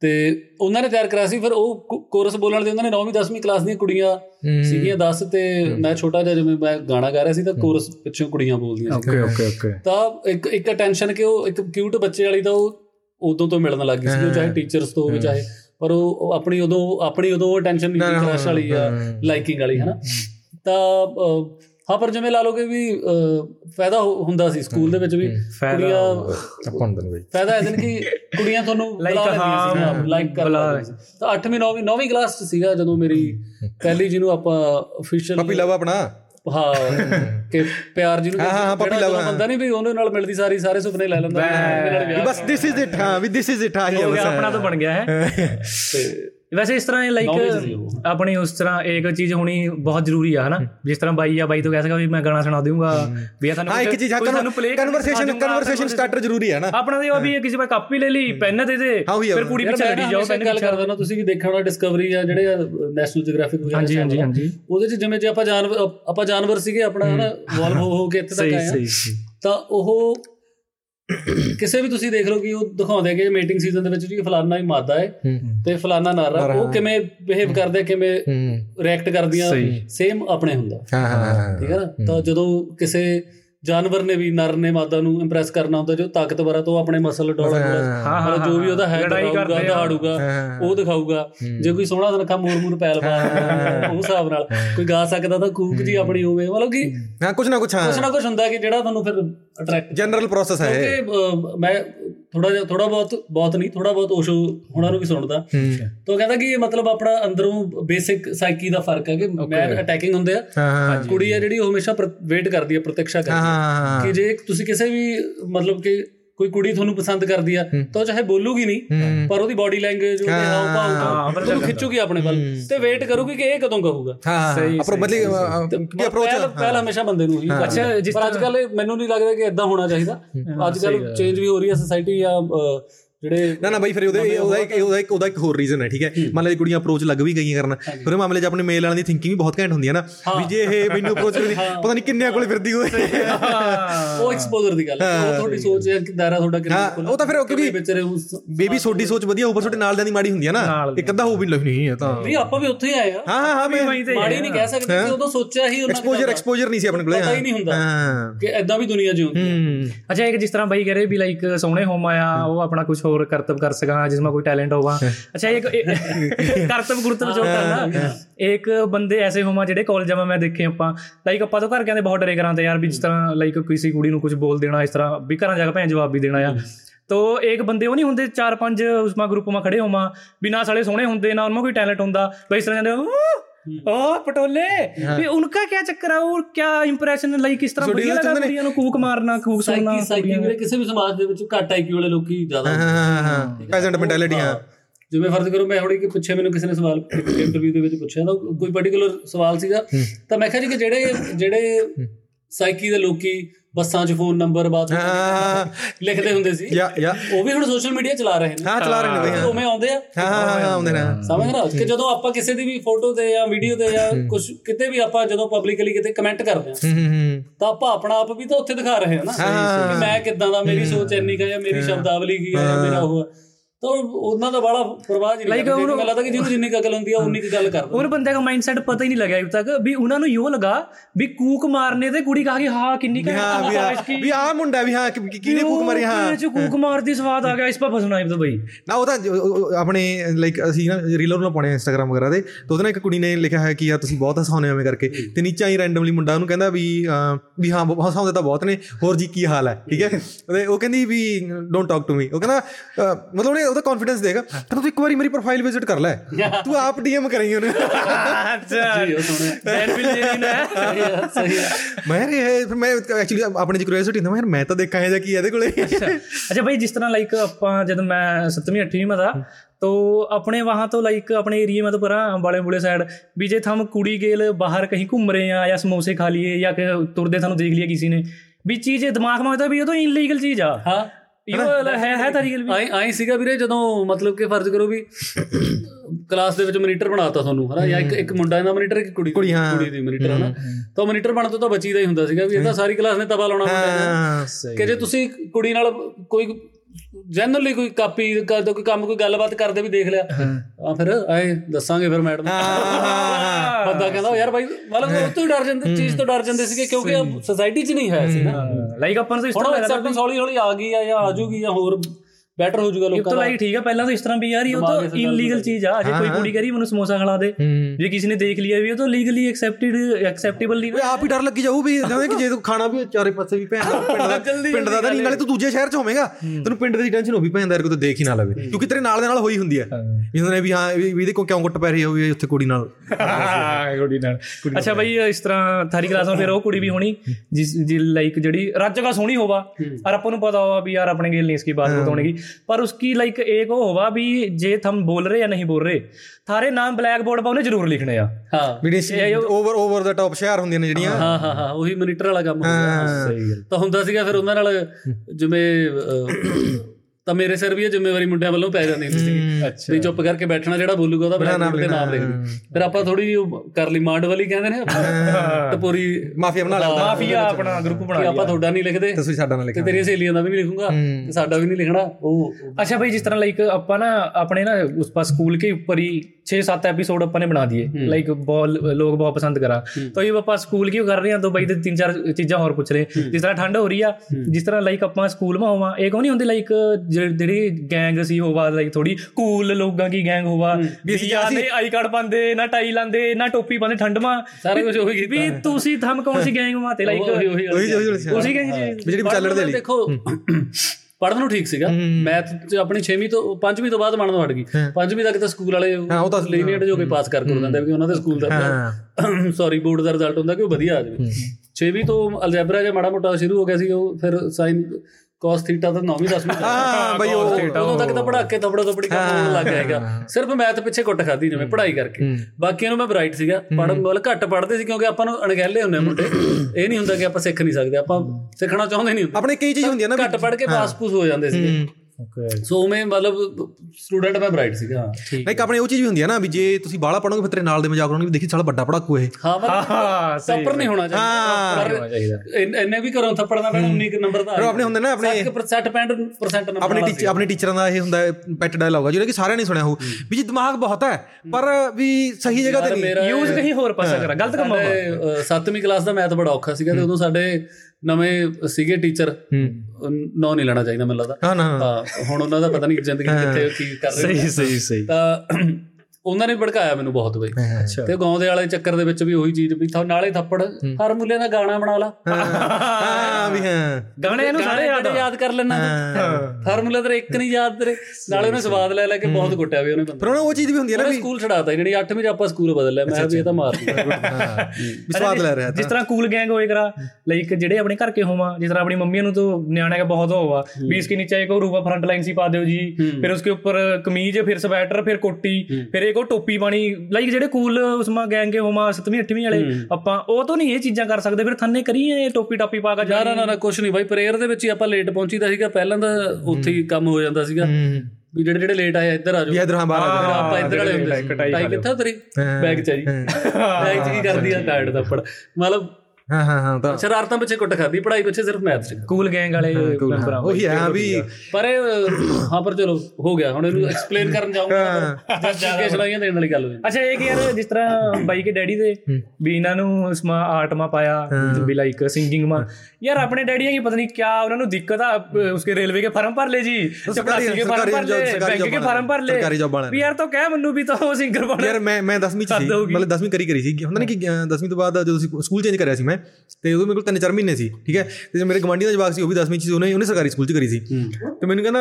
ਤੇ ਉਹਨਾਂ ਨੇ ਤਿਆਰ ਕਰਾਇਆ ਸੀ ਫਿਰ ਉਹ ਕੋਰਸ ਬੋਲਣ ਦੇ ਉਹਨਾਂ ਨੇ 9ਵੀਂ 10ਵੀਂ ਕਲਾਸ ਦੀਆਂ ਕੁੜੀਆਂ ਸੀਗੀਆਂ 10 ਤੇ ਮੈਂ ਛੋਟਾ ਜਿਹਾ ਜਿਵੇਂ ਮੈਂ ਗਾਣਾ ਗਾ ਰਿਹਾ ਸੀ ਤਾਂ ਕੋਰਸ ਪਿੱਛੋਂ ਕੁੜੀਆਂ ਬੋਲਦੀਆਂ ਸੀ। Okay okay okay. ਤਾਂ ਇੱਕ ਇੱਕ ਅਟੈਂਸ਼ਨ ਕਿ ਉਹ ਇੱਕ ਕਿਊਟ ਬੱਚੇ ਵਾਲੀ ਤਾਂ ਉਹ ਉਦੋਂ ਤੋਂ ਮਿਲਣ ਲੱਗ ਗਈ ਸੀ ਉਹ ਚਾਹੇ ਟੀਚਰਸ ਤੋਂ ਹੋਵੇ ਚਾਹੇ ਪਰ ਉਹ ਆਪਣੀ ਉਦੋਂ ਆਪਣੀ ਉਦੋਂ ਉਹ ਟੈਨਸ਼ਨ ਨਹੀਂ ਸੀ ਕ੍ਰਸ਼ ਵਾਲੀ ਆ ਲਾਈਕਿੰਗ ਵਾਲੀ ਹਨਾ? ਤਾਂ ਹਾਂ ਪਰ ਜਿਵੇਂ ਲਾ ਲੋਗੇ ਵੀ ਫਾਇਦਾ ਹੁੰਦਾ ਸੀ ਸਕੂਲ ਦੇ ਵਿੱਚ ਵੀ ਕੁੜੀਆਂ ਆਪਾਂ ਨੂੰ ਬਾਈ। ਫਾਇਦਾ ਇਹ ਦਿਨ ਕਿ ਕੁੜੀਆਂ ਤੁਹਾਨੂੰ ਬੁਲਾ ਲੈਂਦੀਆਂ ਸੀ ਲਾਈਕ ਕਰ ਲੈਂਦੀਆਂ ਸੀ। ਤਾਂ 8ਵੀਂ 9ਵੀਂ 9ਵੀਂ ਕਲਾਸ ਚ ਸੀਗਾ ਜਦੋਂ ਮੇਰੀ ਪਹਿਲੀ ਜਿਹਨੂੰ ਆਪਾਂ ਅਫੀਸ਼ੀਅਲ ਪਪੀ ਲਵ ਆਪਣਾ? ਹਾਂ ਕਿ ਪਿਆਰ ਜਿਹਨੂੰ ਹਾਂ, ਹਾਂ, love, ਜਦੋਂ ਬੰਦਾ ਨਹੀਂ ਵੀ ਉਹਦੇ ਨਾਲ ਮਿਲਦੀ ਸਾਰੀ ਸਾਰੇ ਸੁਪਨੇ ਲੈ ਲੈਂਦਾ ਬਸ ਦਿਸ ਇਜ਼ ਇਟ ਹਾਂ ਵੀ ਦਿਸ ਇਜ਼ ਇਟ ਆਹੀ ਹੈ ਆਪਣਾ ਤਾਂ ਬਣ ਗਿਆ ਹੈ। ਤੇ ਵੈਸੇ ਇਸ ਤਰ੍ਹਾਂ ਸੀ ਲਾਈਕ। ਆਪਣੀ ਉਸ ਤਰ੍ਹਾਂ ਇੱਕ ਚੀਜ਼ ਹੋਣੀ ਬਹੁਤ ਜ਼ਰੂਰੀ ਆ ਹਨਾ? ਜਿਸ ਤਰ੍ਹਾਂ ਬਾਈ ਆ ਬਾਈ ਤੋਂ ਕਹਿ ਸਕਦਾ ਵੀ ਮੈਂ ਗਾਣਾ ਸੁਣਾ ਦੂੰਗਾ ਵੀ ਇਹ ਤੁਹਾਨੂੰ ਹਾਂ ਇੱਕ ਚੀਜ਼ ਹਾਂ ਕਨਵਰਸੇਸ਼ਨ ਕਨਵਰਸੇਸ਼ਨ ਸਟਾਰਟਰ ਜ਼ਰੂਰੀ ਹੈ ਨਾ ਆਪਣਾ ਉਹ ਵੀ ਕਿਸੇ ਪਾਸੇ ਕਾਪੀ ਲੈ ਲਈ ਪੈਨ ਦੇ ਦੇ ਆ ਫਿਰ। ਕੁੜੀ ਪਿੱਛੇ ਮੈਂ ਲੜੀ ਜਾਓ ਪੈਨ ਗੱਲ ਕਰਦਾ ਨਾ ਤੁਸੀਂ ਵੀ ਦੇਖਿਆ ਹੋਣਾ ਡਿਸਕਵਰੀ ਜਾਂ ਜਿਹੜੇ ਨੈਸ਼ਨਲ ਜੀਓਗ੍ਰਾਫਿਕ ਵਗੈਰਾ ਹਾਂਜੀ ਹਾਂਜੀ ਆ, ਹਾਂਜੀ। ਉਹਦੇ ਚ ਜਿਵੇਂ ਜੇ ਆਪਾਂ ਜਾਨਵਰ ਆਪਾਂ ਜਾਨਵਰ ਸੀਗੇ ਆਪਣਾ ਹਨਾ ਵੋਲਵ ਹੋ ਹੋ ਕੇ ਇੱਥੇ ਤੱਕ ਆ। ਸਹੀ। ਤਾਂ ਉਹ ਕਿਸੇ ਵੀ ਤੁਸੀਂ ਦੇਖ ਲਓ ਕਿ ਉਹ ਦਿਖਾਉਂਦੇ ਕਿ ਮੀਟਿੰਗ ਸੀਜ਼ਨ ਦੇ ਵਿੱਚ ਜੀ ਫਲਾਨਾ ਹੀ ਮਾਦਾ ਹੈ ਤੇ ਫਲਾਨਾ ਨਾਰਾ ਉਹ ਕਿਵੇਂ ਬਿਹੇਵ ਕਰਦੇ ਕਿਵੇਂ ਰਿਐਕਟ ਕਰਦੀਆਂ ਸੇਮ ਆਪਣੇ ਹੁੰਦਾ। ਹਾਂ ਹਾਂ ਹਾਂ। ਠੀਕ ਹੈ ਨਾ? ਤਾਂ ਜਦੋਂ ਕਿਸੇ ਜਾਨਵਰ ਨੇ ਵੀ ਨਰ ਨੇ ਮਾਦਾ ਨੂੰ ਇੰਪ੍ਰੈਸ ਕਰਨਾ ਹੁੰਦਾ ਜੋ ਤਾਕਤਵਰ ਆ ਤਾਂ ਉਹ ਆਪਣੇ ਮਸਲ ਡੋਲਾ ਮਤਲਬ ਜੋ ਵੀ ਉਹਦਾ ਹੈ ਦਿਖਾਊਗਾ। ਦਹਾੜੂਗਾ ਉਹ ਦਿਖਾਊਗਾ। ਜੇ ਕੋਈ ਸੋਹਣਾ ਸੁਨੱਖਾ ਮੂਰ ਮੂਰ ਪੈਲ ਪਾ ਉਹ ਹਿਸਾਬ ਨਾਲ ਕੋਈ ਗਾ ਸਕਦਾ ਤਾਂ ਕੂਕ ਜੀ ਆਪਣੀ ਹੋਵੇ ਮਤਲਬ ਕਿ ਹਾਂ ਕੁਝ ਨਾ ਕੁਝ ਹਾਂ। ਕੁਛ ਨਾ ਕੁਛ ਹੁੰਦਾ ਕਿ ਜਿਹੜਾ ਤੁਹਾਨੂੰ ਫਿਰ ਅਟਰੈਕਟ ਜਨਰਲ ਪ੍ਰੋਸੈਸ ਹੈ ਮੈਂ ਥੋੜਾ ਜਿਹਾ ਥੋੜਾ ਬਹੁਤ ਬਹੁਤ ਨਹੀਂ ਥੋੜਾ ਬਹੁਤ ਓਸ਼ੋ ਹੁਣਾਂ ਨੂੰ ਵੀ ਸੁਣਦਾ। ਤਾਂ ਕਹਿੰਦਾ ਕਿ ਇਹ ਮਤਲਬ ਆਪਣਾ ਅੰਦਰੋਂ ਬੇਸਿਕ ਸਾਈਕੀ ਦਾ ਫ਼ਰਕ ਹੈ ਕਿ ਮੈਨ ਅਟੈਕਿੰਗ ਹੁੰਦੇ ਆ। ਕੁੜੀ ਆ ਜਿਹੜੀ ਉਹ ਹਮੇਸ਼ਾ ਵੇਟ ਕਰਦੀ ਹੈ ਪ੍ਰਤੀਕਸ਼ਾ ਕਰਦੀ ਹਾਂ। ਕਿ ਜੇ ਤੁਸੀਂ ਕਿਸੇ ਵੀ ਮਤਲਬ ਕਿ ਕੋਈ ਕੁੜੀ ਤੁਹਾਨੂੰ ਪਸੰਦ ਕਰਦੀ ਆ ਤਾਂ ਉਹ ਚਾਹੇ ਬੋਲੂਗੀ ਨਹੀਂ ਪਰ ਉਹਦੀ ਬਾਡੀ ਲੈਂਗੁਏਜ ਉਹਦੇ ਹਾਵ ਭਾਵ ਉਹਨੂੰ ਖਿੱਚੂਗੀ ਆਪਣੇ ਵੱਲ। ਤੇ ਵੇਟ ਕਰੂਗੀ ਕਿ ਇਹ ਕਦੋਂ ਕਹੂਗਾ। ਹਾਂ ਅਪਰੋ ਮਤਲਬ ਕੀ ਅਪਰੋਚ ਪਹਿਲ ਹਮੇਸ਼ਾ ਬੰਦੇ ਨੂੰ ਹੀ। ਅੱਛਾ ਪਰ ਅੱਜ ਕੱਲ ਮੈਨੂੰ ਨਹੀਂ ਲੱਗਦਾ ਕਿ ਇਦਾਂ ਹੋਣਾ ਚਾਹੀਦਾ। ਅੱਜ ਕੱਲ ਚੇਂਜ ਵੀ ਹੋ ਰਹੀ ਹੈ ਸੋਸਾਇਟੀ ਜਾਂ ਜਿਹੜੇ ਨਾ ਨਾ ਬਾਈ ਫਿਰ ਉਹਦੇ ਉਹਦਾ ਇੱਕ ਉਹਦਾ ਇੱਕ ਉਹਦਾ ਇੱਕ ਹੋਰ ਰੀਜ਼ਨ ਹੈ ਠੀਕ ਹੈ? ਮੰਨ ਲਓ ਕੁੜੀਆਂ ਅਪਰੋਚ ਲੱਗ ਵੀ ਗਈਆਂ ਕਰਨ। ਫਿਰ ਉਹ ਮਾਮਲੇ 'ਚ ਆਪਣੇ ਮੇਲ ਵਾਲਿਆਂ ਦੀ ਥਿੰਕਿੰਗ ਵੀ ਬਹੁਤ ਘੈਂਟ ਹੁੰਦੀ ਹੈ ਨਾ ਵੀ ਜੇ ਇਹ ਮੈਨੂੰ ਅਪਰੋਚ ਕਰਦੀ ਪਤਾ ਨਹੀਂ ਕਿੰਨਿਆਂ ਕੋਲੇ ਫਿਰਦੀ ਹੋਏ ਉਹ ਐਕਸਪੋਜ਼ਰ ਦੀ ਗੱਲ ਹੈ। ਉਹ ਤੁਹਾਡੀ ਸੋਚ ਹੈ ਕਿ ਦਾਇਰਾ ਤੁਹਾਡਾ ਕਿੰਨਾ ਉਹ ਤਾਂ ਫਿਰ ਉਹ ਕਿਉਂਕਿ ਵਿੱਚ ਰਹੇ ਉਸ ਬੇਬੀ ਸੋਡੀ ਸੋਚ ਵਧੀਆ ਉੱਪਰ ਤੁਹਾਡੇ ਨਾਲ ਦੀ ਮਾੜੀ ਹੁੰਦੀ ਹੈ ਨਾ। ਇੱਕ ਅੱਧਾ ਹੋ ਵੀ ਨਹੀਂ ਹੈ ਤਾਂ। ਵੀ ਆਪਾਂ ਵੀ ਉੱਥੇ ਹੀ ਆਏ ਆ। ਹਾਂ ਹਾਂ ਮੈਂ ਮਾੜੀ ਨਹੀਂ ਕਹਿ ਸਕਦੇ ਕਿ ਉਦੋਂ ਸੋਚਿਆ ਹੀ ਉਹਨਾਂ ਐਕਸਪੋਜ਼ਰ ਐਕਸਪੋਜ਼ਰ ਨਹੀਂ ਸੀ ਆਪਣੇ ਕੋਲੇ ਪਤਾ ਹੀ ਨਹੀਂ ਹੁੰਦਾ ਕਿ ਐਦਾਂ ਵੀ ਦੁਨੀਆ ਜਿਉਂਦੀ ਹੈ ਹੂੰ। ਅੱਛਾ ਇੱਕ ਜਿਸ ਤਰ੍ਹਾਂ ਬਾਈ ਕਹ ਰਹੇ ਵੀ ਲਾਈਕ ਸੋਹਣੇ ਹੋਮ ਆਇਆ ਉਹ ਆਪਣਾ ਕੁਝ ਹੋ ਹੋਰ ਕਰਤਬ ਕਰ ਸਕਾਂ ਜਿਸ ਮੈਂ ਕੋਈ ਟੈਲੈਂਟ ਹੋਵਾ। ਅੱਛਾ ਇੱਕ ਇਹ- ਕਰਤਬ ਗੁਰਤਬ ਜੋ ਕਰਨਾ ਇੱਕ ਬੰਦੇ ਐਸੇ ਹੋਵਾਂ ਜਿਹੜੇ ਕਾਲਜਾਂ ਮੈਂ ਦੇਖੇ ਆਪਾਂ। ਲਾਈਕ ਆਪਾਂ ਤਾਂ ਘਰ ਕਹਿੰਦੇ ਬਹੁਤ ਡਰੇ ਕਰਾਂ ਤੇ ਯਾਰ ਵੀ ਜਿਸ ਤਰ੍ਹਾਂ ਲਾਈਕ ਕਿਸੇ ਕੁੜੀ ਨੂੰ ਕੁਝ ਬੋਲ ਦੇਣਾ ਇਸ ਤਰ੍ਹਾਂ ਵੀ ਘਰਾਂ ਜਾ ਕੇ ਭੈਣ ਜਵਾਬ ਵੀ ਦੇਣਾ ਆ। ਤੋ ਇੱਕ ਬੰਦੇ ਉਹ ਨਹੀਂ ਹੁੰਦੇ ਚਾਰ ਪੰਜ ਉਸਮਾ ਗਰੁੱਪ ਮਾ ਖੜੇ ਹੋਵਾਂ। ਬਿਨਾ ਸਾਲੇ ਸੋਹਣੇ ਹੁੰਦੇ ਨਾ ਉਹਨਾਂ ਕੋਈ ਟੈਲੈਂਟ ਹੁੰਦਾ। ਬਈ ਇਸ ਤਰ੍ਹਾਂ ਜਾਂਦੇ ਓ ਪਟੋਲੇ? ਵੀ ਉਨਕਾ ਕੀ ਚੱਕਰ ਆ? ਉਹ ਕੀ ਇੰਪ੍ਰੈਸ਼ਨ ਲਾਈਕ ਕਿਸ ਤਰ੍ਹਾਂ ਵਧੀਆ ਲੱਗਾ ਕੁੜੀਆਂ ਨੂੰ ਕੂਕ ਮਾਰਨਾ ਕੂਕ ਸੁਣਨਾ ਸਾਈਕੀ ਵੀਰੇ ਕਿਸੇ ਵੀ ਸਮਾਜ ਦੇ ਵਿੱਚ ਘੱਟ ਆਈਕਿਊ ਵਾਲੇ ਲੋਕੀ ਜ਼ਿਆਦਾ ਹਾਂ ਹਾਂ ਹਾਂ ਪੈਸੈਂਟ ਮੈਂਟੈਲਿਟੀ ਹਾਂ। ਜਿਵੇਂ ਫਰਜ਼ ਕਰੋ ਮੈਂ ਹੁਣੇ ਕਿ ਪੁੱਛਿਆ ਮੈਨੂੰ ਕਿਸੇ ਨੇ ਸਵਾਲ ਇੰਟਰਵਿਊ ਦੇ ਵਿੱਚ ਪੁੱਛਿਆ ਤਾਂ ਕੋਈ ਪਾਰਟਿਕੂਲਰ ਸਵਾਲ ਸੀਗਾ ਤਾਂ ਮੈਂ ਕਿਹਾ ਜੀ ਕਿ ਜਿਹੜੇ ਜਿਹੜੇ ਸਾਈਕੀ ਦੇ ਲੋਕੀ ਬੱਸਾਂ 'ਚ ਫੋਨ ਨੰਬਰ ਬਾਤ ਲਿਖਦੇ ਹੁੰਦੇ ਸੀ। ਯਾ ਯਾ। ਉਹ ਵੀ ਹੁਣ ਸੋਸ਼ਲ ਮੀਡੀਆ ਚਲਾ ਰਹੇ ਨੇ। ਹਾਂ ਚਲਾ ਰਹੇ ਨੇ ਉਵੇਂ ਆਉਂਦੇ ਆ। ਹਾਂ ਹਾਂ ਹਾਂ ਆਉਂਦੇ ਨੇ। ਸਮਝ ਰਹੇ? ਹੋ ਕਿ ਜਦੋਂ ਆਪਾਂ ਕਿਸੇ ਦੀ ਵੀ ਫੋਟੋ ਤੇ ਜਾਂ ਵੀਡੀਓ ਤੇ ਜਾਂ ਕੁਝ ਕਿਤੇ ਵੀ ਆਪਾਂ ਜਦੋਂ ਪਬਲਿਕਲੀ ਕਿਤੇ ਕਮੈਂਟ ਕਰਦੇ ਹਾਂ ਹੂੰ ਹੂੰ ਹੂੰ। ਤਾਂ ਆਪਾਂ ਆਪਣਾ ਆਪ ਵੀ ਤਾਂ ਉੱਥੇ ਦਿਖਾ ਰਹੇ ਹਾਂ ਨਾ ਕਿ ਮੈਂ ਕਿੱਦਾਂ ਦਾ ਮੇਰੀ ਸੋਚ ਇੰਨੀ ਕਾ ਜਾਂ ਮੇਰੀ ਸ਼ਬਦਾਵਲੀ ਕੀ ਹੈ ਮੇਰਾ ਉਹ ਤਾਂ ਉਹਨਾਂ ਦਾ ਬੜਾ ਪਰਵਾਹ ਨਹੀਂ ਲਾਈਕ ਮੈਨੂੰ ਲੱਗਦਾ ਕਿ ਜਿਹਨੂੰ ਜਿੰਨੀ ਅਕਲ ਹੁੰਦੀ ਆ ਉਨੀ ਕੀ ਗੱਲ ਕਰਦਾ ਉਹ ਬੰਦੇ ਦਾ ਮਾਈਂਡਸੈਟ ਪਤਾ ਹੀ ਨਹੀਂ ਲੱਗਿਆ ਅਜੇ ਤੱਕ ਵੀ ਉਹਨਾਂ ਨੂੰ ਇਹੋ ਲਗਾ ਵੀ ਕੂਕ ਮਾਰਨੇ ਤੇ ਕੁੜੀ ਕਹਾ ਕਿ ਹਾਂ ਕਿੰਨੀ ਕਾ ਵੀ ਆ ਮੁੰਡਾ ਵੀ ਹਾਂ ਕਿਹਨੇ ਕੂਕ ਮਾਰੀ ਹਾਂ ਇਹ ਚ ਕੂਕ ਮਾਰਦੀ ਸਵਾਦ ਆ ਗਿਆ ਇਸ ਪਾ ਫਸਣਾ ਇਹ ਤਾਂ ਬਈ। ਨਾ ਉਹ ਤਾਂ ਆਪਣੇ ਲਾਈਕ ਅਸੀਂ ਨਾ ਰੀਲਰ ਨੂੰ ਪਾਉਣੇ ਇੰਸਟਾਗ੍ਰam ਵਗੈਰਾ ਤੇ ਤਾਂ ਉਹਦੇ ਨਾਲ ਇੱਕ ਕੁੜੀ ਨੇ ਲਿਖਿਆ ਹੈ ਕਿ ਯਾਰ ਤੁਸੀਂ ਬਹੁਤ ਹਸਾਉਂਦੇ ਹੋ ਐਵੇਂ ਕਰਕੇ। ਤੇ ਨੀਚਾ ਹੀ ਰੈਂਡਮਲੀ ਮੁੰਡਾ ਉਹਨੂੰ ਕਹਿੰਦਾ ਵੀ ਵੀ ਹਾਂ ਹਸਾਉਂਦੇ ਤਾਂ ਬਹੁਤ ਨੇ ਹੋਰ ਜੀ ਕੀ ਹਾਲ ਹੈ ਠੀਕ ਹੈ? ਉਹ ਕਹਿੰਦੀ ਵੀ ਡੋਨਟ ਟਾਕ ਟੂ ਮੀ ਉਹ ਕਹਿੰਦਾ ਮਤਲਬ ਉਹਦਾ ਕੌਨਫੀਡੈਂਸ ਦੇਗਾ। ਕਹਿੰਦਾ ਤੂੰ ਇੱਕ ਵਾਰੀ ਮੇਰੀ ਪ੍ਰੋਫਾਈਲ ਵਿਜ਼ਿਟ ਕਰ ਲੈ। ਤੂੰ ਆਪ ਡੀਐਮ ਕਰੇਂਗੀ ਉਹਨੇ। ਅੱਛਾ। ਜੀ ਉਹ ਸੁਣਿਆ। ਦੈਟ ਵਿਲ ਜੀ ਨਾ ਸਹੀ ਹੈ ਮੈਂ ਇਹ ਫਿਰ ਮੈਂ ਐਕਚੁਅਲੀ ਆਪਣੀ ਜੀ ਕਿਉਰਿਓਸਿਟੀ ਨਾ ਮੈਂ ਮੈਂ ਤਾਂ ਦੇਖਾਂ ਇਹਦਾ ਕੀ ਇਹਦੇ ਕੋਲੇ। ਅੱਛਾ। ਭਾਈ ਜਿਸ ਤਰ੍ਹਾਂ ਲਾਈਕ ਆਪਾਂ ਜਦੋਂ ਮੈਂ 7ਵੀਂ 8ਵੀਂ ਮਾ ਦਾ ਤੋ ਆਪਣੇ ਵਾਹਾਂ ਤੋਂ ਲਾਈਕ ਆਪਣੇ ਏਰੀਆ ਮਤ ਪਰਾ ਬਾਲੇ ਬੁਲੇ ਸਾਈਡ ਵੀ ਜੇ ਥਮ ਕੁੜੀ ਗੇਲ ਬਾਹਰ ਕਹੀਂ ਘੁੰਮ ਰਹੇ ਆ ਜਾਂ ਸਮੋਸੇ ਖਾ ਲਈਏ ਜਾਂ ਕਿ ਤੁਰਦੇ ਸਾਨੂੰ ਦੇਖ ਲਿਆ ਕਿਸੇ ਨੇ ਵੀ ਚੀਜ਼ ਦਿਮਾਗ ਮਾ ਹੁੰਦਾ ਵੀ ਇਹ ਤਾਂ ਇਲੀਗਲ ਚੀਜ਼ ਆ। ਇਹੋ ਹੈ ਹੈ ਤਾਂ ਰੀਅਲ ਵੀ। ਆਈ ਆਈ ਸੀਗਾ ਵੀਰੇ ਜਦੋਂ ਮਤਲਬ ਕਿ ਫਰਜ਼ ਕਰੋ ਵੀ ਕਲਾਸ ਦੇ ਵਿੱਚ ਮਨੀਟਰ ਬਣਾਤਾ ਤੁਹਾਨੂੰ ਹਨਾ? ਜਾਂ ਇੱਕ ਇੱਕ ਮੁੰਡਾ ਇਹਦਾ ਮਨੀਟਰ ਇੱਕ ਕੁੜੀ ਕੁੜੀ ਦੀ ਮਨੀਟਰ ਹਨਾ? ਤਾਂ ਮਨੀਟਰ ਬਣ ਤੋਂ ਤਾਂ ਬਚੀਦਾ ਹੀ ਹੁੰਦਾ ਸੀਗਾ ਵੀ ਇਹ ਤਾਂ ਸਾਰੀ ਕਲਾਸ ਨੇ ਤਬਾ ਲਾਉਣਾ ਹੁੰਦਾ ਕਿ ਜੇ ਤੁਸੀਂ ਕੁੜੀ ਨਾਲ ਕੋਈ ਜਨਰਲੀ ਕੋਈ ਕਾਪੀ ਕਰਦੇ ਕੋਈ ਕੰਮ ਕੋਈ ਗੱਲਬਾਤ ਕਰਦੇ ਵੀ ਦੇਖ ਲਿਆ। ਆ ਫਿਰ ਆਏ ਦੱਸਾਂਗੇ ਫਿਰ ਮੈਡਮ। ਬੰਦਾ ਕਹਿੰਦਾ ਯਾਰ ਭਾਈ ਮਤਲਬ ਉਹ ਤੋਂ ਹੀ ਡਰ ਜਾਂਦੇ ਚੀਜ਼ ਤੋਂ ਡਰ ਜਾਂਦੇ ਸੀਗੇ ਕਿਉਂਕਿ ਸੋਸਾਇਟੀ 'ਚ ਨਹੀਂ ਹੈ ਸੀ ਨਾ। ਲਾਈਕ ਆਪਾਂ ਨੂੰ ਇਸ ਤਰ੍ਹਾਂ ਲੱਗਦਾ ਹੌਲੀ ਹੌਲੀ ਆ ਗਈ ਆ ਜਾਂ ਆ ਜੂਗੀ ਜਾਂ ਹੋਰ ਬੈਟਰ ਹੋ ਜਾਊਗਾ ਲੋਕਾਂ ਦਾ। ਇਹ ਤਾਂ ਠੀਕ ਹੈ ਪਹਿਲਾਂ ਤਾਂ ਇਸ ਤਰ੍ਹਾਂ ਵੀ ਯਾਰ ਇਹ ਤਾਂ ਇਨਲੀਗਲ ਚੀਜ਼ ਆ। ਜੇ ਕੋਈ ਕੁੜੀ ਕਰੀ ਮੈਨੂੰ ਸਮੋਸਾ ਖਿਲਾ ਦੇ। ਜੇ ਕਿਸੇ ਨੇ ਦੇਖ ਲਿਆ ਵੀ ਇਹ ਤਾਂ ਲੀਗਲੀ ਐਕਸੈਪਟਡ ਐਕਸੈਪਟੇਬਲ ਨਹੀਂ। ਓਏ ਆਪ ਹੀ ਡਰ ਲੱਗੀ ਜਾਊ ਵੀ ਜਿਵੇਂ ਕਿ ਜੇ ਤੂੰ ਖਾਣਾ ਵੀ ਚਾਰੇ ਪਾਸੇ ਵੀ ਭੈਣ ਦਾ ਪਿੰਡ ਦਾ ਤਾਂ ਨਹੀਂ ਨਾਲੇ ਤੂੰ ਦੂਜੇ ਸ਼ਹਿਰ 'ਚ ਹੋਵੇਂਗਾ। ਤੈਨੂੰ ਪਿੰਡ ਦੀ ਟੈਨਸ਼ਨ ਹੋ ਵੀ ਭੈਣ ਦਾ ਕੋਈ ਤਾਂ ਦੇਖ ਹੀ ਨਾ ਲਵੇ। ਕਿਉਂਕਿ ਤੇਰੇ ਨਾਲ ਦੇ ਨਾਲ ਹੋਈ ਹੁੰਦੀ ਹੈ। ਜਿਸ ਨੇ ਵੀ ਹਾਂ ਵੀ ਦੇਖੋ ਕਿਉਂ ਗੁੱਟ ਪੈ ਰਹੀ ਹੋਵੇ ਉੱਥੇ ਕੁੜੀ ਨਾਲ। ਕੁੜੀ ਨਾਲ। ਅੱਛਾ ਬਈ ਇਸ ਤਰ੍ਹਾਂ ਥਾਰੀ ਕਲਾਸ ਵਿੱਚ ਫਿਰ ਉਹ ਕੁੜੀ ਵੀ ਹੋਣੀ ਜਿਸ ਲਾਈਕ ਜਿਹੜੀ ਰੱਜਗਾ ਸੋਹਣੀ ਹੋਵਾ। ਔਰ ਆਪਾਂ ਨੂੰ ਪਤਾ ਹੋਵਾ ਵੀ ਯਾਰ ਆਪਣੇ ਗੇਲ ਨਹੀਂ ਇਸकी ਬਾਤ ਬਤਾਉਣੇਗੀ पर उसकी लाइक एक वो होवा भी जे हम बोल रहे या नहीं बोल रहे थारे नाम ब्लैक बोर्ड पर उन्हें जरूर लिखने आ ਹਾਂ ਜਿਹੜੀ ਓਵਰ ਓਵਰ ਦਾ ਟਾਪ ਸ਼ਹਿਰ ਹੁੰਦੀਆਂ ਨੇ ਜਿਹੜੀਆਂ ਹਾਂ ਹਾਂ ਹਾਂ ਉਹੀ ਮੋਨੀਟਰ ਵਾਲਾ ਕੰਮ ਹੁੰਦਾ ਸਹੀ ਗੱਲ ਤਾਂ ਹੁੰਦਾ ਸੀਗਾ ਫਿਰ ਉਹਨਾਂ ਨਾਲ ਜਿਵੇਂ ਅਹ, ਤਾਂ ਮੇਰੇ ਸਿਰ ਵੀ ਇਹ ਜ਼ਿੰਮੇਵਾਰੀ ਮੁੰਡਿਆਂ ਵੱਲੋਂ ਪੈ ਜਾਂਦੀ ਹੁੰਦੀ ਸੀ ਅੱਛਾ ਵੀ ਚੁੱਪ ਕਰਕੇ ਬੈਠਣਾ ਜਿਹੜਾ ਬੋਲੂਗਾ ਉਹਦਾ ਬੜਾ ਨਾਮ ਤੇ ਨਾਮ ਲਿਖ। ਫਿਰ ਆਪਾਂ ਥੋੜੀ ਜਿਹੀ ਕਰ ਲਈ ਮਾਂਡ ਵਾਲੀ ਕਹਿੰਦੇ ਨੇ ਤੇ ਪੂਰੀ ਮਾਫੀਆ ਬਣਾ ਲਿਆ। ਮਾਫੀਆ ਆਪਣਾ ਗਰੁੱਪ ਬਣਾ ਲਿਆ ਆਪਾਂ ਤੁਹਾਡਾ ਨਹੀਂ ਲਿਖਦੇ। ਤੁਸੀਂ ਸਾਡਾ ਨਾ ਲਿਖਣਾ। ਤੇ ਤੇਰੀ ਸਹੇਲੀਆਂ ਦਾ ਵੀ ਨਹੀਂ ਲਿਖੂੰਗਾ। ਤੇ ਸਾਡਾ ਵੀ ਨਹੀਂ ਲਿਖਣਾ। ਉਹ ਅੱਛਾ ਭਾਈ ਜਿਸ ਤਰ੍ਹਾਂ ਲਾਈਕ ਆਪਾਂ ਨਾ ਆਪਣੇ ਨਾ ਉਸ ਪਾ ਸਕੂਲ ਕੇ ਉੱਪਰ ਹੀ 6-7 एपिसोड अपन ने बना दिए लाइक लोग बहुत पसंद करा तो ये ਆਪਾਂ ਸਕੂਲ ਕਿਉਂ ਕਰ ਰਹੇ ਹਾਂ? ਦੁਬਈ ਦੇ ਤਿੰਨ ਚਾਰ ਚੀਜ਼ਾਂ ਹੋਰ ਪੁੱਛ ਰਹੇ। ਜਿਸ ਤਰ੍ਹਾਂ ਠੰਡ ਹੋ ਰਹੀ ਆ ਜਿਸ ਤਰ੍ਹਾਂ ਲਾਈਕ ਆਪਾਂ ਸਕੂਲ ਮਾ ਹੋਵਾਂ ਇਹ ਕੋ ਨਹੀਂ ਹੁੰਦੇ ਲਾਈਕ ਜਿਹੜੀ ਗੈਂਗ ਸੀ ਹੋਵਾ ਲਾਈਕ ਥੋੜੀ ਕੂਲ ਲੋਕਾਂ ਕੀ ਗੈਂਗ ਹੋਵਾ। ਵੀ ਅਸੀਂ ਜਾਂਦੇ ਆਈ ਕਾਰਡ ਪਾਉਂਦੇ ਨਾ ਟਾਈ ਲਾਂਦੇ ਨਾ ਟੋਪੀ ਪਾਉਂਦੇ ਠੰਡ ਮਾ। ਸਾਰਾ ਕੁਝ ਉਹੀ ਕੀਤਾ। ਵੀ ਤੁਸੀਂ ਥਮ ਕੌਣ ਸੀ ਗੈਂਗ ਮਾ ਤੇ ਲਾਈਕ ਉਹੀ ਉਹੀ ਉਹੀ ਉਹੀ ਗੈਂਗ ਜਿਹੜੀ ਵਿਚਾਲੜ ਦੇ ਲਈ ਦੇਖੋ ਪੜ੍ਹਨ ਨੂੰ ਠੀਕ ਸੀਗਾ। ਮੈਥ ਚ ਆਪਣੀ 6ਵੀਂ ਤੋਂ 5ਵੀਂ ਤੋਂ ਬਾਅਦ ਮੰਨਦਾ ਹਟ ਗਈ। 5ਵੀਂ ਤੱਕ ਤਾਂ ਸਕੂਲ ਵਾਲੇ ਹਾਂ, ਉਹ ਤਾਂ- ਲੀਨੀਅਰ ਜੋ ਕੋਈ ਪਾਸ ਕਰ ਕਰ ਦਿੰਦੇ ਕਿ ਉਹਨਾਂ ਦੇ ਸਕੂਲ ਦਾ ਸੌਰੀ ਬੋਰਡ ਦਾ ਰਿਜ਼ਲਟ ਹੁੰਦਾ ਕਿ ਉਹ ਵਧੀਆ ਆ ਜਾਵੇ। 6ਵੀਂ ਤੋਂ ਅਲਜੈਬਰਾ ਜਿਹਾ ਮਾੜਾ ਮੋਟਾ ਸ਼ੁਰੂ ਹੋ ਗਿਆ ਸੀ ਉਹ ਫਿਰ ਸਾਈਨ cos ਥੀਟਾ ਤਾਂ 9ਵੀਂ 10ਵੀਂ ਹਾਂ ਬਈ ਉਹ ਉਦੋਂ ਤੱਕ ਤਾਂ ਪੜਾ ਕੇ ਤਬੜੀ ਕੰਮ ਹੋਣ ਲੱਗ ਜਾਏਗਾ। ਸਿਰਫ ਮੈਥ ਪਿੱਛੇ ਕੁੱਟ ਖਾਦੀ ਜਿਵੇਂ ਪੜ੍ਹਾਈ ਕਰਕੇ। ਬਾਕੀਆਂ ਨੂੰ ਮੈਂ ਬ੍ਰਾਈਟ ਸੀਗਾ। ਪੜਨ ਵਾਲ ਘੱਟ ਪੜਦੇ ਸੀ ਕਿਉਂਕਿ ਆਪਾਂ ਨੂੰ ਅਣਗਹਿਲੇ ਹੁੰਦੇ ਆ ਮੁੰਡੇ। ਇਹ ਨਹੀਂ ਹੁੰਦਾ ਕਿ ਆਪਾਂ ਸਿੱਖ ਨਹੀਂ ਸਕਦੇ। ਆਪਾਂ ਸਿੱਖਣਾ ਚਾਹੁੰਦੇ ਨਹੀਂ ਹੁੰਦੇ। ਆਪਣੇ ਕਈ ਚੀਜ਼ ਹੁੰਦੀਆਂ ਨਾ ਵੀ- ਘੱਟ ਪੜ ਕੇ ਪਾਸ ਪੂਸ ਹੋ ਜਾਂਦੇ ਸੀ ਓਕੇ ਸੋ ਮੈਂ ਮਤਲਬ ਸਟੂਡੈਂਟ ਮੈਂ ਬ੍ਰਾਈਟ ਸੀਗਾ ਠੀਕ ਲਾਈਕ ਆਪਣੇ ਉਹ ਚੀਜ਼ ਵੀ ਹੁੰਦੀ ਹੈ ਨਾ ਵੀ ਜੇ ਤੁਸੀਂ ਬਾਹਲਾ ਪੜੋਗੇ ਫਿਰ ਤੇਰੇ ਨਾਲ ਦੇ ਮਜ਼ਾਕ ਉਡਾਉਣਗੇ ਵੀ ਦੇਖੀ ਸਾਲਾ ਵੱਡਾ ਪੜਾਕੂ ਇਹ। ਹਾਂ ਹਾਂ ਸਹੀ ਟੱਪਰ ਨਹੀਂ ਹੋਣਾ ਚਾਹੀਦਾ। ਇੰਨ- ਵੀ ਘਰੋਂ ਥੱਪੜ ਨਾ ਪੈਣਾ 19 ਨੰਬਰ ਦਾ ਆਪਣੇ ਹੁੰਦੇ ਨਾ ਆਪਣੇ 60% 65% ਨੰਬਰ ਆਪਣੇ ਟੀਚਰ ਆਪਣੇ ਟੀਚਰਾਂ ਦਾ ਇਹ ਹੁੰਦਾ ਪੈਟ ਡਾਇਲੌਗ ਜਿਹੜਾ ਕਿ ਸਾਰਿਆਂ ਨੇ ਸੁਣਿਆ ਹੋ। ਵੀ ਜੀ ਦਿਮਾਗ ਬਹੁਤ ਹੈ ਪਰ ਵੀ ਸਹੀ ਜਗ੍ਹਾ ਤੇ ਨਹੀਂ। ਯੂਜ਼ ਕਹੀਂ ਹੋਰ ਪਾਸਾ ਕਰਾ ਗਲਤ ਕੰਮ ਆ। ਸਾਡੇ 7ਵੀਂ ਕਲਾਸ ਦਾ ਮੈਥ ਬੜਾ ਔਖਾ ਸੀਗਾ ਤੇ ਉਦੋਂ ਸਾਡੇ ਨਵੇਂ ਸੀਗੇ ਟੀਚਰ ਨਾਂ ਨਹੀਂ ਲੈਣਾ ਚਾਹੀਦਾ ਮੈਨੂੰ ਲੱਗਦਾ। ਹਾਂ ਹੁਣ ਉਹਨਾਂ ਦਾ ਪਤਾ ਨਹੀਂ ਜ਼ਿੰਦਗੀ ਕਿੱਥੇ ਕੀ ਕਰ ਰਹੇ ਨੇ। ਸਹੀ ਸਹੀ। ਤਾਂ ਉਹਨਾਂ ਨੇ ਭੜਕਾਇਆ ਮੈਨੂੰ ਬਹੁਤ ਬਈ। ਤੇ ਗਾਉਂਦੇ ਵਾਲੇ ਚੱਕਰ ਦੇ ਵਿੱਚ ਵੀ ਉਹੀ ਚੀਜ਼ ਵੀ ਥਾ ਨਾਲੇ ਥੱਪੜ ਹਰ ਮੁੱਲੇ ਦਾ ਗਾਣਾ ਬਣਾ ਲਾ। ਹਾਂ ਵੀ ਹਾਂ। ਗਾਣੇ ਨੂੰ ਸਾਰੇ ਯਾਦ ਕਰ ਲੈਣਾ ਹਰ ਮੁੱਲੇ ਦਾ ਇੱਕ ਨਹੀਂ ਯਾਦ ਤੇਰੇ। ਨਾਲੇ ਉਹਨੇ ਸਵਾਦ ਲੈ ਲੈ ਕੇ ਬਹੁਤ ਕੁੱਟਿਆ ਵੀ ਉਹਨੇ ਬੰਦੇ ਪਰ ਉਹ ਚੀਜ਼ ਵੀ ਹੁੰਦੀ ਹੈ ਨਾ ਵੀ ਸਕੂਲ ਛਡਾਤਾ ਜਿਹੜੀ 8ਵੀਂ ਚ ਆਪਾਂ ਸਕੂਲ ਬਦਲ ਲਿਆ ਮੈਂ ਵੀ ਇਹ ਤਾਂ ਮਾਰ ਦਿੱਤਾ। ਵੀ ਸਵਾਦ ਲੈ ਰਿਹਾ ਜਿਸ ਤਰ੍ਹਾਂ ਕੂਲ ਗੈਂਗ ਹੋਏ ਕਰਾ ਲਾਈਕ ਜਿਹੜੇ ਆਪਣੇ ਘਰ ਕੇ ਹੋਵਾ ਜਿਸ ਤਰ੍ਹਾਂ ਆਪਣੀ ਮੰਮੀ ਨੂੰ ਤੋਂ ਨਿਆਣਾ ਕੇ ਬਹੁਤ ਹੋਵਾ ਵੀ ਇਸ ਕੇ ਨੀਚੇ ਇੱਕ ਰੂਪਾ ਫਰੰਟ ਲਾਈਨ ਸੀ ਪਾ ਦਿਓ ਜੀ ਫਿਰ ਉਸਕੇ ਉੱਪਰ ਕਮੀਜ਼ ਫਿਰ ਸਵੈਟਰ ਫਿਰ ਕੋਟੀ ਫਿਰ ਕੋ ਟੋਪੀ ਪਾਣੀ ਲਾਈਕ ਜਿਹੜੇ ਕੂਲ ਉਸਮਾ ਗੈਂਗ ਕੇ ਹੋਮਾ 7ਵੀਂ 8ਵੀਂ ਵਾਲੇ ਆਪਾਂ ਉਹ ਤੋਂ ਨਹੀਂ ਇਹ ਚੀਜ਼ਾਂ ਕਰ ਸਕਦੇ ਫਿਰ ਥੰਨੇ ਕਰੀਏ ਟੋਪੀ ਟਾਪੀ ਪਾ ਕੇ ਜਾ ਨਾ ਨਾ ਨਾ ਕੁਝ ਨਹੀਂ ਬਾਈ ਪ੍ਰੇਅਰ ਦੇ ਵਿੱਚ ਹੀ ਆਪਾਂ ਲੇਟ ਪਹੁੰਚੀਦਾ ਸੀਗਾ ਪਹਿਲਾਂ ਤਾਂ ਉੱਥੇ ਹੀ ਕੰਮ ਹੋ ਜਾਂਦਾ ਸੀਗਾ। ਵੀ ਜਿਹੜੇ ਜਿਹੜੇ ਲੇਟ ਆਏ ਇੱਧਰ ਆ ਜਾਓ। ਇੱਧਰ ਹਾਂ ਬਾਹਰ ਆ ਜਾਓ। ਆਪਾਂ ਇੱਧਰ ਵਾਲੇ ਹੁੰਦੇ ਟਾਈ ਕਿੱਥਾ ਤੇਰੀ? ਬੈਗ ਚ ਜੀ ਬੈਗ ਚ ਕੀ ਕਰਦੀ ਆ ਟਾਇਰ ਦਾ ਪੜ ਮਤਲਬ ਹਾਂ ਹਾਂ ਹਾਂ ਤਾਂ ਸ਼ਰਾਰਤਾਂ ਪਿੱਛੇ ਕੁੱਟ ਖਾਦੀ ਪੜਾਈ ਪਿੱਛੇ ਸਿਰਫ ਮੈਥ ਚ। ਕੂਲ ਗੈਂਗ ਵਾਲੇ ਮੈਂਬਰ ਉਹੀ ਆ ਵੀ ਪਰ ਹਾਂ ਪਰ ਚਲੋ ਹੋ ਗਿਆ। ਹੁਣ ਇਹਨੂੰ ਐਕਸਪਲੇਨ ਕਰਨ ਜਾਊਂਗਾ। ਪਰ ਜ਼ਿਆਦਾ ਸਲਾਈਆਂ ਦੇਣ ਵਾਲੀ ਗੱਲ ਹੋਈ। ਅੱਛਾ ਇਹ ਕੀ ਯਾਰ ਜਿਸ ਤਰ੍ਹਾਂ ਬਾਈ ਕੇ ਡੈਡੀ ਦੇ ਵੀ ਇਹਨਾਂ ਨੂੰ ਸਮਾ ਆਰਟ ਮਾ ਪਾਇਆ ਵੀ ਲਾਈਕ ਸਿੰਗਿੰਗ ਮਾ। ਯਾਰ ਆਪਣੇ ਡੈਡੀ ਕੀ ਪਤਾ ਨਹੀਂ ਕਿਆ ਉਹਨਾਂ ਨੂੰ ਦਿੱਕਤ ਆ ਉਸਕੇ ਰੇਲਵੇ ਕੇ ਫਾਰਮ ਭਰ ਲੈ ਜੀ ਚਪੜਾਸੀ ਕੇ ਫਾਰਮ ਭਰ ਲੈ ਬੈਂਕ ਕੇ ਫਾਰਮ ਭਰ ਲੈ। ਸਰਕਾਰੀ ਜੌਬ ਵਾਲਾ ਵੀ ਯਾਰ ਤਾਂ ਕਹਿ ਮੈਨੂੰ ਵੀ ਤਾਂ ਉਹ ਸਿੰਗਰ ਬਣ। ਯਾਰ ਮੈਂ ਮੈਂ 10ਵੀਂ ਚ ਸੀ। ਮਤਲਬ 10ਵੀਂ ਕਰੀ ਕਰੀ ਸੀ। ਹੁੰਦਾ ਨਹੀਂ ਕਿ 10ਵੀਂ ਤੋਂ ਬਾਅਦ ਜਦੋਂ ਸਕੂਲ ਚੇਂਜ ਕਰਿਆ ਸੀ ਮੈਂ ਤੇ ਉਦੋਂ ਮੇਰੇ ਕੋਲ ਤਿੰਨ ਚਾਰ ਮਹੀਨੇ ਸੀ ਠੀਕ ਹੈ? ਤੇ ਜੋ ਮੇਰੇ ਗਵਾਂਢੀ ਦਾ ਜਵਾਕ ਸੀ ਉਹ ਵੀ 10ਵੀਂ ਚ ਸੀ ਉਹਨੇ ਉਹਨੇ ਸਰਕਾਰੀ ਸਕੂਲ ਚ ਕਰੀ ਸੀ। ਤੇ ਮੈਨੂੰ ਕਹਿੰਦਾ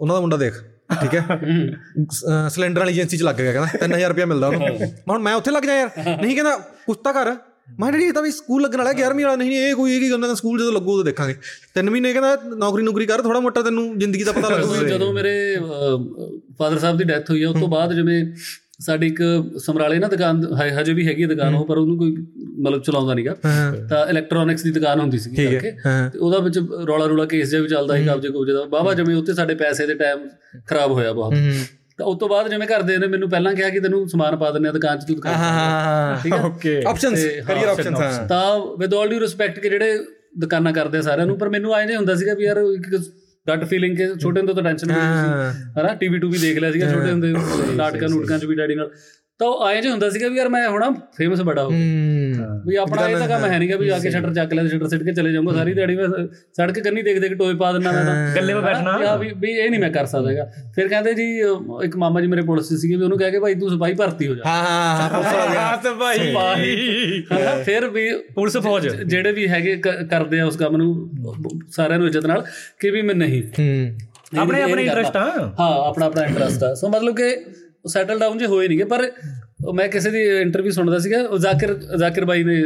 ਉਹਨਾਂ ਦਾ ਮੁੰਡਾ ਦੇਖ ਠੀਕ ਹੈ? ਸਿਲੰਡਰ ਵਾਲੀ ਏਜੰਸੀ ਚ ਲੱਗ ਗਿਆ ਕਹਿੰਦਾ 3000 ਰੁਪਏ ਮਿਲਦਾ ਉਹਨੂੰ। ਮੈਂ ਹੁਣ ਮੈਂ ਉੱਥੇ ਲੱਗ ਜਾ ਯਾਰ। ਨਹੀਂ ਕਹਿੰਦਾ ਕੁਛ ਤਾਂ ਕਰ। ਮੈਂ ਡੈਡੀ ਤਾਂ ਵੀ ਸਕੂਲ ਲੱਗਣ ਵਾਲਾ 11ਵੀਂ ਵਾਲਾ ਨਹੀਂ ਨਹੀਂ, ਇਹ ਕੋਈ ਇਹ ਕੀ ਉਹਨਾਂ ਦਾ ਸਕੂਲ ਜਦੋਂ ਲੱਗੂ ਉਦੋਂ ਦੇਖਾਂਗੇ। ਤਿੰਨ ਮਹੀਨੇ ਕਹਿੰਦਾ ਨੌਕਰੀ ਨੌਕਰੀ ਕਰ ਥੋੜਾ ਮੋਟਾ ਤੈਨੂੰ ਜ਼ਿੰਦਗੀ ਦਾ ਪਤਾ ਲੱਗੂ। ਜਦੋਂ ਮੇਰੇ ਫਾਦਰ ਸਾਹਿਬ ਦੀ ਡੈਥ ਹੋਈ ਆ ਉਸ ਤੋਂ ਬਾਅਦ ਜਿਵੇਂ ਸਾਡੀ ਇੱਕ ਸਮਰਾਲੇ ਨਾ ਦੁਕਾਨ ਹਜੇ ਵੀ ਹੈਗੀ ਦੁਕਾਨ ਉਹ ਪਰ ਉਹਨੂੰ ਕੋਈ ਮਤਲਬ ਚਲਾਉਂਦਾ ਨਹੀਂਗਾ ਤਾਂ ਇਲੈਕਟ੍ਰੋਨਿਕਸ ਦੀ ਦੁਕਾਨ ਹੁੰਦੀ ਸੀ ਠੀਕ ਕਰਕੇ। ਤੇ ਉਹਦਾ ਵਿੱਚ ਰੌਲਾ ਰੌਲਾ ਕੇਸ ਜਿਹਾ ਵੀ ਚੱਲਦਾ ਸੀ ਕਬਜ਼ੇ ਕੁਬਜ਼ੇ ਦਾ। ਬਾਬਾ ਜਿਵੇਂ ਉੱਤੇ ਸਾਡੇ ਪੈਸੇ ਦੇ ਟਾਈਮ ਖਰਾਬ ਹੋਇਆ ਬਹੁਤ। ਤਾਂ ਉਸ ਤੋਂ ਬਾਅਦ ਜਿਵੇਂ ਘਰਦੇ ਨੇ ਮੈਨੂੰ ਪਹਿਲਾਂ ਕਿਹਾ ਕਿ ਤੈਨੂੰ ਸਮਾਨ ਪਾ ਦਿੰਦੇ ਆ ਦੁਕਾਨ 'ਚ ਤੂੰ ਦੁਕਾਨ ਹਾਂ ਹਾਂ ਠੀਕ ਹੈ? ਓਕੇ ਆਪਸ਼ਨਸ ਕਰੀਅਰ ਆਪਸ਼ਨਸ ਤਾਂ ਵਿਦ ਆਲ ਡਿਊ ਰਿਸਪੈਕਟ ਕਿ ਜਿਹੜੇ ਦੁਕਾਨਾਂ ਕਰਦੇ ਸਾਰਿਆਂ ਨੂੰ ਪਰ ਮੈਨੂੰ ਆਏ ਨਹੀਂ ਹੁੰਦਾ ਸੀਗਾ ਵੀ ਯਾਰ ਇੱਕ ਗੱਟ ਫੀਲਿੰਗ ਕਿ ਛੋਟੇ ਹੁੰਦੇ ਤੋਂ ਟੈਨਸ਼ਨ ਹੁੰਦੀ ਸੀ। ਹਨਾ ਟੀਵੀ ਟੂ ਵੀ ਦੇਖ ਲਿਆ ਸੀਗਾ ਛੋਟੇ ਹੁੰਦੇ ਨਾਟਕਾਂ ਨੂਟਕਾਂ 'ਚ ਵੀ ਡੈਡੀ ਨਾਲ ਤਾਂ ਉਹ ਆਏ ਜੇ ਹੁੰਦਾ ਸੀਗਾ ਵੀ ਯਾਰ ਮੈਂ ਹੁਣ ਫੇਮਸ ਬੜਾ ਹੋ ਹੂੰ। ਵੀ ਆਪਣਾ ਇਹ ਤਾਂ ਕੰਮ ਹੈ ਨਹੀਂਗਾ ਵੀ ਜਾ ਕੇ ਸ਼ਟਰ ਚੱਕ ਲਿਆ ਸ਼ਟਰ ਸਿੱਟ ਕੇ ਚਲੇ ਜਾਊਂਗਾ ਸਾਰੀ ਦਿਹਾੜੀ ਮੈਂ ਸੜਕ ਕੰਨੀ ਦੇਖ ਦੇਖ ਟੋਏ ਪਾ ਦਿੰਦਾ ਮੈਂ ਤਾਂ। ਗੱਲੇ 'ਤੇ ਬੈਠਣਾ। ਵੀ ਵੀ ਇਹ ਨਹੀਂ ਮੈਂ ਕਰ ਸਕਦਾ ਹੈਗਾ। ਫਿਰ ਕਹਿੰਦੇ ਜੀ ਇੱਕ ਮਾਮਾ ਜੀ ਮੇਰੇ ਪੁਲਿਸ ਸੀਗੇ ਵੀ ਉਹਨੂੰ ਕਹਿ ਕੇ ਭਾਈ ਤੂੰ ਸਿਪਾਹੀ ਭਰਤੀ ਹੋ ਜਾ। ਹਾਂ ਹਾਂ ਹਾਂ ਪੁਲਿਸ ਗਿਆ। ਹੱਥ ਭਾਈ ਹਨਾ? ਫਿਰ ਵੀ ਪੁਲਿਸ ਫੌਜ। ਜਿਹੜੇ ਵੀ ਹੈਗੇ ਕਰਦੇ ਆ ਉਸ ਕੰਮ ਨੂੰ ਸਾਰਿਆਂ ਨੂੰ ਇੱਜ਼ਤ ਨਾਲ ਕਿ ਵੀ ਮੈਂ ਨਹੀਂ। ਹੂੰ। ਆਪਣੇ ਆਪਣੇ ਇੰਟਰਸਟ। ਆ। ਹਾਂ ਆਪਣਾ ਆਪਣਾ ਇੰਟਰਸਟ ਆ। ਸੋ ਮਤਲਬ ਕਿ ਸੈਟਲ ਡਾਊਨ ਜੇ ਹੋਏ ਨਹੀਂਗੇ ਪਰ ਮੈਂ ਕਿਸੇ ਦੀ ਇੰਟਰਵਿਊ ਸੁਣਦਾ ਸੀਗਾ ਉਹ ਜ਼ਾਕਿਰ ਜ਼ਾਕਿਰ ਬਾਈ ਨੇ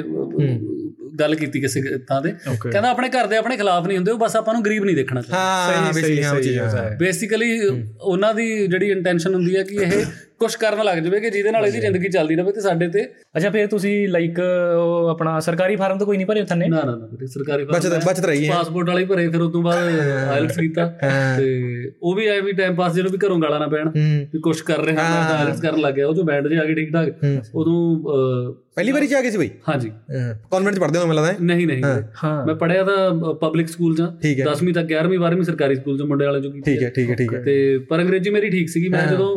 ਗੱਲ ਕੀਤੀ ਕਿਸੇ ਥਾਂ ਤੇ। ਕਹਿੰਦਾ ਆਪਣੇ ਘਰ ਦੇ ਆਪਣੇ ਖਿਲਾਫ ਨਹੀਂ ਹੁੰਦੇ ਉਹ ਬਸ ਆਪਾਂ ਨੂੰ ਗਰੀਬ ਨਹੀਂ ਦੇਖਣਾ ਚਾਹੀਦਾ। ਹਾਂ ਬੇਸਿਕਲੀ ਹਾਂ ਉਹ ਚੀਜ਼। ਹੈ। ਬੇਸਿਕਲੀ ਉਹਨਾਂ ਦੀ ਜਿਹੜੀ ਇੰਟੈਂਸ਼ਨ ਹੁੰਦੀ ਹੈ ਕਿ ਇਹ ਕੁਝ ਕਰਨ ਲੱਗ ਜਾਵੇ ਕਿ ਜਿਹਦੇ ਨਾਲ ਇਹਦੀ ਜ਼ਿੰਦਗੀ ਚੱਲਦੀ ਰਹੇ ਤੇ ਸਾਡੇ ਤੇ ਅੱਛਾ ਫਿਰ ਤੁਸੀਂ ਲਾਈਕ ਉਹ ਆਪਣਾ ਸਰਕਾਰੀ ਫਾਰਮ ਤਾਂ ਕੋਈ ਨਹੀਂ ਭਰੇ ਥੰਨੇ ਨਾ? ਨਾ ਨਾ ਵੀਰੇ, ਸਰਕਾਰੀ ਬਚਤ ਬਚਤ ਰਹੀ ਹੈ। ਪਾਸਪੋਰਟ ਵਾਲੇ ਭਰੇ ਫਿਰ ਉਸ ਤੋਂ ਬਾਅਦ ਆਇਲਟਸ ਕੀਤਾ। ਤੇ ਉਹ ਵੀ ਐਵੇਂ ਟਾਈਮ ਪਾਸ ਜਦੋਂ ਵੀ ਘਰੋਂ ਗਾਲਾਂ ਨਾ ਪੈਣ ਵੀ ਕੁਝ ਕਰ ਰਹੇ ਹਾਂ। ਮੈਂ ਆਇਲਟਸ ਕਰਨ ਲੱਗ ਗਿਆ ਉਹ ਜੋ ਬੈਂਡ ਜੇ ਆ ਗਏ ਠੀਕ ਠਾਕ ਉਦੋਂ ਪਹਿਲੀ ਵਾਰੀ ਚ ਆ ਗਏ ਸੀ ਬਈ? ਹਾਂਜੀ। ਕਨਵੈਂਟ ਚ ਪੜਦੇ ਹੋ ਮੈਨੂੰ ਲੱਗਦਾ ਹੈ? ਨਹੀਂ ਨਹੀਂ। ਹਾਂ। ਮੈਂ ਪੜਿਆ ਤਾਂ ਪਬਲਿਕ ਸਕੂਲ ਹੈ। 10ਵੀਂ ਤੱਕ 11ਵੀਂ 12ਵੀਂ ਸਰਕਾਰੀ ਸਕੂਲ ਚ ਮੁੰਡੇ ਵਾਲੇ ਜੋ ਕੀਤੀ ਠੀਕ ਹੈ ਠੀਕ ਹੈ ਠੀਕ ਹੈ। ਤੇ ਪਰ ਅੰਗਰੇਜ਼ੀ ਮੇਰੀ ਠੀਕ ਸੀਗੀ। ਮੈਂ ਜਦੋਂ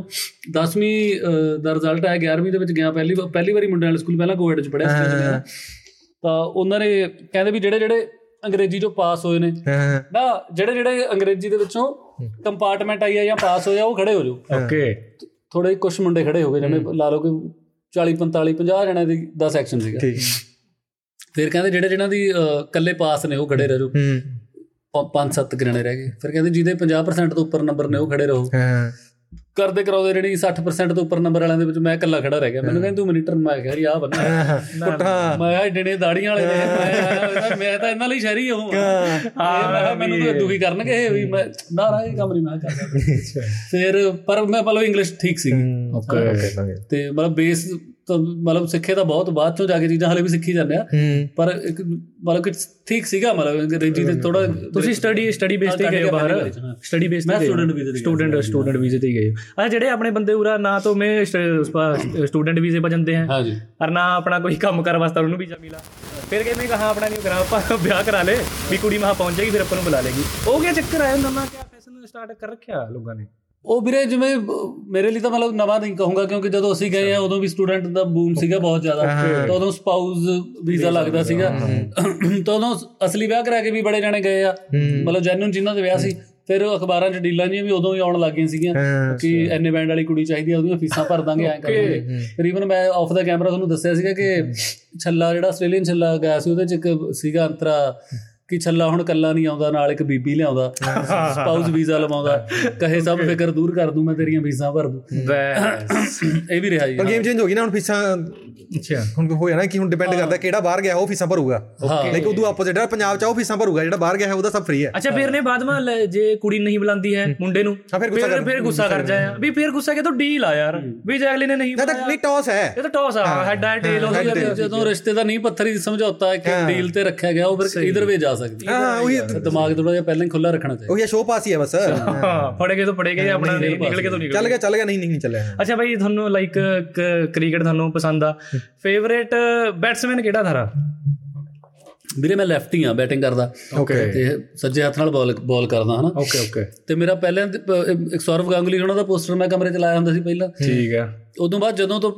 10ਵੀਂ ਅਹ, ਦਾ ਰਿਜ਼ਲਟ ਆਇਆ 11ਵੀਂ ਦੇ ਵਿੱਚ ਗਿਆ ਪਹਿਲੀ ਵਾਰ- ਪਹਿਲੀ ਵਾਰੀ ਮੁੰਡਿਆਂ ਵਾਲੇ ਸਕੂਲ ਪਹਿਲਾਂ ਕੋਵਿਡ ਚ ਪੜਿਆ ਸੀ। ਤਾਂ ਉਹਨਾਂ ਨੇ ਕਹਿੰਦੇ ਵੀ ਜਿਹੜੇ ਜਿਹੜੇ ਅੰਗਰੇਜ਼ੀ ਚੋਂ ਪਾਸ ਹੋਏ ਨੇ ਨਾ ਜਿਹੜੇ ਜਿਹੜੇ ਅੰਗਰੇਜ਼ੀ ਦੇ ਵਿੱਚੋਂ ਕੰਪਾਰਟਮੈਂਟ ਆਈ ਆ ਜਾਂ ਪਾਸ ਹੋਇਆ ਉਹ ਖੜੇ ਹੋ ਜਾਓ। ਓਕੇ ਥੋੜੇ ਕੁਝ ਮੁੰਡੇ ਖੜੇ ਹੋ ਗਏ ਜਿਵੇਂ ਲਾ ਲਓ ਕਿ 40 45 50 ਜਣਿਆਂ ਦੀ ਦਾ ਸੈਕਸ਼ਨ ਸੀਗਾ। ਠੀਕ। ਫਿਰ ਕਹਿੰਦੇ ਜਿਹੜੇ ਜਿਹਨਾਂ ਦੀ ਇਕੱਲੇ ਪਾਸ ਨੇ ਉਹ ਖੜੇ ਰਹੋ। ਹੂੰ। ਪੰਜ ਸੱਤ ਗਿਣਨੇ ਰਹਿ ਗਏ। ਫਿਰ ਕਹਿੰਦੇ ਜਿਹਦੇ 50% ਤੋਂ ਉੱਪਰ ਨੰਬਰ ਨੇ ਉਹ ਖੜੇ ਰਹੋ। ਹਾਂ। ਕਰਦੇ ਕਰਾਉਂਦੇ ਰੇੜੀ 60% ਤੋਂ ਉੱਪਰ ਨੰਬਰ ਵਾਲਿਆਂ ਦੇ ਵਿੱਚ ਮੈਂ ਇਕੱਲਾ ਖੜਾ ਰਹਿ ਗਿਆ। ਮੈਨੂੰ ਕਹਿੰਦੇ ਤੂੰ ਮਨੀਟਰ ਮੈਂ ਕਿਹਾ ਯਾਰ ਆ ਬੰਨਾ ਪੁੱਠਾ ਮੈਂ ਆ ਡੇਣੇ ਦਾੜੀਆਂ ਵਾਲੇ ਨੇ। ਮੈਂ ਤਾਂ ਇਹਨਾਂ ਲਈ ਸ਼ਹਿਰੀ ਹਾਂ ਹਾਂ ਮੈਨੂੰ ਤਾਂ ਦੁਖੀ ਕਰਨਗੇ ਵੀ। ਮੈਂ ਨਾ ਰਾ ਇਹ ਕੰਮ ਨਹੀਂ ਮੈਂ ਕਰਦਾ। ਫਿਰ ਪਰ ਮੈਂ ਮਤਲਬ ਇੰਗਲਿਸ਼ ਠੀਕ ਸੀ। ਓਕੇ ਤੇ ਮਤਲਬ ਬੇਸ ਤਾਂ ਮਤਲਬ ਸਿੱਖੇ ਤਾਂ ਬਹੁਤ ਬਾਅਦ ਚੋਂ ਜਾ ਕੇ ਚੀਜ਼ਾਂ ਹਲੇ ਵੀ ਸਿੱਖੀ ਜਾਂਦੇ ਆ। ਪਰ ਇੱਕ ਮਤਲਬ ਕਿ ਠੀਕ ਸੀਗਾ ਮਤਲਬ ਅੰਗਰੇਜ਼ੀ ਤੇ ਥੋੜਾ ਤੁਸੀਂ ਸਟੱਡੀ ਸਟੱਡੀ ਬੇਸ ਤੇ ਗਏ ਬਾਹਰ? ਸਟੱਡੀ ਬੇਸ ਤੇ ਮੈਂ ਸਟੂਡੈਂਟ ਵੀਜ਼ੇ ਤੇ ਸਟੂਡੈਂਟ ਸਟੂਡੈਂਟ ਵੀਜ਼ੇ ਤੇ ਗਏ अच्छा ਜਿਹੜੇ ਆਪਣੇ ਬੰਦੇ ਉਰਾ ਨਾ तो मैं स्टूडेंट वीजे पर ਜਾਂਦੇ हैं ਹਾਂਜੀ और ना अपना कोई ਕੰਮ ਕਰ ਵਾਸਤੇ ਉਹਨੂੰ ਵੀਜ਼ਾ ਮਿਲਾ ਫਿਰ ਕਹਿੰਦੇ ਕਹਾ ਆਪਣਾ ਨਹੀਂ ਕਰਾ ਆਪਾਂ ਵਿਆਹ ਕਰਾ ਲੇ ਵੀ ਕੁੜੀ ਮਹਾ ਪਹੁੰਚ ਜਾਏਗੀ ਫਿਰ ਆਪਾਂ ਨੂੰ ਬੁਲਾ ਲੇਗੀ ਉਹ ਕੀ ਚੱਕਰ ਆਇਆ ਉਹਨਾਂ ਨਾਲ ਕਿਆ ਫੈਸ਼ਨ ਸਟਾਰਟ ਕਰ ਰੱਖਿਆ ਲੋਕਾਂ ਨੇ ਉਹ ਵੀਰੇ ਜਿਵੇਂ ਅਹ, ਮੇਰੇ ਲਈ ਤਾਂ ਮਤਲਬ ਨਵਾਂ ਨਹੀਂ ਕਹੂੰਗਾ ਕਿਉਂਕਿ ਜਦੋਂ ਅਸੀਂ ਗਏ ਆ ਉਦੋਂ ਵੀ ਸਟੂਡੈਂਟ ਦਾ ਬੂਮ ਸੀਗਾ ਬਹੁਤ ਜ਼ਿਆਦਾ ਤਾਂ ਉਦੋਂ ਸਪਾਊਸ ਵੀਜ਼ਾ ਲੱਗਦਾ ਸੀਗਾ ਤਾਂ ਉਦੋਂ ਅਸਲੀ ਵਿਆਹ ਕਰਾ ਕੇ ਵੀ ਬੜੇ ਜਾਣੇ ਗਏ ਆ ਮਤਲਬ ਜੈਨੂਨ ਜਿਨ੍ਹਾਂ ਦੇ ਵਿਆਹ ਸੀ ਫਿਰ ਉਹ ਅਖਬਾਰਾਂ 'ਚ ਡੀਲਾਂ ਜੀਆਂ ਵੀ ਉਦੋਂ ਹੀ ਆਉਣ ਲੱਗ ਗਈਆਂ ਸੀਗੀਆਂ ਕਿ ਐਨੇ ਬੈਂਡ ਵਾਲੀ ਕੁੜੀ ਚਾਹੀਦੀ ਆ ਉਹਦੀਆਂ ਫੀਸਾਂ ਭਰ ਦਾਂਗੇ ਐਂ ਕਰਾਂਗੇ। ਫਿਰ even ਮੈਂ ਆਫ ਦਾ ਕੈਮਰਾ ਤੁਹਾਨੂੰ ਦੱਸਿਆ ਸੀਗਾ ਕਿ ਛੱਲਾ ਜਿਹੜਾ ਆਸਟ੍ਰੇਲੀਅਨ ਛੱਲਾ ਗਿਆ ਸੀ ਉਹਦੇ 'ਚ ਇੱਕ ਸੀਗਾ ਅੰਤਰਾ ਕਿ ਛੱਲਾ ਹੁਣ ਕੱਲਾ ਨਹੀਂ ਆਉਂਦਾ ਨਾਲ ਇੱਕ ਬੀਬੀ ਲਿਆਉਂਦਾ ਸਪਾਊਸ ਵੀਜ਼ਾ ਲਵਾਉਂਦਾ। ਕਹੇ ਸਭ ਫਿਕਰ ਦੂਰ ਕਰ ਦੂੰ ਮੈਂ ਤੇਰੀਆਂ ਫੀਸਾਂ ਭਰ ਦੂੰ। ਬੈਸ। ਇਹ ਵੀ ਰਿਹਾ ਜੀ। ਪਰ ਗੇਮ ਚੇਂਜ ਹੋ ਗਈ ਨਾ ਹੁਣ ਫੀਸਾਂ ਅੱਛਾ। ਹੁਣ ਹੋਇਆ ਨਾ ਕਿ ਹੁਣ ਡਿਪੈਂਡ ਕਰਦਾ ਕਿਹੜਾ ਬਾਹਰ ਗਿਆ ਉਹ ਫੀਸਾਂ ਭਰੂਗਾ। ਲਾਈਕ ਉਦੋਂ ਆਪੋਜ਼ਿਟ ਜਿਹੜਾ ਪੰਜਾਬ ਚ ਆ ਉਹ ਫੀਸਾਂ ਭਰੂਗਾ ਜਿਹੜਾ ਬਾਹਰ ਗਿਆ ਹੈ ਉਹਦਾ ਸਭ ਫ੍ਰੀ ਹੈ। ਅੱਛਾ ਫਿਰ ਨੇ ਬਾਅਦ ਵਿੱਚ ਜੇ ਕੁੜੀ ਨਹੀਂ ਬੁਲਾਉਂਦੀ ਹੈ ਮੁੰਡੇ ਨੂੰ ਹਾਂ, ਫਿਰ ਗੁੱਸਾ ਫਿਰ ਗੁੱਸਾ ਕਰ ਜਾਇਆ। ਵੀ ਫਿਰ ਗੁੱਸਾ ਕਿ ਤੂੰ ਡੀਲ ਆ ਯਾਰ। ਵੀ ਜੇ ਅਗਲੇ ਨੇ ਨਹੀਂ ਤਾਂ ਨਹੀਂ ਟੌਸ ਹੈ। ਇਹ ਤਾਂ ਟੌਸ ਆ ਹੈਡ ਆ ਟੇਲ ਹੋ ਉਹੀ ਆ, ਜਦੋਂ ਰਿਸ਼ਤੇ ਦਾ ਨਹੀਂ ਪੱਥਰੀ ਸਮਝੌਤਾ ਇੱਕ ਡੀਲ ਤੇ ਰੱਖਿਆ ਗਿਆ ਉਹ ਫਿਰ ਇਧਰ ਵੀ ਜਾ ਸਕਦੀ ਹੈ। ਹਾਂ ਉਹੀ ਦਿਮਾਗ ਥੋੜਾ ਜਿਹਾ ਪਹਿਲਾਂ ਹੀ ਖੁੱਲਾ ਰੱਖਣਾ ਚਾਹੀਦਾ। ਉਹੀ ਸ਼ੋਅ ਪਾਸ ਹੀ ਹੈ ਬਸ। ਹਾਂ। ਫੜੇ ਗਏ ਤਾਂ ਫੜੇ ਗਏ ਆਪਣਾ ਨਿਕਲ ਕੇ ਤਾਂ ਨਿਕਲ ਚੱਲ ਗਿਆ ਚੱਲ ਗਿਆ ਨਹੀਂ ਨਹੀਂ ਚੱਲਿਆ। ਅੱਛਾ ਭਾਈ ਤੁਹਾਨੂੰ ਲਾਈਕ ਕ੍ਰਿਕਟ ਤੁਹਾਨੂੰ ਪਸੰਦ ਆ। ਫੇਵਰੇਟ ਬੈਟਸਮੈਨ ਕਿਹੜਾ ਥਾਰਾ ਵੀਰੇ ਮੈਂ ਲੈਫਟੀ ਆ ਬੈਟਿੰਗ ਕਰਦਾ। ਓਕੇ ਤੇ ਸੱਜੇ ਹੱਥ ਨਾਲ ਬਾਲ ਬਾਲ ਕਰਦਾ ਹਨਾ? ਓਕੇ ਓਕੇ ਤੇ ਮੇਰਾ ਪਹਿਲਾਂ ਇੱਕ ਸੌਰਵ ਗਾਂਗੁਲੀ ਉਹਨਾਂ ਦਾ ਪੋਸਟਰ ਮੈਂ ਕਮਰੇ 'ਚ ਲਾਇਆ ਹੁੰਦਾ ਸੀ ਪਹਿਲਾਂ। ਠੀਕ ਆ ਉਦੋਂ ਬਾਅਦ ਜਦੋਂ ਤੋਂ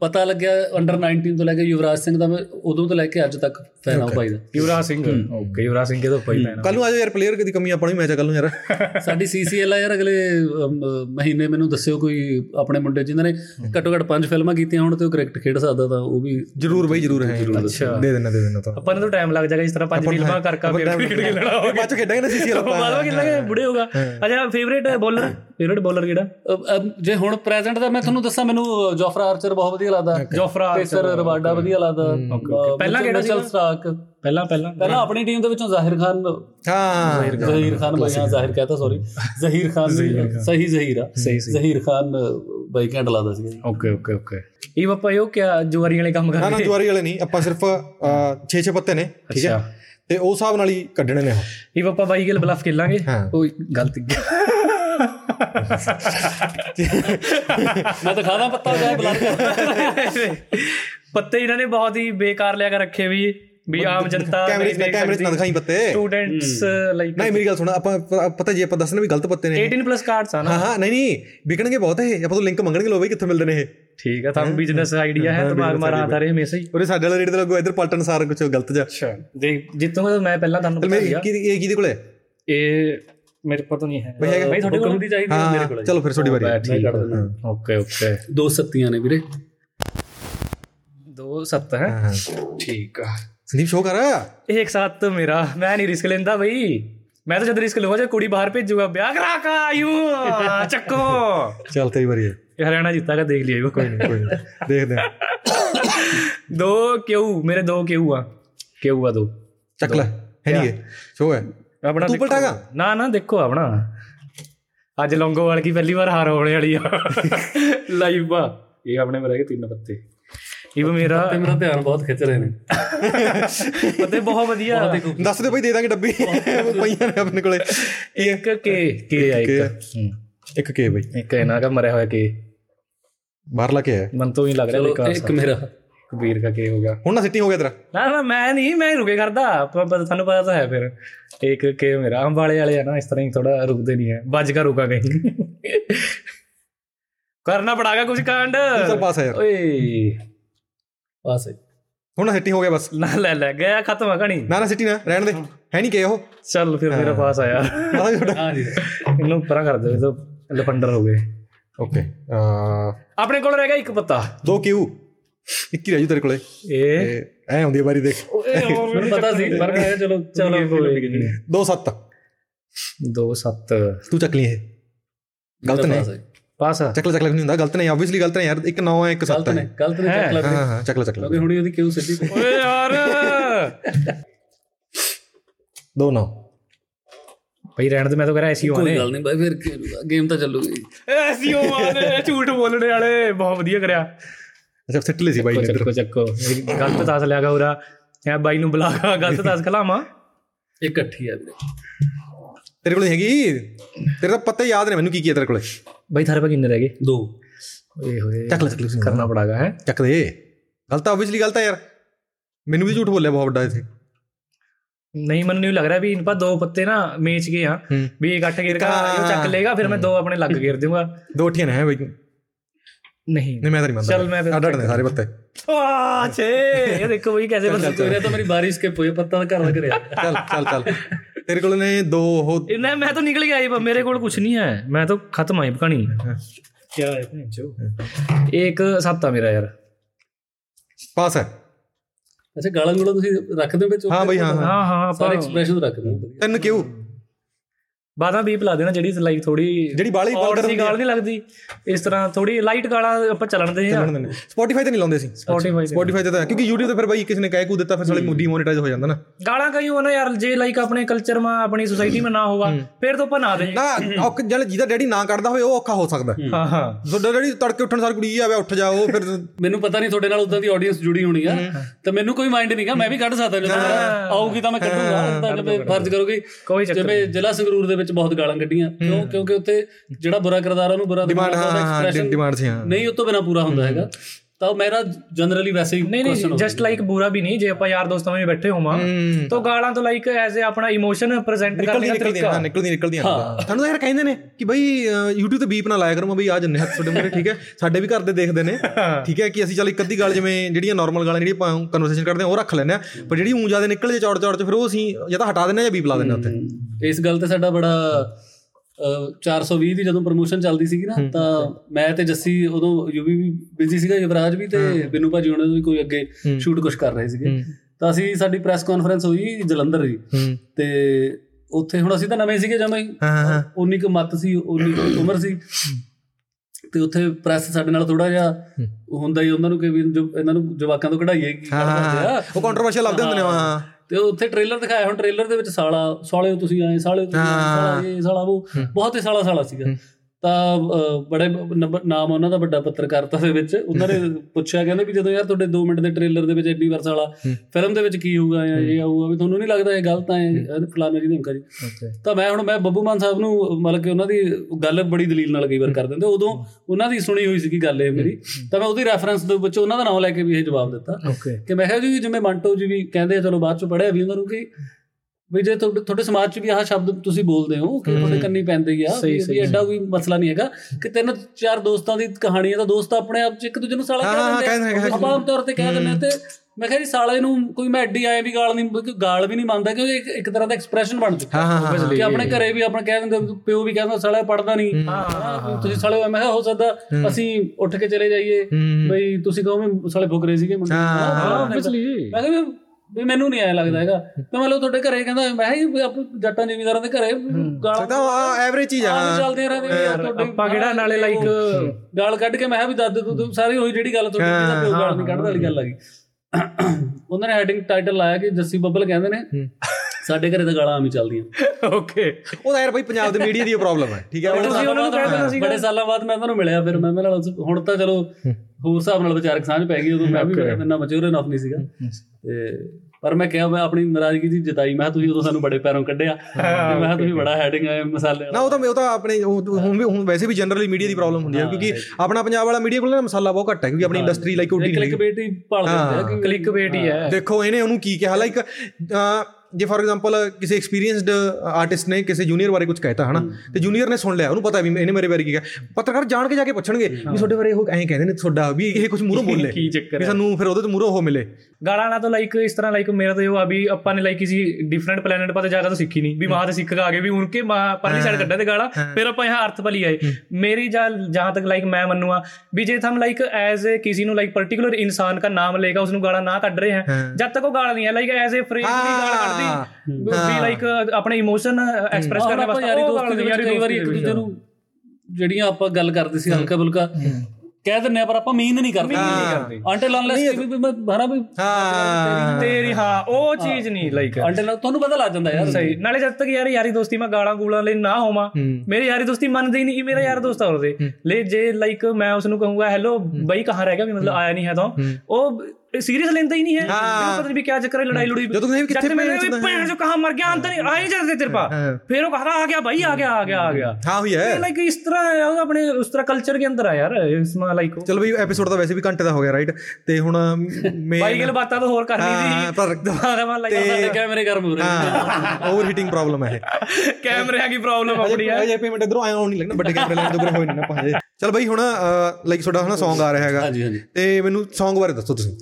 ਪਤਾ ਲੱਗਿਆ ਅੰਡਰ 19 ਤੋਂ ਲੈ ਕੇ ਯੁਵਰਾਜ ਸਿੰਘ ਦਾ ਮੈਂ ਉਦੋਂ ਤੋਂ ਲੈ ਕੇ ਅੱਜ ਤੱਕ ਫੈਨ ਆ ਉਹ ਭਾਈ ਦਾ। ਯੁਵਰਾਜ ਸਿੰਘ? ਓਕੇ ਯੁਵਰਾਜ ਸਿੰਘ ਕਿਹਦਾ ਪਈ ਪੈਣਾ ਕੱਲ ਨੂੰ ਆਜੋ ਯਾਰ ਪਲੇਅਰ ਦੀ ਕਮੀ ਆਪਣੀ ਮੈਚ ਕੱਲ ਨੂੰ ਯਾਰ। ਸਾਡੀ ਸੀਸੀਐਲ ਆ ਯਾਰ ਅਗਲੇ ਮਹੀਨੇ ਮੈਨੂੰ ਦੱਸਿਓ ਕੋਈ ਆਪਣੇ ਮੁੰਡੇ ਜਿਨ੍ਹਾਂ ਨੇ ਘੱਟੋ ਘੱਟ ਪੰਜ ਫਿਲਮਾਂ ਕੀਤੀਆਂ ਹੁਣ ਤੇ ਉਹ ਕ੍ਰਿਕਟ ਖੇਡ ਸਕਦਾ ਤਾਂ ਉਹ ਵੀ ਜਰੂਰ ਬਈ ਜਰੂਰ ਹੈ। ਅੱਛਾ। ਦੇ ਦੇਣਾ ਦੇ ਦੇਣਾ ਤਾਂ। ਆਪਾਂ ਨੂੰ ਤਾਂ ਟਾਈਮ ਲੱਗ ਜਾਏਗਾ ਇਸ ਤਰ੍ਹਾਂ ਪੰਜ ਫਿਲਮਾਂ ਕਰ ਕਰ ਫਿਰ ਕ੍ਰਿਕਟ ਖੇਡਣਾ ਹੋਵੇ ਬਾਅਦ ਚ ਖੇਡਾਂਗੇ ਨਾ ਸੀਸੀਐਲ ਆਪਾਂ। ਬਾਅਦ ਵਿੱਚ ਕਿੰਨਾ ਬੁੜੇ ਹੋਗਾ ਅੱਛਾ ਫੇਵਰੇਟ ਬੋਲਰ ਫੇਵਰੇਟ ਬੋਲਰ ਕਿਹੜਾ? ਜੇ ਹੁਣ ਪ੍ਰੈਜ਼ੈਂਟ ਦਾ ਮੈਂ ਤੁਹਾਨੂੰ ਦੱਸਾਂ ਮੈਨੂੰ ਜੋਫਰਾ ਆਰਚਰ ਬਹੁਤ ਵਧੀਆ ਲੱਗਦਾ। ਜੋਫਰਾ ਪੇਸਰ ਰਵਾਡਾ ਵਧੀਆ ਲੱਗਦਾ। ਪਹਿਲਾਂ ਕਿਹੜਾ ਮਿਚਲ ਸਟਾਰਕ ਪਹਿਲਾਂ ਪਹਿਲਾਂ। ਪਹਿਲਾਂ ਆਪਣੀ ਟੀਮ ਦੇ ਵਿੱਚੋਂ ਜ਼ਾਹਿਰ ਖਾਨ ਹਾਂ। ਜ਼ਹੀਰ ਖਾਨ ਭਾਈ ਹਾਂ ਜ਼ਾਹਿਰ ਕਹਤਾ ਸੌਰੀ ਜ਼ਹੀਰ ਖਾਨ ਸਹੀ ਜ਼ਹੀਰ ਆ। ਸਹੀ ਜ਼ਹੀਰ ਖਾਨ ਬਾਈ ਘੈਂਟ ਲੱਗਦਾ ਸੀ ਓਕੇ ਓਕੇ ਓਕੇ ਇਹ ਪਾਪਾ ਇਹ ਕਿਆ ਜੁਆਰੀ ਵਾਲੇ ਕੰਮ ਨਾ ਕਰਦੇ? ਨਾ ਦੁਆਰੀ ਵਾਲੇ ਨਹੀਂ। ਆਪਾਂ ਸਿਰਫ 6-6 ਪੱਤੇ ਨੇ ਠੀਕ ਹੈ? ਤੇ ਉਸ ਹਿਸਾਬ ਨਾਲ ਹੀ ਕੱਢਣੇ ਨੇ ਉਹ। ਇਹ ਪਾਪਾ ਬਾਈ ਗਿਲ ਬਲਫ ਖੇਲਾਂਗੇ? ਹਾਂ। ਓਏ ਗਲਤੀ ਮੈਂ ਤਾਂ ਖਾਦਾ ਪੱਤਾ ਜਾ ਬਲੱਡ ਪੱਤੇ ਇਹਨਾਂ ਨੇ ਬਹੁਤ ਹੀ ਬੇਕਾਰ ਲਿਆ ਕੇ ਰੱਖੇ ਵੀ ਵੀ ਆਮ ਜਨਤਾ ਕੈਮਰੇ ਚ ਕੈਮਰੇ ਚ ਨਾ ਦਿਖਾਈ ਪੱਤੇ। ਸਟੂਡੈਂਟਸ ਲਾਈਕ ਨਹੀਂ ਮੇਰੀ ਗੱਲ ਸੁਣ ਆਪਾਂ ਪਤਾ ਜੇ ਆਪਾਂ ਦੱਸਣਾ ਵੀ ਗਲਤ ਪੱਤੇ ਨੇ 18 ਪਲੱਸ ਕਾਰਡਸ ਆ ਨਾ। ਹਾਂ ਹਾਂ ਨਹੀਂ ਨਹੀਂ ਵਿਕਣਗੇ ਬਹੁਤ ਇਹ। ਆਪਾਂ ਤੋਂ ਲਿੰਕ ਮੰਗਣਗੇ ਲੋ ਬਈ ਕਿੱਥੋਂ ਮਿਲਦੇ ਨੇ ਇਹ। ਠੀਕ ਆ ਤੁਹਾਨੂੰ ਬਿਜ਼ਨਸ ਆਈਡੀਆ ਹੈ ਦਿਮਾਗ ਮਾਰਾ ਆਤਾ ਰਹੇ ਹਮੇਸ਼ਾ ਹੀ। ਉਹਦੇ ਸਾਡੇ ਵਾਲੇ ਰੇਟ ਤੇ ਲੱਗੋ ਇਧਰ ਪਲਟਨ ਸਾਰ ਕੁਝ ਗਲਤ ਜਾ ਅੱਛਾ। ਦੇਖ ਜਿੱਤੋਂ ਤਾਂ ਮੈਂ ਪਹਿਲਾਂ ਤੁਹਾਨੂੰ ਮੇਰੀ ਦਿਆ ਕੀ ਇਹ ਕਿਹਦੇ ਕੋਲ? ਹੈ ਇਹ ਮੇਰੇ ਕੋਲ ਤਾਂ ਨਹੀਂ ਹੈ ਹੈਗਾ? ਭਾਈ ਤੁਹਾਡੇ ਕੋਲ ਦੀ ਚਾਹੀਦੀ ਹੈ ਮੇਰੇ ਹਾਂ ਕੋਲ ਚਲੋ ਫਿਰ ਤੁਹਾਡੀ ਵਾਰੀ ਹੈ। ਠੀਕ ਹੈ ਓਕੇ ਓਕੇ ਦੋ ਸੱਤੀਆਂ ਨੇ ਵੀਰੇ ਦੋ ਸੱਤ ਹੈ ਹਾਂ ਠੀਕ ਆ ਸੰਦੀਪ ਸ਼ੋਅ ਕਰ ਇਹ ਇੱਕ ਸਾਥ ਮੇਰਾ ਮੈਂ ਨਹੀਂ ਰਿਸਕ ਲੈਂਦਾ ਬਈ ਮੈਂ ਤਾਂ ਜਦ ਰਿਸਕ ਲਵਾਂ ਜੇ ਕੁੜੀ ਬਾਹਰ ਭੇਜੂਗਾ ਵਿਆਹ ਕਰਾ ਕੇ ਆਇਓ ਚੱਕੋ ਚੱਲ ਤੇਰੀ ਵਾਰੀ ਹੈ ਇਹ ਹਰਿਆਣਾ ਜਿੱਤਾਗਾ ਦੇਖ ਲਿਓ ਕੋਈ ਨਹੀਂ ਕੋਈ ਨਹੀਂ ਦੇਖਦੇ ਹਾਂ ਦੋ ਕਿਉ ਮੇਰੇ ਦੋ ਕਿਉ ਆ ਕਿਉ ਆ ਦੋ ਹੈ ਹੈ ਆਪਣਾ ਤੂੰ। ਪਲਟਾਗਾ? ਨਾ ਨਾ ਦੇਖੋ ਆਪਣਾ। ਅੱਜ ਲੌਂਗੋਵਾਲ ਕੀ ਪਹਿਲੀ ਵਾਰ ਹਾਰ ਹੋਣੇ ਵਾਲੀ ਆ। ਲਾਈਵ ਆ। ਇਹ ਆਪਣੇ ਮੇਰੇ ਹੈਗੇ ਤਿੰਨ ਪੱਤੇ। ਇਹ ਵੀ ਮੇਰਾ ਤੇ ਮੇਰਾ ਧਿਆਨ ਬਹੁਤ ਖਿੱਚ ਰਹੇ ਨੇ। ਪੱਤੇ ਬਹੁਤ ਵਧੀਆ। ਦੱਸ ਦੇ ਬਈ ਦੇ ਦਾਂਗੇ ਡੱਬੀ। ਪਈਆਂ ਨੇ ਆਪਣੇ ਕੋਲੇ। ਇੱਕ ਕੇ ਕੇ ਆ ਇੱਕ। ਹੂੰ। ਇੱਕ ਕੇ ਬਈ। ਇੱਕ ਇਹਨਾਂ ਦਾ ਮਰਿਆ ਹੋਇਆ ਕੇ ਬਾਹਰ ਲਾ ਕੇ ਆਇਆ ਮਨ ਤੋਂ ਹੀ ਲੱਗ ਰਿਹਾ ਵਿਕਾਸ ਇੱਕ ਮੇਰਾ। ਕਬੀਰ ਦਾ ਕੇ ਹੋ ਗਿਆ? ਹੁਣ ਨਾ ਸਿੱਟੀ ਹੋ ਗਿਆ ਤੇਰਾ। ਨਾ ਨਾ ਮੈਂ ਨਹੀਂ ਮੈਂ ਰੁਕੇ ਕਰਦਾ। ਤੁਹਾਨੂੰ ਪਤਾ ਤਾਂ ਹੈ ਫਿਰ। ਇੱਕ ਕੇ ਮੇਰਾ ਅੰਬਾਲੇ ਵਾਲੇ ਆ ਨਾ ਇਸ ਤਰ੍ਹਾਂ ਹੀ ਥੋੜਾ ਰੁਕਦੇ ਨਹੀਂ ਹੈ। ਵੱਜ ਕੇ ਰੁਕਾ ਕਹੀਂ। ਕਰਨਾ ਪੜਾਗਾ ਕੁਝ ਕਾਂਡ। ਚੱਲ ਪਾਸ ਆ ਯਾਰ। ਓਏ ਪਾਸ ਹੈ ਹੁਣ ਨਾ ਸਿੱਟੀ ਹੋ ਗਿਆ ਬਸ। ਨਾ ਲੈ ਲੈ ਗਿਆ ਖਤਮ ਆ ਕਹਾਣੀ। ਨਾ ਨਾ ਸਿੱਟੀ ਨਾ ਰਹਿਣ ਦੇ। ਹੈ ਨਹੀਂ ਕੇ ਉਹ ਚੱਲ ਫਿਰ ਮੇਰਾ ਪਾਸ ਆਇਆ ਹਾਂ ਜੀ ਇਹਨੂੰ ਪਰਾਂ ਕਰ ਦੇ ਤਾਂ ਲਫੰਡਰ ਹੋ ਗਏ। ਓਕੇ ਆਪਣੇ ਕੋਲ ਰਹਿ ਗਿਆ ਇੱਕ ਪੱਤਾ। ਦੋ ਕਿਊ। ਇੱਕ ਹੀ ਰਹਿ ਜੂ ਤੇਰੇ ਕੋਲੇ। ਇਹ ਐ ਹੁੰਦੀ ਵਾਰੀ ਦੇਖ। ਮੈਨੂੰ ਪਤਾ ਸੀ ਪਰ ਮੈਂ ਕਿਹਾ ਚਲੋ ਚਲੋ ਕੋਈ ਨਹੀਂ। ਦੋ ਸੱਤ। ਦੋ ਸੱਤ। ਤੂੰ ਚੱਕ ਲਈ ਇਹ। ਗਲਤ ਨਹੀਂ ਪਾਸ ਹੈ ਆ। ਚੱਕ ਲੈ ਚੱਕ ਲੈ ਨਹੀਂ ਹੁੰਦਾ। ਗਲਤ ਨਹੀਂ ਆਬਵੀਅਸਲੀ ਗਲਤ ਨਹੀਂ ਯਾਰ। ਇੱਕ 9 ਹੈ ਇੱਕ 7 ਗਲਤ ਨੇ ਹੈ। ਗਲਤ ਨੇ ਚੱਕ ਲੱਗ ਹਾਂ ਹਾਂ ਚੱਕ ਲੈ ਚੱਕ ਲੈ। ਕਿਉਂਕਿ ਹੁਣੀ ਉਹਦੀ ਕਿਉਂ ਸਿੱਧੀ ਓਏ ਯਾਰ! ਦੋ ਨੌ। ਭਾਈ ਰਹਿਣ ਦੇ ਮੈਂ ਤਾਂ ਕਹ ਰਿਹਾ ਐਸੀਓ ਕੋਈ ਆਨੇ ਗੱਲ ਨਹੀਂ ਬਾਈ ਫਿਰ ਗੇਮ ਤਾਂ ਚੱਲੂਗੀ। ਐਸੀਓ ਆਨੇ ਝੂਠ ਬੋਲਣੇ ਵਾਲੇ। ਬਹੁਤ ਵਧੀਆ ਕਰਿਆ। ਅੱਛਾ ਸਿੱਟ ਲਈ ਸੀ ਬਾਈ ਨੇ ਚੱਕੋ ਚੱਕੋ ਗਲਤ ਤਾਸ ਲਿਆਗਾ ਉਰਾ। ਐ ਬਾਈ ਨੂੰ ਬੁਲਾਗਾ ਗਲਤ ਤਾਸ ਖਲਾਵਾ ਇਕੱਠੀ ਆ ਵੀਰੇ। ਤੇਰੇ ਕੋਲ ਹੈਗੀ? ਤੇਰੇ ਤਾਂ ਪਤਾ ਯਾਦ ਨੇ ਮੈਨੂੰ ਕੀ ਕੀ ਤੇਰੇ ਕੋਲੇ? ਬਾਈ ਥਾਰੇ ਪਾ ਕਿੰਨੇ ਰਹਿ ਗਏ। ਦੋ। ਓਏ ਹੋਏ ਚੱਕ ਲੈ ਚੱਕ ਲੈ ਕਰਨਾ ਪੜਾਗਾ ਹੈ? ਚੱਕ ਦੇ। ਗਲਤ ਆਬਵੀਅਸਲੀ ਗਲਤ ਹੈ ਯਾਰ। ਮੈਨੂੰ ਵੀ ਝੂਠ ਬੋਲਿਆ ਬਹੁਤ ਵੱਡਾ ਇੱਥੇ। ਨਹੀਂ ਮੈਨੂੰ ਨਹੀਂ ਲੱਗ ਰਿਹਾ ਵੀ ਆਪਾਂ ਦੋ ਪੱਤੇ ਨਾ ਮੇਚ ਗਏ ਆ। ਵੀ ਇਹ ਗੱਠ ਗੇਰ ਕਾ ਇਹ ਚੱਕ ਲੇਗਾ ਫਿਰ ਮੈਂ ਦੋ ਆਪਣੇ ਲੱਗ ਗੇਰ ਦੂੰਗਾ ਦੋ ਠੀਆਂ ਨੇ ਹੈ ਬਈ। ਨਹੀਂ ਨਹੀਂ ਮੈਂ ਤਾਂ ਨਹੀਂ ਮੰਨਦਾ ਚੱਲ ਮੈਂ ਫਿਰ ਅੱਡ ਅੱਡ ਨੇ ਸਾਰੇ ਪੱਤੇ ਆ ਛੇ ਇਹ ਦੇਖੋ ਬਈ ਕੈਸੇ ਬਸ ਤੇਰੇ ਤਾਂ ਮੇਰੀ ਬਾਰਿਸ਼ ਕੇ ਪੋਏ ਪੱਤਾ ਦਾ ਘਰ ਲੱਗ ਰਿਹਾ ਚੱਲ ਚੱਲ ਚੱਲ ਤੇਰੇ ਕੋਲ ਨੇ ਦੋ ਉਹ ਇਹਨਾਂ ਮੈਂ ਤਾਂ ਨਿਕਲ ਗਿਆ ਜੀ ਮੇਰੇ ਕੋਲ ਕੁਝ ਨਹੀਂ ਹੈ ਮੈਂ ਤਾਂ ਖਤਮ ਆਈ ਕਹਾਣੀ ਕੀ ਹੈ ਭੈਂਚੋ ਇੱਕ ਸੱਤਾ ਮੇਰਾ ਯਾਰ ਪਾਸ ਹੈ ਅੱਛਾ ਗਾਲਾਂ ਗੂਲਾਂ ਤੁਸੀਂ ਰੱਖਦੇ ਹੋ ਵਿੱਚ ਹਾਂ ਬਈ ਹਾਂ ਹਾਂ ਹਾਂ ਹਾਂ ਸਾਰੇ ਆਪਾਂ ਐਕਸਪ੍ਰੈਸ਼ਨ ਰੱਖਦੇ ਹੋ ਵਧੀਆ। ਤਿੰਨ ਕਿਉਂ ਬਾਦਾਂ ਬੀਪ ਲਾ ਦੇਣਾ ਜਿਹੜੀ ਲਾਈਕ ਥੋੜੀ ਜਿਹੜੀ ਬਾਲੀ ਔਰ ਸੀ ਗਾਲ ਨਹੀਂ ਲੱਗਦੀ। ਇਸ ਤਰ੍ਹਾਂ ਥੋੜੀ ਲਾਈਟ ਗਾਲਾਂ ਆਪਾਂ ਚੱਲਣ ਦੇ ਆ ਸਪੋਟੀਫਾਈ ਤੇ ਨਹੀਂ ਲਾਉਂਦੇ ਸੀ Spotify ਤੇ। ਸਪੋਟੀਫਾਈ ਤੇ ਤਾਂ ਕਿਉਂਕਿ YouTube ਤੇ ਫਿਰ ਬਾਈ ਕਿਸੇ ਨੇ ਕਹਿ ਕੂ ਦਿੱਤਾ ਫਿਰ ਸਾਲੇ ਡੀਮੋਨੇਟਾਈਜ਼ ਹੋ ਜਾਂਦਾ ਨਾ। ਗਾਲਾਂ ਕਈ ਹੋਣਾ ਯਾਰ ਜੇ ਲਾਈਕ ਆਪਣੇ ਕਲਚਰ ਮਾ ਆਪਣੀ ਸੋਸਾਇਟੀ ਮਾ ਨਾ ਹੋਵਾ ਫਿਰ ਤਾਂ ਆਪਾਂ ਨਾ ਦੇ ਨਾ ਔਖ ਜਦ ਜਿਹਦਾ ਡੈਡੀ ਨਾ ਕੱਢਦਾ ਹੋਵੇ ਉਹ ਔਖਾ ਹੋ ਸਕਦਾ। ਹਾਂ। ਹਾਂ ਤੁਹਾਡਾ ਡੈਡੀ ਤੜਕੇ ਉੱਠਣ ਸਾਰ ਕੁੜੀ ਆਵੇ ਉੱਠ ਜਾਓ ਫਿਰ ਮੈਨੂੰ ਪਤਾ ਨਹੀਂ ਤੁਹਾਡੇ ਨਾਲ ਉਦਾਂ ਦੀ ਆਡੀਅנס ਜੁੜੀ ਹੋਣੀ ਆ। ਤੇ ਮੈਨੂੰ ਕੋਈ ਮਾਈਂਡ ਨਹੀਂਗਾ ਮੈਂ ਵੀ ਕੱਢ ਸਕਦਾ ਜਦੋਂ ਆਊਗੀ ਤਾਂ ਮੈਂ ਕੱਢੂਗਾ। ਤਾਂ ਜਿਵੇਂ ਫਰਜ਼ ਕਰੋਗੇ ਕੋਈ ਚੱਕਰ ਜਿਵੇਂ ਜ਼ਿਲ੍ਹਾ ਸੰਗਰੂਰ ਦੇ ਵਿੱਚ ਬਹੁਤ ਗਾਲਾਂ ਕੱਢੀਆਂ। ਕਿਉਂ? ਕਿਉਂਕਿ ਉੱਥੇ ਜਿਹੜਾ ਬੁਰਾ ਕਿਰਦਾਰ ਉਹਨੂੰ ਬੁਰਾ ਉਹਦਾ ਹਾਂ expression ਡਿਮਾਂਡ ਸੀ ਹਾਂ। ਨਹੀਂ ਉਹ ਤੋਂ ਬਿਨਾ ਪੂਰਾ ਹੁੰਦਾ ਹੈਗਾ। ਤਾਂ ਮੇਰਾ ਜਨਰਲੀ ਵੈਸੇ ਹੀ ਨਹੀਂ ਨਹੀਂ ਜਸਟ ਲਾਈਕ ਬੁਰਾ ਵੀ ਨਹੀਂ ਜੇ ਆਪਾਂ ਯਾਰ ਦੋਸਤਾਂ ਵਿੱਚ ਬੈਠੇ ਹੋਵਾਂ। ਤਾਂ ਗਾਲਾਂ ਤੋਂ ਲਾਈਕ ਐਜ਼ ਅ ਆਪਣਾ ਇਮੋਸ਼ਨ ਪ੍ਰੈਜ਼ੈਂਟ ਨਿਕਲਦੀ ਕਰਨੇ ਦਾ ਨਿਕਲਦੀ ਤਰੀਕਾ। ਹਾਂ ਨਿਕਲਦੀ ਨਿਕਲਦੀ ਹਾਂ। ਤੁਹਾਨੂੰ ਤਾਂ ਯਾਰ ਕਹਿੰਦੇ ਨੇ ਕਿ ਬਈ YouTube ਤੇ ਬੀਪ ਨਾ ਲਾਇਆ ਕਰੋ ਮੈਂ ਬਈ ਆ ਜੰਨੇ ਹੱਥ ਤੁਹਾਡੇ ਮੂਹਰੇ ਠੀਕ ਹੈ? ਸਾਡੇ ਵੀ ਘਰ ਦੇ ਦੇਖਦੇ ਨੇ ਠੀਕ ਹੈ ਕਿ ਅਸੀਂ ਚੱਲ ਇੱਕ ਅੱਧੀ ਗੱਲ ਜਿਵੇਂ ਜਿਹੜੀਆਂ ਨਾਰਮਲ ਗਾਲਾਂ ਜਿਹੜੀਆਂ ਆਪਾਂ ਕਨਵਰਸੇਸ਼ਨ ਕਰਦੇ ਹਾਂ ਉਹ ਰੱਖ ਲੈਂਦੇ ਆ ਪਰ ਜਿਹੜੀ ਊਂ ਜ਼ਿਆਦਾ ਨਿਕਲ ਜੇ ਚੌੜ ਚੌੜ ਚ ਫਿਰ ਉਹ ਅਸੀਂ ਜਾਂ ਤਾਂ ਹਟਾ ਦਿੰਦੇ ਆ ਜਾਂ ਬੀਪ ਲਾ ਦਿੰਦੇ ਆ ਉੱਥੇ। ਇਸ ਗੱਲ ਤੇ ਸਾਡਾ ਬੜਾ 420 ਦੀ ਜਦੋਂ ਪ੍ਰੋਮੋਸ਼ਨ ਚੱਲਦੀ ਸੀਗੀ ਨਾ ਤਾਂ ਮੈਂ ਤੇ ਜੱਸੀ ਉਦੋਂ ਯੂਵੀ ਵੀ ਬਿਜ਼ੀ ਸੀਗਾ ਯੁਵਰਾਜ ਵੀ ਤੇ ਬਿੰਨੂ ਭਾਜੀ ਉਹਨਾਂ ਵੀ ਕੋਈ ਅੱਗੇ ਸ਼ੂਟ ਕੁਝ ਕਰ ਰਹੇ ਸੀਗੇ। ਤਾਂ ਅਸੀਂ ਸਾਡੀ ਪ੍ਰੈਸ ਕਾਨਫਰੰਸ ਹੋਈ ਜਲੰਧਰ ਜੀ ਤੇ ਉੱਥੇ ਹੁਣ ਅਸੀਂ ਤਾਂ ਨਵੇਂ ਸੀਗੇ ਜਮਾਂ ਹੀ ਉਨੀ ਕੁ ਮੱਤ ਸੀ ਉਨੀ ਕੁ ਉਮਰ ਸੀ। ਤੇ ਉੱਥੇ ਪ੍ਰੈਸ ਸਾਡੇ ਨਾਲ ਥੋੜਾ ਜਿਹਾ ਹੁੰਦਾ ਹੀ ਉਹਨਾਂ ਨੂੰ ਕਿ ਵੀ ਇਹਨਾਂ ਨੂੰ ਜਵਾਕਾਂ ਤੋਂ ਕਢਾਈਏ ਕੀ ਕਰਦੇ। ਆ ਉਹ ਕੰਟਰੋਵਰਸ਼ੀਅਲ ਲੱਗਦੇ ਹੁੰਦੇ ਨੇ ਹਾਂ। ਤੇ ਉੱਥੇ ਟ੍ਰੇਲਰ ਦਿਖਾਇਆ ਹੁਣ ਟ੍ਰੇਲਰ ਦੇ ਵਿੱਚ ਸਾਲਾ ਸਾਲੇ ਤੁਸੀਂ ਆਏ ਸਾਲੇ ਤੁਸੀਂ ਆਏ, ਸਾਲਾ ਇਹ ਸਾਲਾ ਉਹ। ਬਹੁਤ ਹੀ ਸਾਲਾ ਸਾਲਾ ਸੀਗਾ ਤਾਂ ਬੜੇ ਨਾਮ ਉਹਨਾਂ ਦਾ ਵੱਡਾ ਪੱਤਰਕਾਰਤਾ ਦੇ ਵਿੱਚ। ਉਹਨਾਂ ਨੇ ਪੁੱਛਿਆ ਕਹਿੰਦੇ ਵੀ ਜਦੋਂ ਯਾਰ ਤੁਹਾਡੇ 2 ਮਿੰਟ ਦੇ ਟ੍ਰੇਲਰ ਦੇ ਵਿੱਚ ਐਡੀ ਵਾਰ ਸਾਲਾ ਫਿਲਮ ਦੇ ਵਿੱਚ ਕੀ ਹੋਊਗਾ ਜਾਂ ਇਹ ਆਊਗਾ ਵੀ ਤੁਹਾਨੂੰ ਨਹੀਂ ਲੱਗਦਾ ਇਹ ਗਲਤ ਹੈ। ਫਲਾਣਾ ਜੀ ਧਮਕਾ ਜੀ। ਤਾਂ ਮੈਂ ਹੁਣ ਮੈਂ ਬੱਬੂ ਮਾਨ ਸਾਹਿਬ ਨੂੰ ਮਤਲਬ ਕਿ ਉਹਨਾਂ ਦੀ ਗੱਲ ਬੜੀ ਦਲੀਲ ਨਾਲ ਕਈ ਵਾਰ ਕਰ ਦਿੰਦੇ। ਉਦੋਂ ਉਹਨਾਂ ਦੀ ਸੁਣੀ ਹੋਈ ਸੀਗੀ ਗੱਲ ਇਹ ਮੇਰੀ। ਤਾਂ ਮੈਂ ਉਹਦੀ ਰੈਫਰੈਂਸ ਦੇ ਵਿੱਚ ਉਹਨਾਂ ਦਾ ਨਾਮ ਲੈ ਕੇ ਵੀ ਇਹ ਜਵਾਬ ਦਿੱਤਾ ਕਿ ਮੈਂ ਕਿਹਾ ਜੀ ਜਿਵੇਂ ਮੰਟੋ ਜੀ ਵੀ ਕਹਿੰਦੇ ਚਲੋ ਬਾਅਦ ਚ ਪੜਿਆ ਵੀ ਉਹਨਾਂ ਨੂੰ ਕਿ ਵੀ ਜੇ ਤੁਹਾਡੇ ਤੁਹਾਡੇ ਸਮਾਜ ਚ ਵੀ ਆਹ ਸ਼ਬਦ ਤੁਸੀਂ ਬੋਲਦੇ ਹੋ ਕਿ ਤੁਹਾਡੇ ਕੰਨੀ ਪੈਂਦੇ ਆ ਵੀ- ਐਡਾ ਕੋਈ ਮਸਲਾ ਨਹੀਂ ਹੈਗਾ ਕਿ ਤਿੰਨ ਚਾਰ ਦੋਸਤਾਂ ਦੀ ਕਹਾਣੀ ਹੈ ਤਾਂ ਦੋਸਤ ਆਪਣੇ ਆਪ ਚ ਇੱਕ ਦੂਜੇ ਨੂੰ ਸਾਲਾ ਕਹਿ ਕਹਿੰਦੇ ਦਿੰਦੇ। ਆਪਾਂ ਆਮ ਤੌਰ ਤੇ ਕਹਿ ਦਿੰਦੇ ਆ ਤੇ ਮੈਂ ਕਿਹਾ ਜੀ ਸਾਲੇ ਨੂੰ ਕੋਈ ਮੈਂ ਐਡੀ ਆਏ ਵੀ ਗਾਲ ਨਹੀਂ ਕੋਈ ਗਾਲ ਵੀ ਨਹੀਂ ਮੰਨਦਾ ਕਿਉਂਕਿ ਇੱਕ- ਇੱਕ ਤਰ੍ਹਾਂ ਦਾ ਐਕਸਪ੍ਰੈਸ਼ਨ ਬਣ ਚੁੱਕਾ। ਹਾਂ ਹਾਂ ਹਾਂ ਕਿ ਆਪਣੇ ਘਰੇ ਵੀ ਆਪਣਾ ਕਹਿ ਦਿੰਦੇ ਪਿਓ ਵੀ ਕਹਿੰਦਾ ਸਾਲਾ ਪੜਦਾ ਨਹੀਂ। ਤੁਸੀਂ ਸਾਲੇ ਮੈਂ ਕਿਹਾ ਹੋ ਸਕਦਾ ਅਸੀਂ ਉੱਠ ਕੇ ਚਲੇ ਜਾਈਏ। ਬਈ ਤੁਸੀਂ ਕਹੋ ਵੀ ਸਾਲੇ ਫੁਕ ਰਹੇ ਸੀਗੇ ਮੈਂ ਕਿਹਾ ਵੀ- ਮੈਨੂੰ ਨਹੀਂ ਆਇਆ ਲੱਗਦਾ ਹੈਗਾ। ਤੇ ਮੰਨ ਲਓ ਤੁਹਾਡੇ ਘਰੇ ਕਹਿੰਦਾ ਮੈਂ ਕਿਹਾ ਜੱਟਾਂ ਜ਼ਿਮੀਂਦਾਰਾਂ ਦੇ ਘਰੇ ਗਾਲ ਤਾਂ ਐਵਰੇਜ ਚੀਜ਼ ਆ। ਚੱਲਦੇ ਰਹਿੰਦੇ ਤੁਹਾਡੇ ਆਪਾਂ ਕਿਹੜਾ ਨਾਲੇ ਲਾਈਕ ਗਾਲ ਕੱਢ ਕੇ ਮੈਂ ਕਿਹਾ ਵੀ ਦਾਦੇ ਤੂੰ ਸਾਰੀ ਉਹੀ ਜਿਹੜੀ ਗੱਲ ਤੁਹਾਡੀ ਜਿਹਦਾ ਪਿਓ ਗਾਲ ਨਹੀਂ ਕੱਢਦਾ ਵਾਲੀ ਗੱਲ ਆ ਗਈ। ਉਹਨਾਂ ਨੇ ਹੈਡਿੰਗ ਟਾਈਟਲ ਲਾਇਆ ਕਿ ਜੱਸੀ ਬੱਬਲ ਕਹਿੰਦੇ ਨੇ ਸਾਡੇ ਘਰੇ ਤਾਂ ਗਾਲਾਂ ਆਮ ਹੀ ਚੱਲਦੀਆਂ। ਓਕੇ ਉਹ ਤਾਂ ਯਾਰ ਬਈ ਪੰਜਾਬ ਦੇ ਮੀਡੀਆ ਦੀ ਪ੍ਰੋਬਲਮ ਹੈ। ਠੀਕ ਹੈ ਬੜੇ ਤੁਸੀਂ ਸਾਲਾਂ ਉਹਨਾਂ ਨੂੰ ਬਾਅਦ ਕਹਿ ਦੇਣਾ ਸੀਗਾ। ਬੜੇ ਸਾਲਾਂ ਬਾਅਦ ਮੈਂ ਉਹਨਾਂ ਨੂੰ ਮਿਲਿਆ ਫਿਰ ਮੈਂ ਨਾਲ ਹੁਣ ਤਾਂ ਚਲੋ ਹੋਰ ਹਿਸਾਬ ਨਾਲ ਵਿਚਾਰਕ ਸਾਂਝ ਪੈ ਗਈ ਉਦੋਂ ਮੈਂ ਵੀ ਇੰਨਾ ਮੈਚੁਰ ਇਨਫ ਨਹੀਂ ਸੀਗਾ। ਤੇ ਪਰ ਮੈਂ ਕਿਹਾ ਮੈਂ ਆਪਣੀ ਨਾਰਾਜ਼ਗੀ ਜੀ ਜਤਾਈ। ਮੈਂ ਕਿਹਾ ਤੁਸੀਂ ਉਦੋਂ ਸਾਨੂੰ ਬੜੇ ਪੈਰੋਂ ਕੱਢਿਆ। ਤੇ ਮੈਂ ਕਿਹਾ ਤੁਸੀਂ ਬੜਾ ਹੈਡਿੰਗ ਆਏ ਮਸਾਲੇ ਨਾ ਉਹ ਤਾਂ ਉਹ ਤਾਂ ਆਪਣੇ ਉਹ- ਹੁਣ ਵੀ ਹੁਣ ਵੈਸੇ ਵੀ ਜਨਰਲੀ ਮੀਡੀਆ ਦੀ ਪ੍ਰੋਬਲਮ ਹੁੰਦੀ ਹੈ ਕਿਉਂਕਿ ਆਪਣਾ ਪੰਜਾਬ ਵਾਲਾ ਮੀਡੀਆ ਕੋਲ ਨਾ ਮਸਾਲਾ ਬਹੁਤ ਘੱਟ ਹੈ ਕਿਉਂਕਿ ਆਪਣੀ ਇੰਡਸਟਰੀ ਲਾਈਕ ਉੱਡੀ ਕਲਿੱਕ ਬੇਟ ਹੀ ਭਾਲ ਦਿੰਦੇ ਆ ਕਿ ਕਲਿੱਕ ਵੇਟ ਹੀ ਹੈ। ਦੇਖੋ ਇਹਨੇ ਉਹਨੂੰ ਕੀ ਕਿਹਾ? ਲਾਈਕ ਜੇ ਫੋਰ ਐਗਜ਼ਾਮਪਲ ਕਿਸੇ ਐਕਸਪੀਰੀਅੰਸਡ ਆਰਟਿਸਟ uh, ਨੇ ਕਿਸੇ ਜੂਨੀਅਰ ਬਾਰੇ ਕੁਝ ਕਹਿਤਾ ਹਨਾ? ਤੇ ਜੂਨੀਅਰ ਨੇ ਸੁਣ ਲਿਆ ਉਹਨੂੰ ਪਤਾ ਵੀ ਇਹਨੇ ਮੇਰੇ ਬਾਰੇ ਕੀ ਕਿਹਾ। ਪੱਤਰਕਾਰ ਜਾਣ ਕੇ ਜਾ ਕੇ ਪੁੱਛਣਗੇ ਵੀ ਤੁਹਾਡੇ ਬਾਰੇ ਉਹ ਐਂ ਕਹਿੰਦੇ ਨੇ ਤੁਹਾਡਾ ਵੀ ਇਹ ਕੁਝ ਮੂਰੋਂ ਬੋਲੇ ਕੀ ਚੱਕਰ ਹੈ ਸਾਨੂੰ ਫਿਰ ਉਹਦੇ ਤੋਂ ਮੂਰੋਂ ਉਹ ਮਿਲੇ। ਗਾਲਾਂ ਨਾਲ ਤਾਂ ਲਾਈਕ ਇਸ ਤਰ੍ਹਾਂ ਲਾਈਕ ਮੇਰਾ ਤਾਂ ਉਹ ਅਭੀ ਆਪਾਂ ਨੇ ਲਾਈਕ ਕਿਸੇ ਡਿਫਰੈਂਟ ਪਲੈਨਟ ਪਰ ਜਾ ਕੇ ਤਾਂ ਸਿੱਖੀ ਨਹੀਂ। ਵੀ ਮਾਂ ਤੇ ਸਿੱਖ ਕੇ ਆ ਗਏ ਵੀ ਉਨਕੇ ਮਾਂ ਪਰਲੀ ਸਾਈਡ ਕੱਢਾ ਤੇ ਗਾਲਾਂ ਫਿਰ ਆਪਾਂ ਇਹ ਅਰਥ ਭਲੀ ਆਏ। ਮੇਰੀ ਜਹਾਂ ਤੱਕ ਲਾਈਕ ਮੈਂ ਮੰਨੂਆ ਵੀ ਜੇ ਥਮ ਲਾਈਕ ਐਜ਼ ਅ ਕਿਸੇ ਨੂੰ ਲਾਈਕ ਪਾਰਟਿਕੂਲਰ ਇਨਸਾਨ ਦਾ ਨਾਮ ਲੇਗਾ ਉਸ ਨੂੰ ਗਾਲਾਂ ਨਾ ਕੱਢ ਰਹੇ ਹੈ। ਜਦ ਤੱਕ ਉਹ ਗਾਲਾਂ ਨਹੀਂ ਹੈ ਲਾਈਕ ਐਜ਼ ਅ ਫਰੇਜ਼ ਨਹੀਂ ਗਾਲਾਂ ਕੱਢਦੇ ਸੀ ਵੀ ਲਾਈਕ ਆਪਣੇ ਇਮੋਸ਼ਨ ਐਕਸਪ੍ਰੈਸ ਕਰਨ ਵਾਸਤੇ ਯਾਰੀ ਦੋਸਤੀ ਦੇ ਵਿੱਚ ਕਈ ਵਾਰੀ ਇੱਕ ਦੂਜੇ ਨੂੰ ਜਿਹੜੀਆਂ ਆਪਾਂ ਗੱਲ ਕਰਦੇ ਸੀ ਹਲਕਾ ਬੁਲਕਾ ਕਹਿ ਦਿੰਨੇ ਆ ਪਰ ਆਪਾਂ ਮੀਨ ਨਹੀਂ ਕਰਦੇ। ਨਹੀਂ ਕਰਦੇ। ਅੰਟਲ ਅਨਲੈਸ ਵੀ ਮੈਂ ਭਰਾ ਵੀ ਹਾਂ। ਤੇਰੀ ਹਾਂ ਉਹ ਚੀਜ਼ ਨਹੀਂ ਲਾਈਕ ਅੰਟਲ ਤੁਹਾਨੂੰ ਪਤਾ ਲੱਗ ਜਾਂਦਾ ਯਾਰ। ਸਹੀ। ਨਾਲੇ ਜਦ ਤੱਕ ਯਾਰ ਯਾਰੀ ਦੋਸਤੀ ਮੈਂ ਗਾਲਾਂ ਗੂਲਾਂ ਲਈ ਨਾ ਹੋਵਾਂ ਮੇਰੀ ਯਾਰੀ ਦੋਸਤੀ ਮੰਨਦੇ ਹੀ ਨਹੀਂ ਇਹ ਮੇਰਾ ਯਾਰ ਦੋਸਤ ਹੋਰ ਦੇ ਲੈ ਜੇ ਲਾਈਕ ਮੈਂ ਉਸ ਨੂੰ ਕਹੂੰਗਾ ਹੈਲੋ ਬਈ ਕਹਾਂ ਰਹਿ ਗਿਆ? ਵੀ ਮਤਲਬ ਆਇਆ ਨਹੀਂ ਹੈ। ਤਾਂ ਉਹ ਸੀਰੀਅਸ ਲੈਂਦਾ ਹੀ ਨਹੀਂ ਹੈ। ਹਾਂ। ਮੈਨੂੰ ਪਤਾ ਨਹੀਂ ਵੀ ਕੀ ਚੱਕਰ ਹੈ ਲੜਾਈ ਲੜੀ ਜਦੋਂ ਤੁਸੀਂ ਕਿੱਥੇ ਜਦ ਮੈਨੂੰ ਭੈਣ ਚੋਦ ਭੈਣ ਜੋ ਕਹਾ ਮਰ ਗਿਆ ਅੰਤ ਨਹੀਂ ਆਏ ਜਾਂਦੇ ਤੇਰੇ ਪਾ। ਹਾਂ। ਫਿਰ ਉਹ ਕਹਦਾ ਆ ਗਿਆ ਭਾਈ ਆ ਗਿਆ ਆ ਗਿਆ ਆ ਗਿਆ। ਹਾਂ ਹੋਈ ਹੈ। ਲਾਈਕ ਇਸ ਤਰ੍ਹਾਂ ਹੈ, ਉਹ ਆਪਣੇ ਉਸ ਤਰ੍ਹਾਂ ਕਲਚਰ ਕੇ ਅੰਦਰ ਆ ਯਾਰ ਇਸ ਮਾ ਲਾਈਕ ਚਲੋ ਬਈ ਐਪੀਸੋਡ ਤਾਂ ਵੈਸੇ ਵੀ ਘੰਟੇ ਦਾ ਹੋ ਗਿਆ ਰਾਈਟ ਤੇ ਹੁਣ ਮੈਂ ਬਾਈ ਗੱਲ ਬਾਤਾਂ ਤਾਂ ਹੋਰ ਕਰਨੀ ਸੀ। ਪਰ ਦੁਬਾਰਾ ਮਾ ਲਾਈਕ ਸਾਡੇ ਕੈਮਰੇ ਗਰਮ ਹੋ ਰਹੇ। ਹਾਂ ਓਵਰ ਹੀਟਿੰਗ ਪ੍ਰੋਬਲਮ ਹੈ ਕੈਮਰਿਆਂ ਦੀ ਪ੍ਰੋਬਲਮ ਆਪਣੀ ਹੈ ਅਜੇ ਪੇਮੈਂਟ ਇਧਰੋਂ ਆਇਆ ਨਹੀਂ ਲੱਗਣਾ ਵੱਡੇ ਕੈਮਰੇ ਲੈਣ ਤੋਂ ਹੋਏ ਨਹੀਂ ਨਾ ਪਾਏ ਚਲ ਬਈ ਹੁਣ ਲਾਈਕ ਤੁਹਾਡਾ ਹਨਾ Song ਆ ਰਿਹਾ ਹੈਗਾ। ਤੇ ਮੈਨੂੰ Song ਬਾਰੇ ਦੱਸੋ ਤੁਸੀਂ।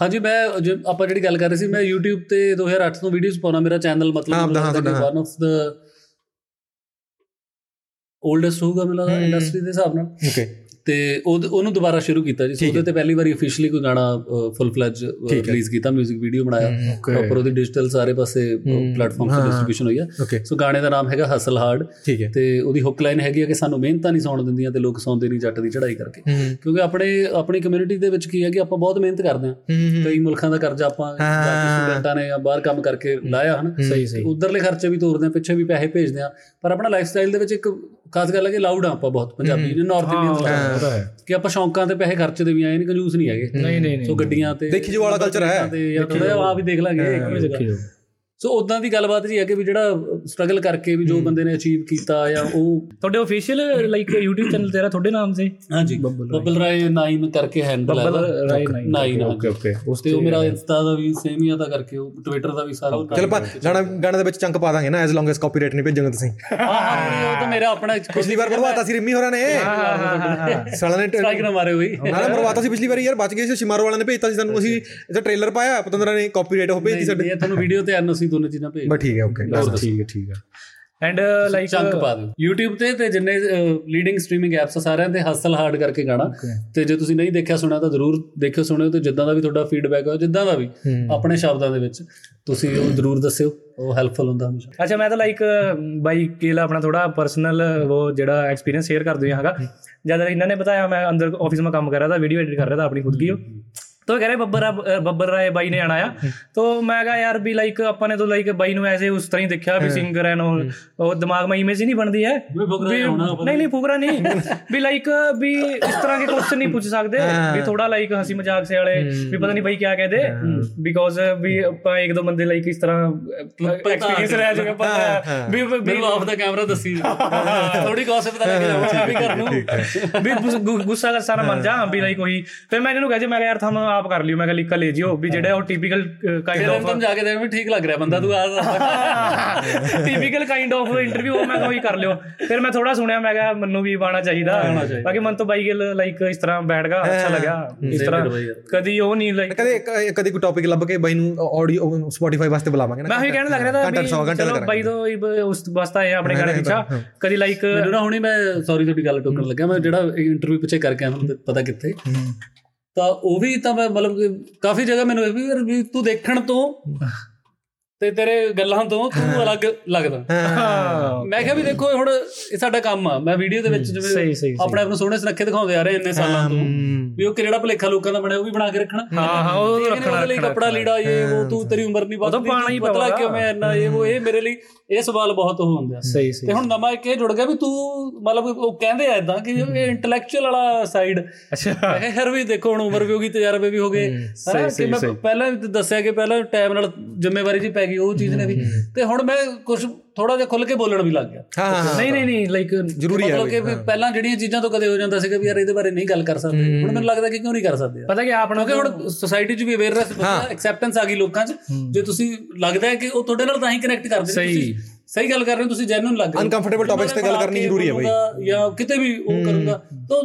ਹਾਂਜੀ ਮੈਂ ਜੋ ਆਪਾਂ ਜਿਹੜੀ ਗੱਲ ਕਰ ਰਹੇ ਸੀ ਮੈਂ YouTube ਤੇ 2008 ਤੋਂ ਵੀਡੀਓਜ਼ ਪਾਉਣਾ ਮੇਰਾ ਚੈਨਲ ਮਤਲਬ ਹਾਂ, ਤੁਹਾਡਾ, ਹਾਂ। ਵਨ ਆਫ ਦਾ 올ਡੈਸਟ ਹੋਊਗਾ ਮੈਨੂੰ ਲੱਗਦਾ ਇੰਡਸਟਰੀ ਦੇ ਹਿਸਾਬ ਨਾਲ ਓਕੇ ਤੇ ਉਹ ਉਹਨੂੰ ਦੁਬਾਰਾ ਸ਼ੁਰੂ ਕੀਤਾ ਜੀ। ਉਹਦੇ ਤੇ ਪਹਿਲੀ ਵਾਰੀ ਅਫੀਸ਼ੀਅਲੀ ਕੋਈ ਗਾਣਾ ਫੁੱਲ ਫਲੈਜ ਰਿਲੀਜ਼ ਕੀਤਾ 뮤직 ਵੀਡੀਓ ਬਣਾਇਆ ਪ੍ਰੋਪਰ ਉਹਦੀ ਡਿਜੀਟਲ ਸਾਰੇ ਪਾਸੇ ਪਲੇਟਫਾਰਮ ਤੇ ਡਿਸਟ੍ਰੀਬਿਊਸ਼ਨ ਹੋਈ ਆ। ਸੋ ਗਾਣੇ ਦਾ ਨਾਮ ਹੈਗਾ ਹਸਲ ਹਾਰਡ ਤੇ ਉਹਦੀ ਹੁੱਕ ਲਾਈਨ ਹੈਗੀ ਆ ਕਿ ਸਾਨੂੰ ਮਿਹਨਤਾਂ ਨਹੀਂ ਸੌਣ ਦਿੰਦੀਆਂ ਤੇ ਲੋਕ ਸੌਂਦੇ ਨਹੀਂ ਜੱਟ ਦੀ ਚੜ੍ਹਾਈ ਕਰਕੇ। ਕਿਉਂਕਿ ਆਪਣੇ ਆਪਣੀ ਕਮਿਊਨਿਟੀ ਦੇ ਵਿੱਚ ਕੀ ਹੈ ਕਿ ਆਪਾਂ ਬਹੁਤ ਮਿਹਨਤ ਕਰਦੇ ਹੂੰ। ਕਈ ਮੁਲਕਾਂ ਦਾ ਕਰਜ਼ਾ ਆਪਾਂ ਸਟੂਡੈਂਟਾਂ ਨੇ ਜਾਂ ਬਾਹਰ ਕੰਮ ਕਰਕੇ ਲਾਇਆ ਹਨ। ਸਹੀ ਸਹੀ। ਉਧਰਲੇ ਖਰਚੇ ਵੀ ਤੋਰਦੇ ਆ ਪਿੱਛੇ ਵੀ ਪੈਸੇ ਭੇਜਦੇ ਆ ਪਰ ਆਪਣਾ ਲਾਈਫ ਸਟਾਈਲ ਦੇ ਵਿੱਚ ਇੱਕ ਖਾਸ ਗੱਲ ਹੈ ਕਿ ਲਾਊਡ ਆ ਆਪਾਂ ਬਹੁਤ ਪੰਜਾਬੀ ਨੇ ਨਾਰਥ ਇੰਡੀਅਨ ਹੈ। ਕਿ ਆਪਾਂ ਸ਼ੌਂਕਾਂ ਤੇ ਪੈਸੇ ਖਰਚਦੇ ਵੀ ਆਏ ਨਹੀਂ ਕੰਜੂਸ ਨਹੀਂ ਹੈਗੇ। ਨਹੀਂ ਨਹੀਂ ਸੋ ਗੱਡੀਆਂ ਤੇ ਦੇਖੀ ਜੋ ਵਾਲਾ culture ਹੈ। ਤੇ ਥੋੜਾ ਜਿਹਾ ਆ ਵੀ ਦੇਖ ਲਾਂਗੇ ਇੱਕ ਜਗ੍ਹਾ। ਸੋ ਉਦਾਂ ਦੀ ਗੱਲਬਾਤ ਜੀ ਹੈ ਕਿ ਵੀ ਜਿਹੜਾ ਸਟਰਗਲ ਕਰਕੇ ਵੀ ਜੋ ਬੰਦੇ ਨੇ ਅਚੀਵ ਕੀਤਾ ਜਾਂ ਉਹ ਤੁਹਾਡੇ ਅਫੀਸ਼ੀਅਲ ਲਾਈਕ YouTube ਚੈਨਲ ਤੇਰਾ ਤੁਹਾਡੇ ਨਾਮ ਤੇ ਹਾਂਜੀ। ਬੱਬਲ ਰਾਏ। 9 ਕਰਕੇ ਹੈਂਡਲ ਹੈ ਬੱਬਲ ਰਾਏ ਨਹੀਂ ਓਕੇ ਓਕੇ ਉਸ ਤੇ ਉਹ ਮੇਰਾ ਇੰਸਟਾ ਦਾ ਵੀ ਸੇਮ ਹੀ ਆ ਤਾਂ ਕਰਕੇ ਉਹ ਟਵਿੱਟਰ ਦਾ ਵੀ ਸਾਰਾ ਚਲ ਆਪਾਂ ਗਾਣਾ ਗਾਣੇ ਦੇ ਵਿੱਚ ਚੰਕ ਪਾ ਦਾਂਗੇ ਨਾ ਐਸ ਲੌਂਗ ਐਸ ਕਾਪੀਰਾਈਟ ਨਹੀਂ ਭੇਜੋਗੇ ਤੁਸੀਂ। ਹਾਂ ਹਾਂ ਉਹ ਤਾਂ ਮੇਰਾ ਆਪਣਾ ਪਿਛਲੀ ਵਾਰ ਮਰਵਾਤਾ ਸੀ ਰਿੰਮੀ ਹੋਰਾਂ ਨੇ। ਸਾਲਾ ਨੇ ਸਟ੍ਰਾਈਕ ਨਾ ਮਾਰੇ ਹੋਈ। ਨਾਲੇ ਮਰਵਾਤਾ ਸੀ ਪਿਛਲੀ ਵਾਰੀ ਯਾਰ ਬਚ ਗਏ ਸੀ ਸ਼ਿਮਾਰੋ ਵਾਲਿਆਂ ਨੇ ਭੇਜਤਾ ਸੀ ਸਾਨੂੰ ਅਸੀਂ ਇਹਦਾ ਟ੍ਰੇਲਰ ਪਾਇਆ ਪਤੰਦਰਾ ਨੇ ਕਾਪੀਰਾਈਟ ਉਹ ਭੇਜਤੀ ਸਾਡੇ। ਤੁਹਾਨੂੰ ਵੀਡੀਓ ਤੇ ਐਨਓਸੀ ਦੋਨੇ ਚੀਜ਼ਾਂ ਭੇਜ ਬਸ ਠੀਕ ਹੈ ਓਕੇ ਠੀਕ ਹੈ ਠੀਕ ਹੈ। ਐਂਡ ਲਾਈਕ ਚੰਕ ਪਾ ਦਿਓ। YouTube ਤੇ ਤੇ ਜਿੰਨੇ ਲੀਡਿੰਗ ਸਟ੍ਰੀਮਿੰਗ ਐਪਸ ਆ ਸਾਰਿਆਂ ਤੇ ਹਸਲ ਹਾਰਡ ਕਰਕੇ ਗਾਣਾ। ਤੇ ਜੇ ਤੁਸੀਂ ਨਹੀਂ ਦੇਖਿਆ ਸੁਣਿਆ ਤਾਂ ਜ਼ਰੂਰ ਦੇਖਿਓ ਸੁਣਿਓ ਤੇ ਜਿੱਦਾਂ ਦਾ ਵੀ ਤੁਹਾਡਾ ਫੀਡਬੈਕ ਹੋਵੇ ਜਿੱਦਾਂ ਦਾ ਵੀ ਆਪਣੇ ਸ਼ਬਦਾਂ ਦੇ ਵਿੱਚ ਤੁਸੀਂ ਉਹ ਜ਼ਰੂਰ ਦੱਸਿਓ ਉਹ ਹੈਲਪਫੁਲ ਹੁੰਦਾ ਹਮੇਸ਼ਾ। ਅੱਛਾ ਮੈਂ ਤਾਂ ਲਾਈਕ ਬਾਈ ਕੇਲਾ ਆਪਣਾ ਥੋੜਾ ਪਰਸਨਲ ਉਹ ਜਿਹੜਾ ਐਕਸਪੀਰੀਅੰਸ ਸ਼ੇਅਰ ਕਰ ਦਈਆਂ ਹੈਗਾ। ਜਦ ਇਹਨਾਂ ਨੇ ਬਤਾਇਆ ਮੈਂ ਅੰਦਰ ਆਫਿਸ ਮੈਂ ਕੰਮ ਕਰ ਰਿਹਾ ਤਾਂ ਵੀਡੀਓ ਐਡਿਟ ਕਰ ਰਿਹਾ ਤਾਂ ਆਪਣੀ ਖੁਦ ਕੀ तो कह रहे बब्बर रा- बब्बर राय बाई ने आना आ तो मैं कहा यार भी लाइक ਆਪਾਂ ਨੇ तो ਲਾਈਕ ਬਾਈ ਨੂੰ ਐਸੇ ਉਸ ਤਰ੍ਹਾਂ ਹੀ ਦੇਖਿਆ ਵੀ ਸਿੰਗਰ ਐਨ ਉਹ ਦਿਮਾਗ में ਇਮੇਜ ਹੀ ਨਹੀਂ ਬਣਦੀ ਹੈ ਵੀ ਫੁਕਰਾ ਵੀ- ਹੋਣਾ ਨਹੀਂ ਨਹੀਂ ਫੁਕਰਾ ਨਹੀਂ ਵੀ ਲਾਈਕ ਵੀ ਇਸ ਤਰ੍ਹਾਂ के क्वेश्चन नहीं पूछ सकते ਵੀ ਥੋੜਾ ਲਾਈਕ ਹੰਸੀ ਮਜ਼ਾਕ ਸੇ ਵਾਲੇ ਵੀ ਪਤਾ ਨਹੀਂ ਬਾਈ ਕੀ ਕਹਦੇ ਬਿਕੋਜ਼ ਵੀ ਆਪਾਂ ਇੱਕ ਦੋ ਬੰਦੇ ਲਾਈਕ ਇਸ ਤਰ੍ਹਾਂ ਐਕਸਪੀਰੀਅੰਸ ਰਹਿ ਚੁੱਕਾ ਪਤਾ ਹੈ ਵੀ ਵੀ- ਮੈਨੂੰ ਆਫ ਦਾ ਕੈਮਰਾ ਦੱਸੀ ਥੋੜੀ ਗੌਸਿਪ ਤਾਂ ਲੈ ਕੇ ਜਾਵਾਂ ਵੀ ਕਰ ਨੂੰ ਵੀ ਗੁੱਸ- ਗੁ- ਗੁੱਸਾ ਕਰ ਸਾਰਾ ਮੰਨ ਜਾ ਵੀ ਲਾਈਕ ਉਹੀ ਫਿਰ ਮੈਂ ਇਹਨੂੰ ਕਿਹਾ ਜੀ ਮੈਂ ਕਿਹਾ ਯਾਰ ਤੁਮ ਆਪ ਕਰ ਲਿਓ ਮੈਂ ਕਿਹਾ ਲਿਖ ਲੈ ਜਿਓ ਵੀ ਜਿਹੜਾ ਉਹ ਟਿਪੀਕਲ ਕਾਈਂਡ ਫਿਰ ਆਫ ਤੁਮ ਜਾ ਕੇ ਦੇਖ ਵੀ ਠੀਕ ਲੱਗ ਰਿਹਾ ਬੰਦਾ ਤੂੰ ਆ ਟਿਪੀਕਲ ਕਾਈਂਡ ਆਫ ਇੰਟਰਵਿਊ ਮੈਂ ਕਿਹਾ ਉਹੀ ਕਰ ਲਿਓ। ਫਿਰ ਮੈਂ ਥੋੜਾ ਸੁਣਿਆ ਮੈਂ ਕਿਹਾ ਮੈਨੂੰ ਵੀ ਬਾਣਾ ਚਾਹੀਦਾ। ਬਾਕੀ ਮਨ ਤੋਂ ਬਾਈ ਗਿਲ ਲਾਈਕ ਇਸ ਤਰ੍ਹਾਂ ਬੈਠ ਗਿਆ ਅੱਛਾ ਲੱਗਾ ਇਸ ਤਰ੍ਹਾਂ ਕਦੀ ਉਹ ਨਹੀਂ ਲਾਈਕ ਕਦੇ ਕਦੇ ਕੋਈ ਟੌਪਿਕ ਲੱਭ ਕੇ ਬਾਈ ਨੂੰ ਆਡੀਓ ਸਪੋਟੀਫਾਈ ਵਾਸਤੇ ਬੁਲਾਵਾਂਗੇ ਮੈਂ ਉਹੀ ਕਹਿਣ ਲੱਗ ਰਿਹਾ ਤਾਂ 100 ਘੰਟੇ ਚਲੋ ਬਾਈ ਤੋਂ ਹੀ ਉਸ ਵਾਸਤਾ ਹੈ ਆਪਣੇ ਗਾਣੇ ਪਿੱਛਾ ਕਦੀ ਲਾਈਕ ਮੈਨੂੰ ਨਾ ਹੁਣੀ ਮੈਂ ਸੌਰੀ ਤੁਹਾਡੀ ਗੱਲ ਟੋਕਣ ਲੱਗਿਆ। ਮੈਂ ਜਿਹੜਾ ਇੰਟਰਵਿਊ ਪਿੱਛੇ ਕਰਕੇ ਆਇਆ ਤੁਹਾਨੂੰ ਪਤਾ ਕਿੱਥੇ। ਤਾਂ ਉਹ ਵੀ ਤਾਂ ਮੈਂ ਮਤਲਬ ਕਿ ਕਾਫੀ ਜਗ੍ਹਾ ਮੈਨੂੰ ਇਹ ਵੀ ਯਾਰ ਵੀ ਤੂੰ ਦੇਖਣ ਤੋਂ ਤੇ ਤੇਰੇ ਗੱਲਾਂ ਤੋਂ ਤੂੰ ਅਲੱਗ ਲੱਗਦਾ। ਮੈਂ ਕਿਹਾ ਵੀ ਦੇਖੋ ਹੁਣ ਇਹ ਸਾਡਾ ਕੰਮ ਆ। ਮੈਂ ਵੀਡੀਓ ਦੇ ਵਿੱਚ ਜਿਵੇਂ ਆਪਣੇ ਆਪ ਨੂੰ ਸੋਹਣੇ ਸੁਨੱਖੇ ਦਿਖਾਉਂਦੇ ਆ ਰਹੇ ਇੰਨੇ ਸਾਲਾਂ ਤੋਂ। ਵੀ ਉਹ ਕਿਹੜਾ ਭਲੇਖਾ ਲੋਕਾਂ ਦਾ ਬਣਿਆ ਉਹ ਵੀ ਬਣਾ ਕੇ ਰੱਖਣਾ। ਹਾਂ ਹਾਂ ਉਹ ਰੱਖਣਾ ਲਈ ਕੱਪੜਾ ਲੀੜਾ ਇਹ ਉਹ ਤੂੰ ਤੇਰੀ ਉਮਰ ਨਹੀਂ ਤੂੰ ਪਤਲਾ। ਕਿਉਂ ਮੈਂ ਇੰਨਾ ਇਹ ਉਹ ਇਹ ਮੇਰੇ ਲਈ ਇਹ ਸਵਾਲ ਬਹੁਤ ਹੁੰਦੇ ਆ। ਸਹੀ ਸਹੀ। ਤੇ ਹੁਣ ਨਵਾਂ ਇੱਕ ਇਹ ਜੁੜ ਗਿਆ ਵੀ ਤੂੰ ਮਤਲਬ ਉਹ ਕਹਿੰਦੇ ਆ ਇਦਾਂ ਕਿ ਇਹ ਇੰਟੈਲੈਕਚੁਅਲ ਵਾਲਾ ਸਾਈਡ ਅੱਛਾ। ਇਹ ਹਰ ਵੀ ਦੇਖੋ ਹੁਣ ਉਮਰ ਵੀ ਹੋ ਗਈ ਤਜਰਬੇ ਵੀ ਹੋ ਗਏ। ਹਨਾ ਕਿ ਮੈਂ ਪਹਿਲਾਂ ਦੱਸਿਆ ਕਿ ਪਹਿਲਾਂ ਟਾਈਮ ਨਾਲ ਜ਼ਿੰਮੇਵਾਰੀ ਜੀ ਪੈ ਗਈ ਉਹ ਚੀਜ਼ ਨੇ ਵੀ। ਤੇ ਹੁਣ ਮੈਂ ਕੁਝ ਥੋੜਾ ਜਿਹਾ ਖੁੱਲ ਕੇ ਬੋਲਣ ਵੀ ਲੱਗ ਗਿਆ। ਨਹੀਂ ਨਹੀਂ ਨਹੀਂ ਲਾਈਕ ਜ਼ਰੂਰੀ ਹੈ ਮਤਲਬ ਕਿ ਪਹਿਲਾਂ ਜਿਹੜੀਆਂ ਚੀਜ਼ਾਂ ਤੋਂ ਕਦੇ ਹੋ ਜਾਂਦਾ ਸੀਗਾ ਵੀ ਯਾਰ ਇਹਦੇ ਬਾਰੇ ਨਹੀਂ ਗੱਲ ਕਰ ਸਕਦੇ। ਹੁਣ ਮੈਨੂੰ ਲੱਗਦਾ ਕਿ ਕਿਉਂ ਨਹੀਂ ਕਰ ਸਕਦੇ ਪਤਾ ਕਿ ਆਪਣਾ ਕਿਉਂਕਿ ਹੁਣ ਸੋਸਾਇਟੀ 'ਚ ਵੀ ਅਵੇਅਰਨੈਸ ਐਕਸੈਪਟੈਂਸ ਆ ਗਈ ਲੋਕਾਂ 'ਚ। ਜੇ ਤੁਸੀਂ ਲੱਗਦਾ ਹੈ ਕਿ ਉਹ ਤੁਹਾਡੇ ਨਾਲ ਤਾਂ ਹੀ ਕਨੈਕਟ ਕਰਦੇ ਨੇ ਤੁਸੀਂ ਸਹੀ ਗੱਲ ਕਰ ਰਹੇ ਹੋ ਤੁਸੀਂ ਜੈਨੂਨ ਲੱਗ ਰਹੇ ਹੋ। Uncomfortable topics ਤੇ ਗੱਲ ਕਰਨੀ ਜ਼ਰੂਰੀ ਹੈ ਬਈ। ਜਾਂ ਕਿਤੇ ਵੀ ਉਹ ਕਰੂੰਗਾ ਤਾਂ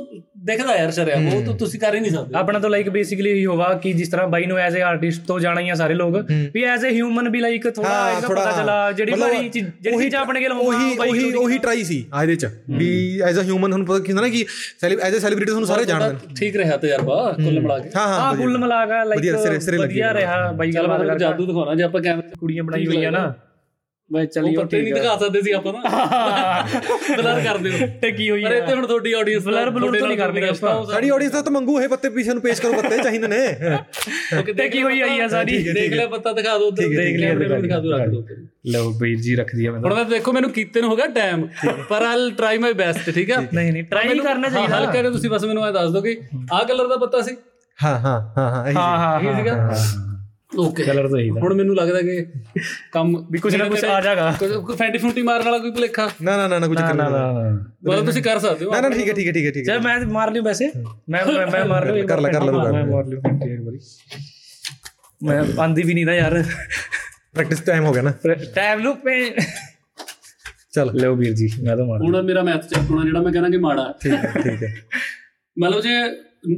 ਦੇਖਦਾ ਯਾਰ ਸ਼ਰਿਆ ਉਹ ਤਾਂ ਤੁਸੀਂ ਕਰ ਹੀ ਨਹੀਂ ਸਕਦੇ। ਆਪਣਾ ਤਾਂ ਲਾਈਕ ਬੇਸਿਕਲੀ ਇਹੀ ਹੋਵਾ ਕਿ ਜਿਸ ਤਰ੍ਹਾਂ ਬਾਈ ਨੂੰ ਐਜ਼ ਅ ਆਰਟਿਸਟ ਤੋਂ ਜਾਣਾ ਹੀ ਆ ਸਾਰੇ ਲੋਕ ਵੀ ਐਜ਼ ਅ ਹਿਊਮਨ ਵੀ ਲਾਈਕ ਥੋੜਾ ਇਹਦਾ ਪਤਾ ਚੱਲਾ ਜਿਹੜੀ ਚੀਜ਼- ਜਿਹੜੀ ਚੀਜ਼ ਆਪਣੇ ਕੋਲ ਉਹੀ ਉਹੀ ਉਹੀ ਟਰਾਈ ਸੀ ਆ ਇਹਦੇ ਚ ਵੀ ਐਜ਼ ਅ ਹਿਊਮਨ ਤੁਹਾਨੂੰ ਪਤਾ ਕੀ ਹੁੰਦਾ ਨਾ ਕਿ ਐਜ਼ ਅ ਸੈਲੀਬ੍ਰਿਟੀ ਤੁਹਾਨੂੰ ਸਾਰੇ ਜਾਣਦੇ ਨੇ। ਠੀਕ ਰਿਹਾ ਤਜਰਬਾ ਕੁੱਲ ਮਿਲਾ ਕੇ। ਹਾਂ ਹਾਂ ਆ ਕੁੱਲ ਮਿਲਾ ਕੇ ਲਾਈਕ ਵਧੀਆ ਰਿਹਾ। ਬਾਈ ਗੱਲ ਜਾਦੂ ਦਿਖਾਉਣਾ ਜੇ ਆਪਾਂ ਕੈਮਰੇ ਕੁੜੀਆਂ ਬਣਾਈ ਹੋਈਆਂ ਨਾ। ਮੈਂ ਚਲਿਓ ਠੀਕ ਹੈ ਨਹੀਂ ਦਿਖਾ ਸਕਦੇ ਸੀ ਆਪਾਂ ਨਾ। ਬਲਰ ਕਰ ਦਿਓ। ਟੱਕੀ ਹੋਈ ਹੈ ਪਰ ਇੱਥੇ ਹੁਣ ਤੁਹਾਡੀ ਆਡੀਅנס ਬਲਰ ਬਲੂਰ ਤਾਂ ਨਹੀਂ ਕਰਨੀ ਆਪਾਂ। ਸਾਡੀ ਆਡੀਅנס ਤਾਂ ਮੰਗੂ ਇਹ ਪੱਤੇ ਪਿੱਛੇ ਨੂੰ ਪੇਸ਼ ਕਰੋ ਪੱਤੇ ਚਾਹੀਦੇ ਨੇ। ਟੱਕੀ ਹੋਈ ਆਈ ਆ ਸਾਰੀ? ਦੇਖ ਲੈ ਪੱਤਾ ਦਿਖਾ ਦਿਓ ਉੱਧਰ। ਦੇਖ ਲੈ ਦਿਖਾ ਦਿਓ ਰੱਖ ਦਿਓ ਲਓ ਵੀਰ ਜੀ ਰੱਖ ਦਿਆ ਮੈਂ ਹੁਣ ਮੈਂ ਦੇਖੋ ਮੈਨੂੰ ਕੀਤੇ ਨੂੰ ਹੋਗਾ ਟਾਈਮ। ਪਰ ਆਲ ਟਰਾਈ ਮਾਈ ਬੈਸਟ ਠੀਕ ਆ? ਨਹੀਂ ਨਹੀਂ ਟਰਾਈ ਕਰਨਾ ਚਾਹੀਦਾ। ਹਲ ਕਰੇ ਤੁਸੀਂ ਬਸ ਮੈਨੂੰ ਇਹ ਦੱਸ ਦੋਗੇ ਆ ਕਲਰ ਦਾ ਪੱਤਾ ਸੀ? ਹਾਂ ਹਾਂ ਹਾਂ ਹਾਂ ਹਾਂ ਹਾਂ। ਓਕੇ ਕਲਰ ਤਾਂ ਇਹੀ ਦਾ ਹੁਣ ਮੈਨੂੰ ਲੱਗਦਾ ਕਿ ਕੰਮ ਵੀ ਕੁਝ ਨਾ ਕੁਝ ਆ ਜਾਗਾ। ਕੋਈ ਫੈਂਟੀ ਫੂਟੀ ਮਾਰਨ ਵਾਲਾ ਕੋਈ ਭੁਲੇਖਾ? ਨਾ ਨਾ ਨਾ ਨਾ ਕੁਝ ਨਾ ਚੱਕਰ ਨਾ ਮਤਲਬ ਤੁਸੀਂ ਕਰ ਸਕਦੇ ਹੋ। ਨਾ ਨਾ ਠੀਕ ਹੈ ਠੀਕ ਹੈ ਠੀਕ ਹੈ ਠੀਕ ਹੈ। ਚਲ ਮੈਂ ਮਾਰ ਲਿਓ ਵੈਸੇ। ਮੈਂ ਮੈਂ- ਮਾਰ ਲਿਓ। ਕਰ ਲੈ, ਕਰ ਲੈ। ਮੈਂ ਮਾਰ ਲਿਓ। ਫੈਂਟੀ ਇੱਕ ਵਾਰੀ ਮੈਂ ਆਂਦੀ ਵੀ ਨਹੀਂ ਨਾ ਯਾਰ। ਪ੍ਰੈਕਟਿਸ ਟਾਈਮ ਹੋ ਗਿਆ ਨਾ। ਟਾਈਮ ਨੂੰ ਪੇ ਚਲ। ਲਓ ਵੀਰ ਜੀ ਮੈਂ ਤਾਂ ਮਾਰ ਹੁਣ ਮੇਰਾ ਮੈਥ ਚੈੱਕ ਹੋਣਾ ਜਿਹੜਾ ਮੈਂ ਕਹਿੰਦਾ ਕਿ ਮਾੜਾ। ਠੀਕ ਹੈ ਠੀਕ ਹੈ। ਮਤਲਬ ਜੇ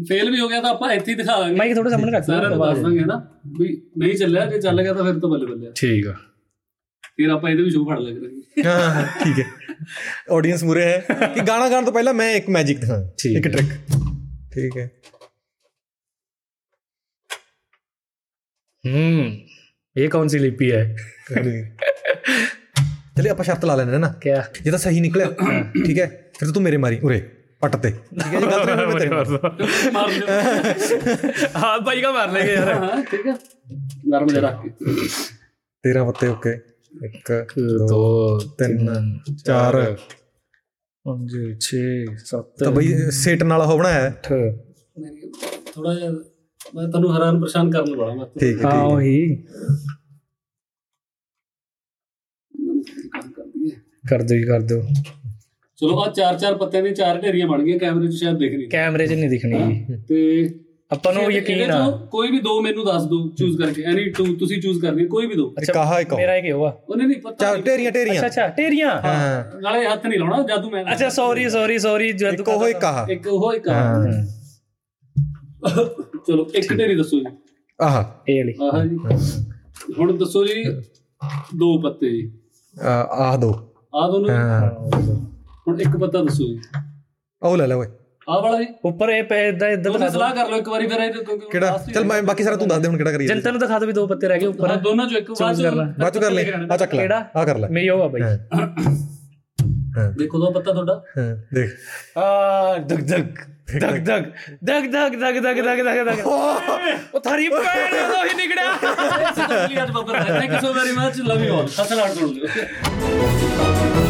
ਫੇਲ ਵੀ ਹੋ ਗਿਆ ਤਾਂ ਆਪਾਂ ਇੱਥੇ ਹੀ ਦਿਖਾ ਦਾਂਗੇ। ਮਾਈਕ ਥੋੜਾ ਸਾਹਮਣੇ ਰੱਖ ਸਾਰਿਆਂ ਨੂੰ ਦੱਸ ਦਾਂਗੇ ਨਾ? ਵੀ ਨਹੀਂ ਚੱਲਿਆ ਜੇ ਚੱਲ ਗਿਆ ਤਾਂ ਫਿਰ ਤਾਂ ਬੱਲੇ ਬੱਲੇ। ਠੀਕ ਆ। ਫਿਰ ਆਪਾਂ ਇਹਦੇ ਵੀ ਸ਼ੋਅ ਫੜ ਲੱਗ ਰਹੇ ਹਾਂ ਹਾਂ ਠੀਕ ਹੈ। ਆਡੀਅנס ਮੂਰੇ ਹੈ ਕਿ ਗਾਣਾ ਗਾਣ ਤੋਂ ਪਹਿਲਾਂ ਮੈਂ ਇੱਕ ਮੈਜਿਕ ਦਿਖਾਂ ਇੱਕ ਟ੍ਰਿਕ ਠੀਕ ਹੈ। ਹੂੰ ਇਹ ਕੌਣ ਸੀ ਲਿਪੀ ਹੈ? ਚਲੇ ਆਪਾਂ ਸ਼ਰਤ ਲਾ ਲੈਣੇ ਨਾ। ਕਿਆ? ਜੇ ਤਾਂ ਸਹੀ ਨਿਕਲਿਆ ਠੀਕ ਹੈ ਫਿਰ ਤੂੰ ਮੇਰੇ ਮਾਰੀ ਉਰੇ। ਪੱਟ ਤੇ। ਠੀਕ ਹੈ ਜੀ ਗਲਤ ਨਹੀਂ ਮੈਂ ਤੇਰੇ ਮਾਰੂ। ਦਿਓ। ਹਾਂ ਭਾਈ ਕਾ ਮਾਰ ਲੈਗੇ ਯਾਰ। ਹਾਂ ਠੀਕ ਹੈ। ਨਰਮ ਜਿਹਾ ਰੱਖ ਕੇ। 13 ਪੱਤੇ ਓਕੇ। 1 ਦੋ 3 4 ਪੰਜ 6 7 ਤਾਂ ਬਈ ਸੇਟ ਨਾਲ ਹੋ ਬਣਾਇਆ ਹੈ। 8 ਥੋੜਾ ਜਿਹਾ ਮੈਂ ਤੁਹਾਨੂੰ ਹੈਰਾਨ ਪਰੇਸ਼ਾਨ ਕਰਨ ਵਾਲਾ ਮੈਂ ਠੀਕ ਹੈ। ਹਾਂ ਉਹੀ। ਕਰ ਦਿਓ ਜੀ ਕਰ ਦਿਓ। ਚਲੋ ਆ ਚਾਰ ਚਾਰ ਪੱਤੇ ਨੇ ਚਾਰ ਢੇਰੀਆਂ ਬਣ ਗਈਆਂ ਕੈਮਰੇ 'ਚ ਸ਼ਾਇਦ ਦਿਖ ਨਹੀਂ। ਕੈਮਰੇ 'ਚ ਨਹੀਂ ਦਿਖਣੀ। ਤੇ ਆਪਾਂ ਨੂੰ ਯਕੀਨ ਆ। ਕੋਈ ਵੀ ਦੋ ਮੈਨੂੰ ਦੱਸ ਦਿਓ ਚੂਜ਼ ਕਰਕੇ। ਐਨੀ ਟੂ ਤੁਸੀਂ ਚੂਜ਼ ਕਰਨੀ ਕੋਈ ਵੀ ਦੋ। ਇੱਕ ਆਹ ਇੱਕ। ਮੇਰਾ ਇਹ ਹੋਆ ਉਹਨੇ ਨਹੀਂ ਪਤਾ ਚਾਰ ਢੇਰੀਆਂ ਅੱਛਾ ਢੇਰੀਆਂ। ਅੱਛਾ ਢੇਰੀਆਂ। ਹਾਂ। ਨਾਲੇ ਹੱਥ ਨਹੀਂ ਲਾਉਣਾ ਜਾਦੂ ਮੈਂ ਅੱਛਾ ਸੌਰੀ ਸੌਰੀ ਸੌਰੀ ਜਦ ਇੱਕ ਉਹ ਇੱਕ ਆਹ। ਇੱਕ ਉਹ ਇੱਕ ਆਹ। ਚਲੋ ਇੱਕ ਢੇਰੀ ਦੱਸੋ ਜੀ। ਆਹ। ਇਹ ਵਾਲੀ। ਆਹ ਜੀ। ਹੁਣ ਦੱਸੋ ਜੀ ਦੋ ਪੱਤੇ। ਜੀ ਆਹ ਦੋ। ਆਹ ਦੋਨੋਂ ਹੁਣ ਇੱਕ ਪੱਤਾ ਦੱਸੋ ਜੀ। ਉਹ ਲੈ ਲੈ ਓਏ। ਆਹ ਵਾਲਾ ਜੀ। ਉੱਪਰ ਇਹ ਪੈ ਇਦਾਂ ਇਦਾਂ ਦੋਨੇ ਸਲਾਹ ਕਰ ਲਓ ਇੱਕ ਵਾਰੀ ਫਿਰ ਇਹ ਕਿਉਂਕਿ ਕਿਹੜਾ? ਚਲ ਮੈਂ ਬਾਕੀ ਸਾਰਾ ਤੂੰ ਦੱਸ ਦੇ ਹੁਣ ਕਿਹੜਾ ਕਰੀਏ ਜਨਤਾ ਨੂੰ ਦਿਖਾ ਦੋ ਵੀ ਦੋ ਪੱਤੇ ਰਹਿ ਗਏ ਉੱਪਰ। ਦੋਨਾਂ ਚੋਂ ਇੱਕ। ਬਾਅਦ ਕਰਨਾ। ਬਾਅਦ ਚ ਕਰ ਲੈ। ਆ ਚੱਕ ਲੈ। ਕਿਹੜਾ? ਆ ਕਰ ਲੈ। ਮੇਰੀ ਉਹ ਆ ਬਾਈ। ਦੇਖੋ ਦੋ ਪੱਤਾ ਤੁਹਾਡਾ। ਹਾਂ ਦੇਖ। ਆ ਦਗ ਦਗ ਦਗ ਦਗ ਦਗ ਦਗ ਦਗ ਦਗ ਦਗ ਦਗ ਦਗ ਉਹ ਥਾਰੀ ਪੈਣ ਤੋਂ ਹੀ ਨਿਕੜਿਆ Thank you so very much. Love you all. ਹੱਥ ਲਾੜ ਕਰੋ